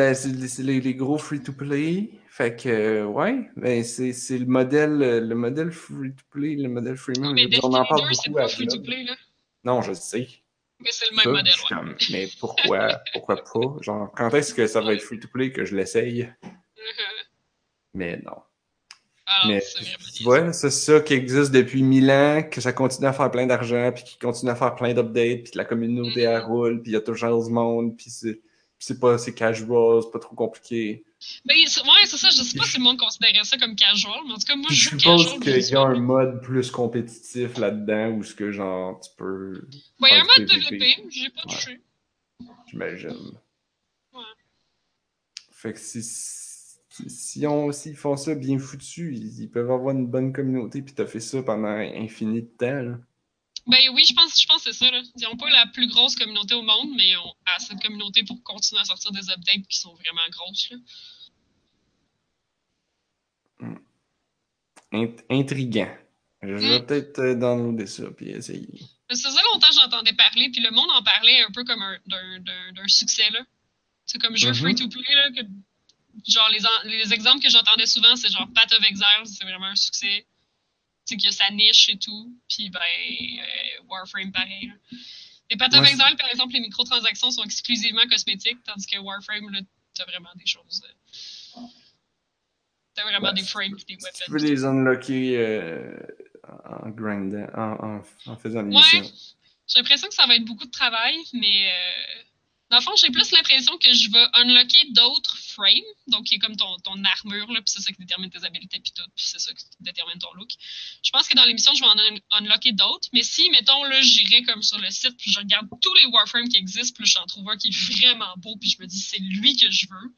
les, les- gros free-to-play. Fait que, euh, ouais, ben, c'est le modèle, euh, le modèle free-to-play, le modèle freemium. Mais Destiny on en parle 2, c'est beaucoup à pas free to Vlog. play, là. Non, je sais. Mais c'est le même modèle, ouais. comme, mais pourquoi, pourquoi pas? Genre, quand est-ce que ça va être free-to-play que je l'essaye? Mais non. Alors, Mais tu vois, c'est ça qui existe depuis mille ans, que ça continue à faire plein d'argent, puis qui continue à faire plein d'updates, puis la communauté elle Mhm. roule, puis il y a toujours du monde, puis c'est c'est pas c'est casual, c'est pas trop compliqué. Ben, ouais, c'est ça. Je sais pas si le monde considérait ça comme casual, mais en tout cas, moi, je je joue suppose qu'il y a un mode plus compétitif là-dedans où ce que genre tu peux, Ben, il y a un mode développé, j'ai pas Ouais. touché. j'imagine. Ouais. Fait que si si, si on s'ils font ça bien foutu, ils, ils peuvent avoir une bonne communauté puis t'as fait ça pendant infini de temps là. Ben oui, je pense, je pense que c'est ça. Là. Ils n'ont pas la plus grosse communauté au monde, mais ils ont assez de communauté pour continuer à sortir des updates qui sont vraiment grosses. Là. Int- intriguant. Je vais Mm. peut-être euh, downloader ça puis essayer. Ça faisait longtemps que j'entendais parler, puis le monde en parlait un peu comme un- d'un- succès. là. C'est comme jeu Mhm. free-to-play. là, que Genre, les, les exemples que j'entendais souvent, c'est genre Path of Exile, c'est vraiment un succès. Tu sais, qu'il y a sa niche et tout. Puis, ben, euh, Warframe, pareil. là. Et Path of Exile, par exemple, les microtransactions sont exclusivement cosmétiques, tandis que Warframe, là, t'as vraiment des choses. euh, T'as vraiment Ouais, des frames et des Tu weapons. peux les unlocker euh, en grindant, en, en, en faisant des Ouais. missions. J'ai l'impression que ça va être beaucoup de travail, mais Dans le fond, j'ai plus l'impression que je vais unlocker d'autres frames, donc qui est comme ton, ton armure, là, puis c'est ça qui détermine tes habilités, puis tout, puis c'est ça qui détermine ton look. Je pense que dans l'émission, je vais en un- unlocker d'autres, mais si, mettons, là, j'irai comme sur le site, puis je regarde tous les Warframes qui existent, puis j'en trouve un qui est vraiment beau, puis je me dis, c'est lui que je veux,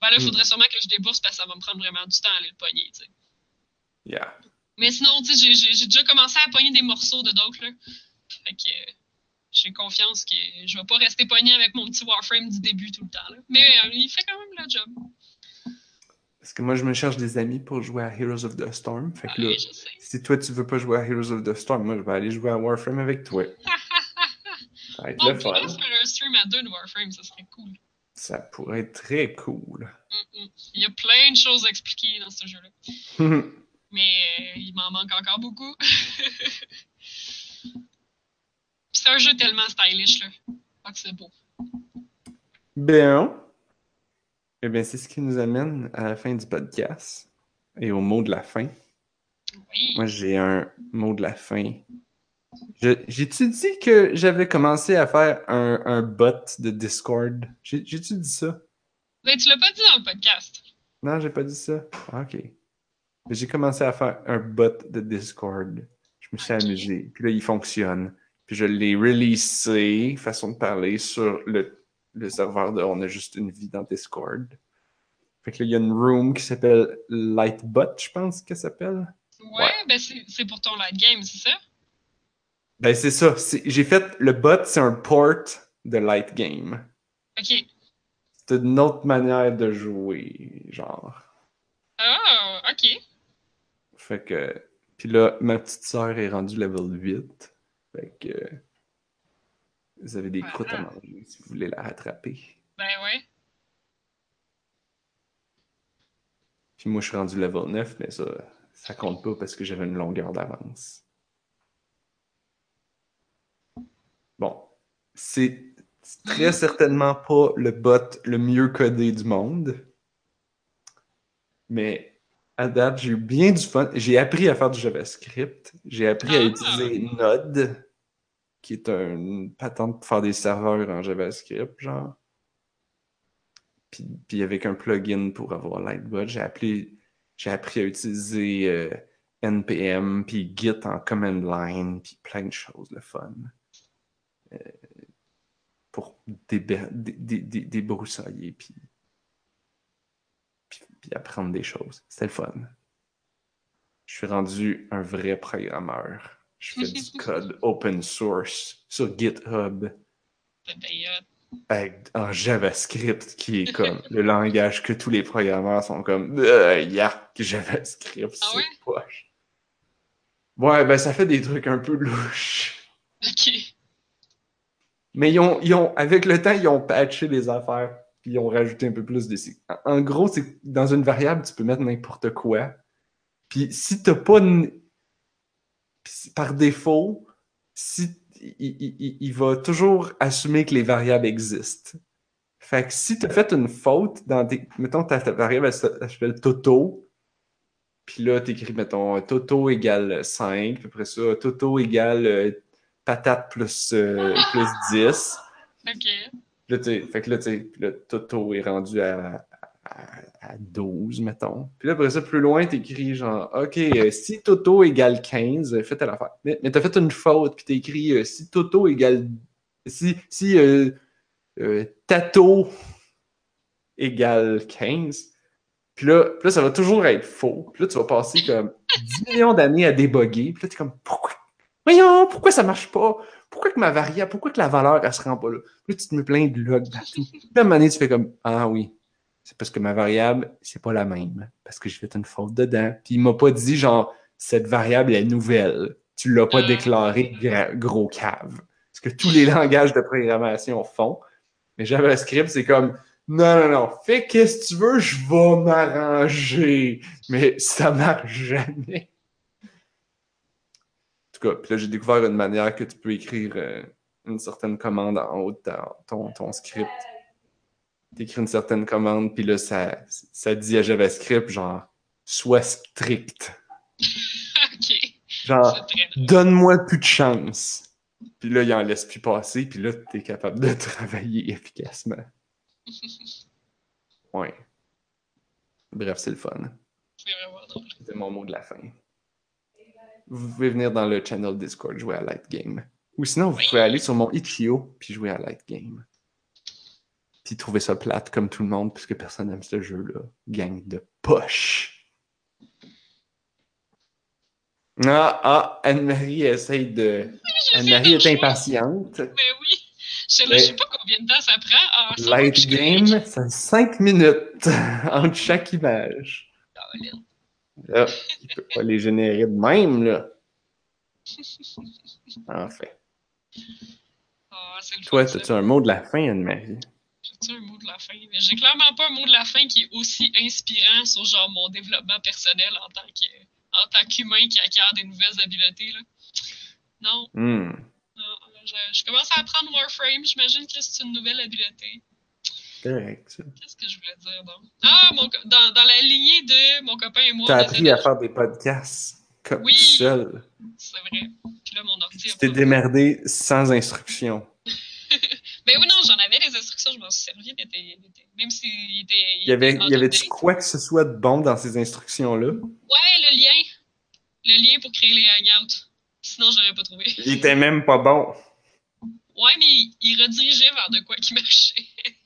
ben là, il Mm. faudrait sûrement que je débourse, parce que ça va me prendre vraiment du temps à aller le pogner, tu sais. Yeah. Mais sinon, tu sais, j'ai déjà commencé à pogner des morceaux de d'autres, là. Fait que euh, j'ai confiance que je vais pas rester pogné avec mon petit Warframe du début tout le temps, là. Mais euh, il fait quand même le job. Parce que moi, je me cherche des amis pour jouer à Heroes of the Storm. Fait que là, Ouais, je sais. si toi, tu veux pas jouer à Heroes of the Storm, moi, je vais aller jouer à Warframe avec toi. Ça va être On le fun. pourrait faire un stream à deux de Warframe, ça serait cool. Ça pourrait être très cool. Mm, mm. Il y a plein de choses à expliquer dans ce jeu-là. Mais euh, il m'en manque encore beaucoup. C'est un jeu tellement stylish, là. Fait que c'est beau. Bien. Eh bien, c'est ce qui nous amène à la fin du podcast et au mot de la fin. Oui. Moi, j'ai un mot de la fin. J'ai-tu dit que j'avais commencé à faire un, un bot de Discord? J'ai- J'ai-tu dit ça? Mais tu l'as pas dit dans le podcast. Non, j'ai pas dit ça. Ah, ok. Mais J'ai commencé à faire un bot de Discord. Je me suis amusé. Puis là, il fonctionne. Puis je l'ai releasé, façon de parler, sur le, le serveur de On a juste une vie dans Discord. Fait que là, il y a une room qui s'appelle Lightbot, je pense qu'elle s'appelle. Ouais, Ouais. ben c'est pour ton light game, c'est ça? Ben, c'est ça. J'ai fait le bot, c'est un port de Light Game. Ok. C'est une autre manière de jouer, genre. Oh, ok. Fait que. Puis là, ma petite sœur est rendue level 8. Fait que. Vous avez des Ah, croûtes à manger si vous voulez la rattraper. Ben ouais. Puis moi, je suis rendu level 9, mais ça, ça compte pas parce que j'avais une longueur d'avance. Bon. C'est très certainement pas le bot le mieux codé du monde. Mais à date, j'ai eu bien du fun. J'ai appris à faire du JavaScript. J'ai appris à Ah. utiliser Node, qui est un- une patente pour faire des serveurs en JavaScript, genre. Puis, puis avec un plugin pour avoir Lightbot, j'ai appris, j'ai appris à utiliser euh, NPM, puis Git en command line, puis plein de choses, le fun. Euh, pour débroussailler, puis, puis, puis apprendre des choses. C'était le fun. Je suis rendu un vrai programmeur. Je fais du code open source sur GitHub avec, en JavaScript, qui est comme le langage que tous les programmeurs sont comme euh, Yark, JavaScript, Ah c'est poche. Ouais, ben ça fait des trucs un peu louches. Ok. Mais ils ont, ils ont, avec le temps, ils ont patché les affaires, puis ils ont rajouté un peu plus de. En, gros, c'est dans une variable, tu peux mettre n'importe quoi. Puis si t'as pas. puis par défaut, il, va toujours assumer que les variables existent. Fait que si t'as fait une faute dans. Mettons, ta, variable, s'appelle Toto. Puis là, t'écris, mettons, Toto égale 5. Puis après ça, Toto égale euh, patate plus, euh, plus 10. Ok. Là, tu fait que là, tu sais, Toto est rendu à, à, à 12, mettons. Puis là, après ça, plus loin, t'écris genre, OK, euh, si Toto égale 15, euh, fais telle affaire. Mais, mais t'as fait une faute, puis t'écris, euh, si Toto égale... Si, si euh, Tato égale 15, puis là, puis là, ça va toujours être faux. Puis là, tu vas passer comme 10 millions d'années à déboguer. Puis là, t'es comme, pourquoi? Voyons, pourquoi ça marche pas? Pourquoi que ma variable, pourquoi que la valeur, elle se rend pas là? Tu te mets plein de logs partout. Un moment donné, tu fais comme, ah oui, c'est parce que ma variable, c'est pas la même. Parce que j'ai fait une faute dedans. Puis il m'a pas dit, genre, cette variable est nouvelle. Tu l'as pas Ah. déclaré gros cave. Ce que tous les langages de programmation font. Mais JavaScript, c'est comme, non, non, non, fais qu'est-ce que tu veux, je vais m'arranger. Mais ça marche jamais. En tout cas, puis là, j'ai découvert une manière que tu peux écrire euh, une certaine commande en haut de ta- ton, ton script. Tu écris une certaine commande, puis là, ça, ça dit à JavaScript, genre, sois strict. Ok. Genre, donne-moi plus de chance. Puis là, il en laisse plus passer, puis là, t'es capable de travailler efficacement. Ouais. Bref, c'est le fun. C'est vraiment drôle. C'est mon mot de la fin. Vous pouvez venir dans le channel Discord jouer à Light Game. Ou sinon, vous Oui. pouvez aller sur mon Itch.io puis jouer à Light Game. Puis trouver ça plate comme tout le monde, puisque personne n'aime ce jeu-là. Gang de poche. Ah, ah, Anne-Marie essaye de. Anne-Marie est impatiente. Mais oui. Je je sais pas combien de temps ça prend. Ah, Light Game, c'est 5 minutes entre chaque image. correct. Là, il peut pas les générer de même, là. Enfin. C'est le Toi, as-tu un mot de la fin, Anne-Marie? J'ai-tu un mot de la fin? Mais j'ai clairement pas un mot de la fin qui est aussi inspirant sur genre mon développement personnel en tant que en tant qu'humain qui acquiert des nouvelles habiletés. Là. Non, Hmm. non, je, je commence à apprendre Warframe, j'imagine que c'est une nouvelle habileté. Correct, ça. Qu'est-ce que je voulais dire donc? Ah, mon, dans, dans la lignée de mon copain et moi, T'as appris à faire des podcasts comme Oui. tout seul. C'est vrai. Puis là, mon ordi. Tu t'es démerdé sans instruction. Ben oui, non, j'en avais des instructions, je m'en suis servi, mais même s'il était. Il y avait, y avait-tu out-of-date. quoi que ce soit de bon dans ces instructions-là? Ouais, le lien. Le lien pour créer les hangouts. Sinon, j'aurais pas trouvé. Il était même pas bon. Ouais, mais il, il redirigeait vers de quoi qui marchait.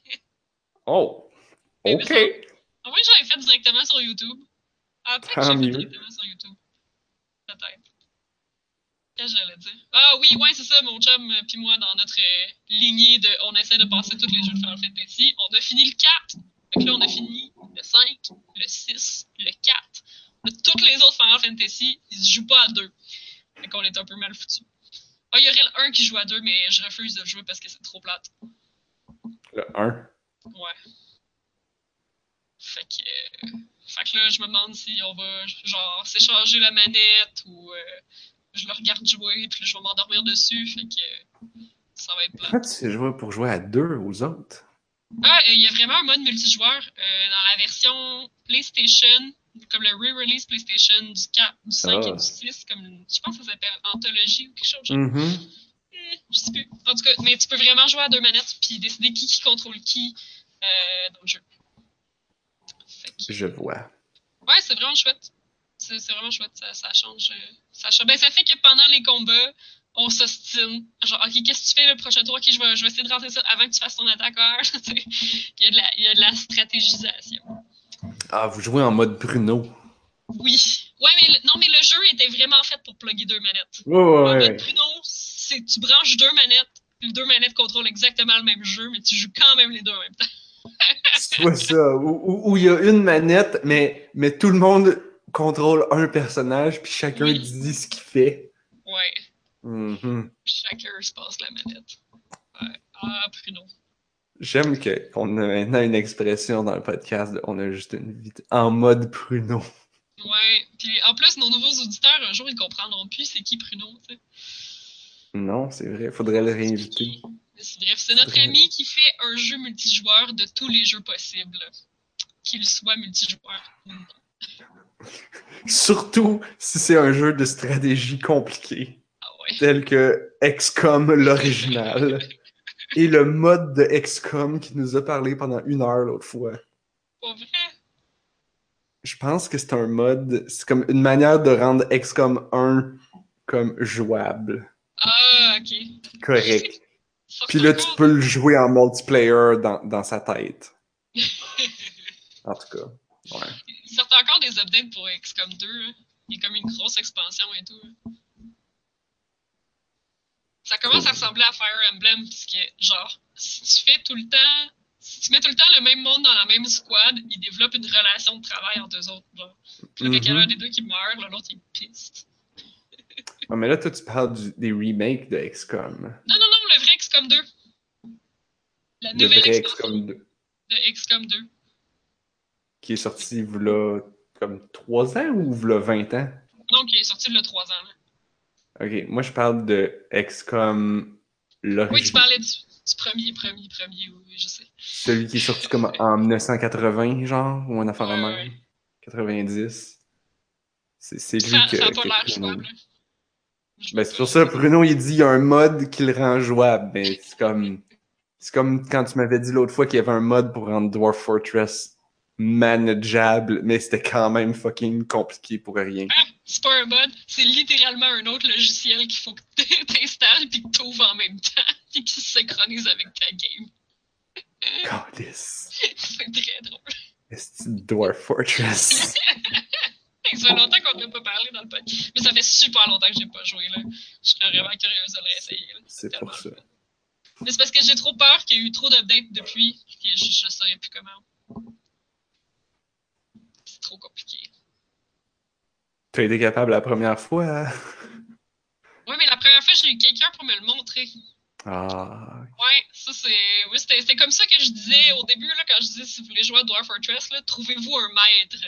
Oh! Mais OK! En vrai, j'avais fait directement sur YouTube. Ah, peut-être que j'ai fait directement sur YouTube. Peut-être. Qu'est-ce que j'allais dire? Ah oui, ouais, c'est ça, mon chum euh, puis moi, dans notre euh, lignée de... On essaie de passer tous les jeux de Final Fantasy. On a fini le 4. Fait que là, on a fini le 5, le 6, le 4. Mais Toutes les autres Final Fantasy, ils se jouent pas à deux. Fait qu'on est un peu mal foutus. Ah, il y aurait le 1 qui joue à deux, mais je refuse de le jouer parce que c'est trop plate. Le 1. Ouais. Fait que, euh, fait que là, je me demande si on va, genre, s'échanger la manette ou euh, je le regarde jouer puis là, je vais m'endormir dessus. Fait que euh, ça va être plat. Pourquoi tu sais jouer pour jouer à deux aux autres? Ah, euh, il y a vraiment un mode multijoueur dans la version PlayStation, comme le re-release PlayStation du 4, du 5 et Ah. du 6, comme je pense que ça s'appelle Anthologie ou quelque chose. genre. Mhm. Eh, je sais plus. En tout cas, mais tu peux vraiment jouer à deux manettes puis décider qui, qui contrôle qui euh, dans le jeu. Que- Je vois. Ouais, c'est vraiment chouette. C'est vraiment chouette. Ça, ça change. euh, Ça, change. Ben, ça fait que pendant les combats, on s'ostine. Genre, ok, qu'est-ce que tu fais le prochain tour? Ok, je vais, je vais essayer de rentrer ça avant que tu fasses ton attaqueur. Il, y a de la, il y a de la stratégisation. Ah, vous jouez en mode Bruno. Oui. Ouais, mais le- non, mais le jeu était vraiment fait pour plugger deux manettes. Ouais, En ouais, mode ouais. Bruno, tu branches deux manettes, puis les deux manettes contrôlent exactement le même jeu, mais tu joues quand même les deux en même temps. Soit ça? Où il y a une manette, mais, mais tout le monde contrôle un personnage, puis chacun Oui. dit ce qu'il fait. Ouais. Mhm. Chacun se passe la manette. Ouais. Ah, Bruno. J'aime qu'on a maintenant une expression dans le podcast de on a juste une vie en mode Pruno. Ouais, puis en plus, nos nouveaux auditeurs, un jour, ils comprendront plus c'est qui Pruno, tu sais. Non, c'est vrai, faudrait le réinviter. Bref, c'est notre ami qui fait un jeu multijoueur de tous les jeux possibles. Qu'il soit multijoueur ou non. Surtout si c'est un jeu de stratégie compliqué, Ah ouais. tel que XCOM l'original, et le mode de XCOM qui nous a parlé pendant une heure l'autre fois. Pas vrai? Je pense que c'est un mode, c'est comme une manière de rendre XCOM 1 comme jouable, ok. correct. Puis là, tu peux le jouer en multiplayer dans, dans sa tête. En tout cas, ouais. Ils sortent encore des updates pour XCOM 2. hein. Il y a comme une grosse expansion et tout. hein. Ça commence à ressembler à Fire Emblem, puisque, genre, si tu fais tout le temps. Si tu mets tout le temps le même monde dans la même squad, ils développent une relation de travail entre eux autres. Genre. Puis là, il y a un Mhm. des deux qui meurt, l'autre il piste. Ah, mais là, toi, tu parles du- des remakes de XCOM. Non, non, non, le vrai XCOM 2. La Le nouvelle vrai XCOM 2, de XCOM 2. qui est sorti, v'là, comme 3 ans ou v'là 20 ans? Donc, il est sorti le 3 ans. Là. Ok, moi, je parle de XCOM. Oui, tu parlais du, du premier, premier, premier, oui, je sais. Celui qui est sorti comme en 1980, genre, ou un affaire Ouais, ouais. 90. C'est lui Ça que. ça a pas l'air jouable. Ben, c'est pour ça, Bruno, il dit il y a un mode qui le rend jouable. Mais c'est comme. C'est comme quand tu m'avais dit l'autre fois qu'il y avait un mode pour rendre Dwarf Fortress manageable, mais c'était quand même fucking compliqué pour rien. C'est pas un mod, c'est littéralement un autre logiciel qu'il faut que t'installes puis que t'ouvres en même temps puis qui se synchronise avec ta game. C'est très drôle. Est-ce Dwarf Fortress? Ça fait longtemps qu'on n'a pas parlé dans le podcast. Mais ça fait super longtemps que j'ai pas joué là. Je serais vraiment curieuse de le réessayer. C'est pour ça. Mais c'est parce que j'ai trop peur qu'il y ait eu trop d'updates depuis que je, je saurais plus comment. C'est trop compliqué. T'as été capable la première fois? hein? Ouais, mais la première fois, j'ai eu quelqu'un pour me le montrer. Ah. Ouais, ça c'est. Oui, c'était comme ça que je disais au début, là, quand je disais si vous voulez jouer à Dwarf Fortress, trouvez-vous un maître.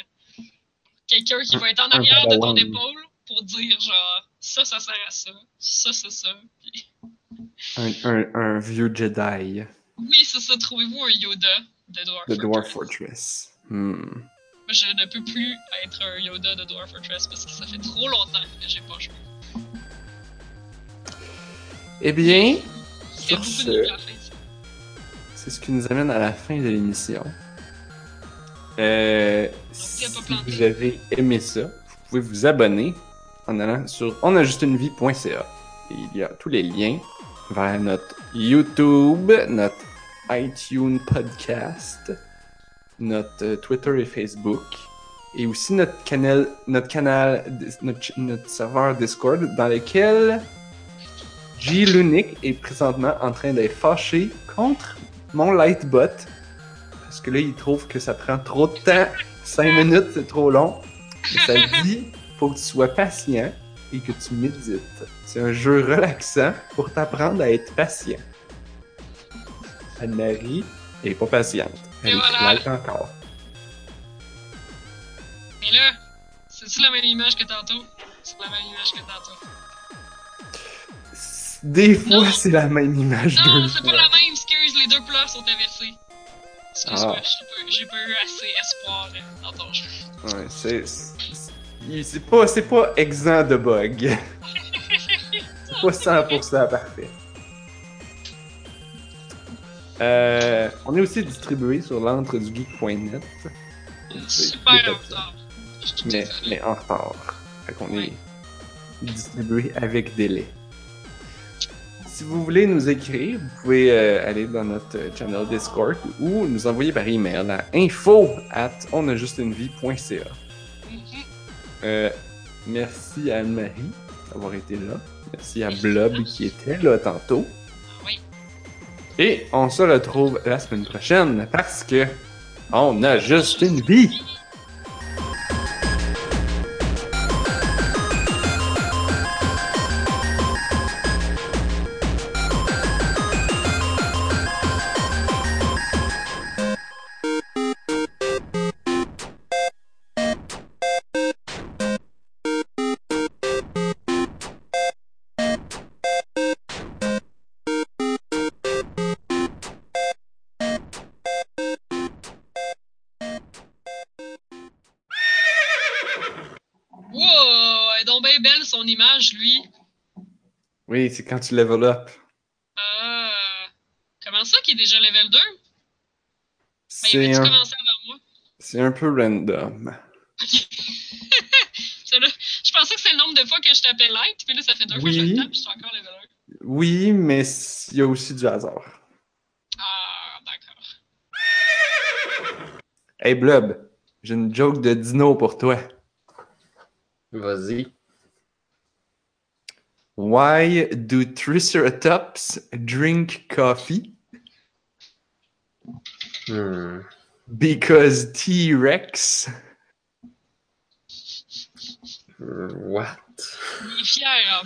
Quelqu'un qui va être en arrière de ton épaule pour dire genre ça, ça sert à ça, ça, c'est ça. Puis, Un, un, un vieux Jedi oui, c'est ça, trouvez-vous un Yoda de Dwarf Fortress. Dwarf Fortress? Hmm. Je ne peux plus être un Yoda de Dwarf Fortress parce que ça fait trop longtemps que j'ai pas joué. Eh bien, Sur ce- c'est ce qui nous amène à la fin de l'émission. Euh, si vous avez aimé ça, vous pouvez vous abonner en allant sur onajustunevie.ca. Il y a tous les liens vers notre YouTube, notre iTunes podcast, notre euh, Twitter et Facebook, et aussi notre canal, notre canal, notre, notre serveur Discord dans lequel J. Lunic est présentement en train d'être fâché contre mon Lightbot. Parce que là, il trouve que ça prend trop de temps. 5 minutes, c'est trop long. Et ça dit, faut que tu sois patient et que tu médites. C'est un jeu relaxant pour t'apprendre à être patient. Anne-Marie est pas patiente. Elle est voilà. encore. Mais là, c'est-tu la même image que tantôt? C'est la même image que tantôt. Des fois, c'est la même image Non, c'est pas la même, excuse, les deux couleurs sont inversées. Excuse-moi, Ah. j'ai pas- eu assez espoir dans ton jeu. Ouais, c'est. c'est- pas, c'est pas exempt de bugs. c'est pas 100% parfait. Euh, on est aussi distribué sur l'entredugeek.net, Super il est en retard. Mais, mais en retard. Fait qu'on est distribué avec délai. Si vous voulez nous écrire, vous pouvez euh, aller dans notre euh, channel Discord ou nous envoyer par email à info at onajustunevie.ca. Mhm. Euh, merci à Anne-Marie d'avoir été là. Merci à Blob qui était là tantôt. Oui. Et on se retrouve la semaine prochaine parce que on a juste une vie. Oui, c'est quand tu level up. Ah. Comment ça qu'il est déjà level 2? Ben, il C'est avait-tu un, commencé avant moi? c'est un peu random. Là- Je pensais que c'est le nombre de fois que je tapais light, puis là, ça fait deux fois que je le tape, puis je suis encore level 1. Oui, mais il y a aussi du hasard. Ah, d'accord. Hey Blob, j'ai une joke de dino pour toi. Vas-y. Why do Triceratops drink coffee? Hmm. Because T-Rex. What?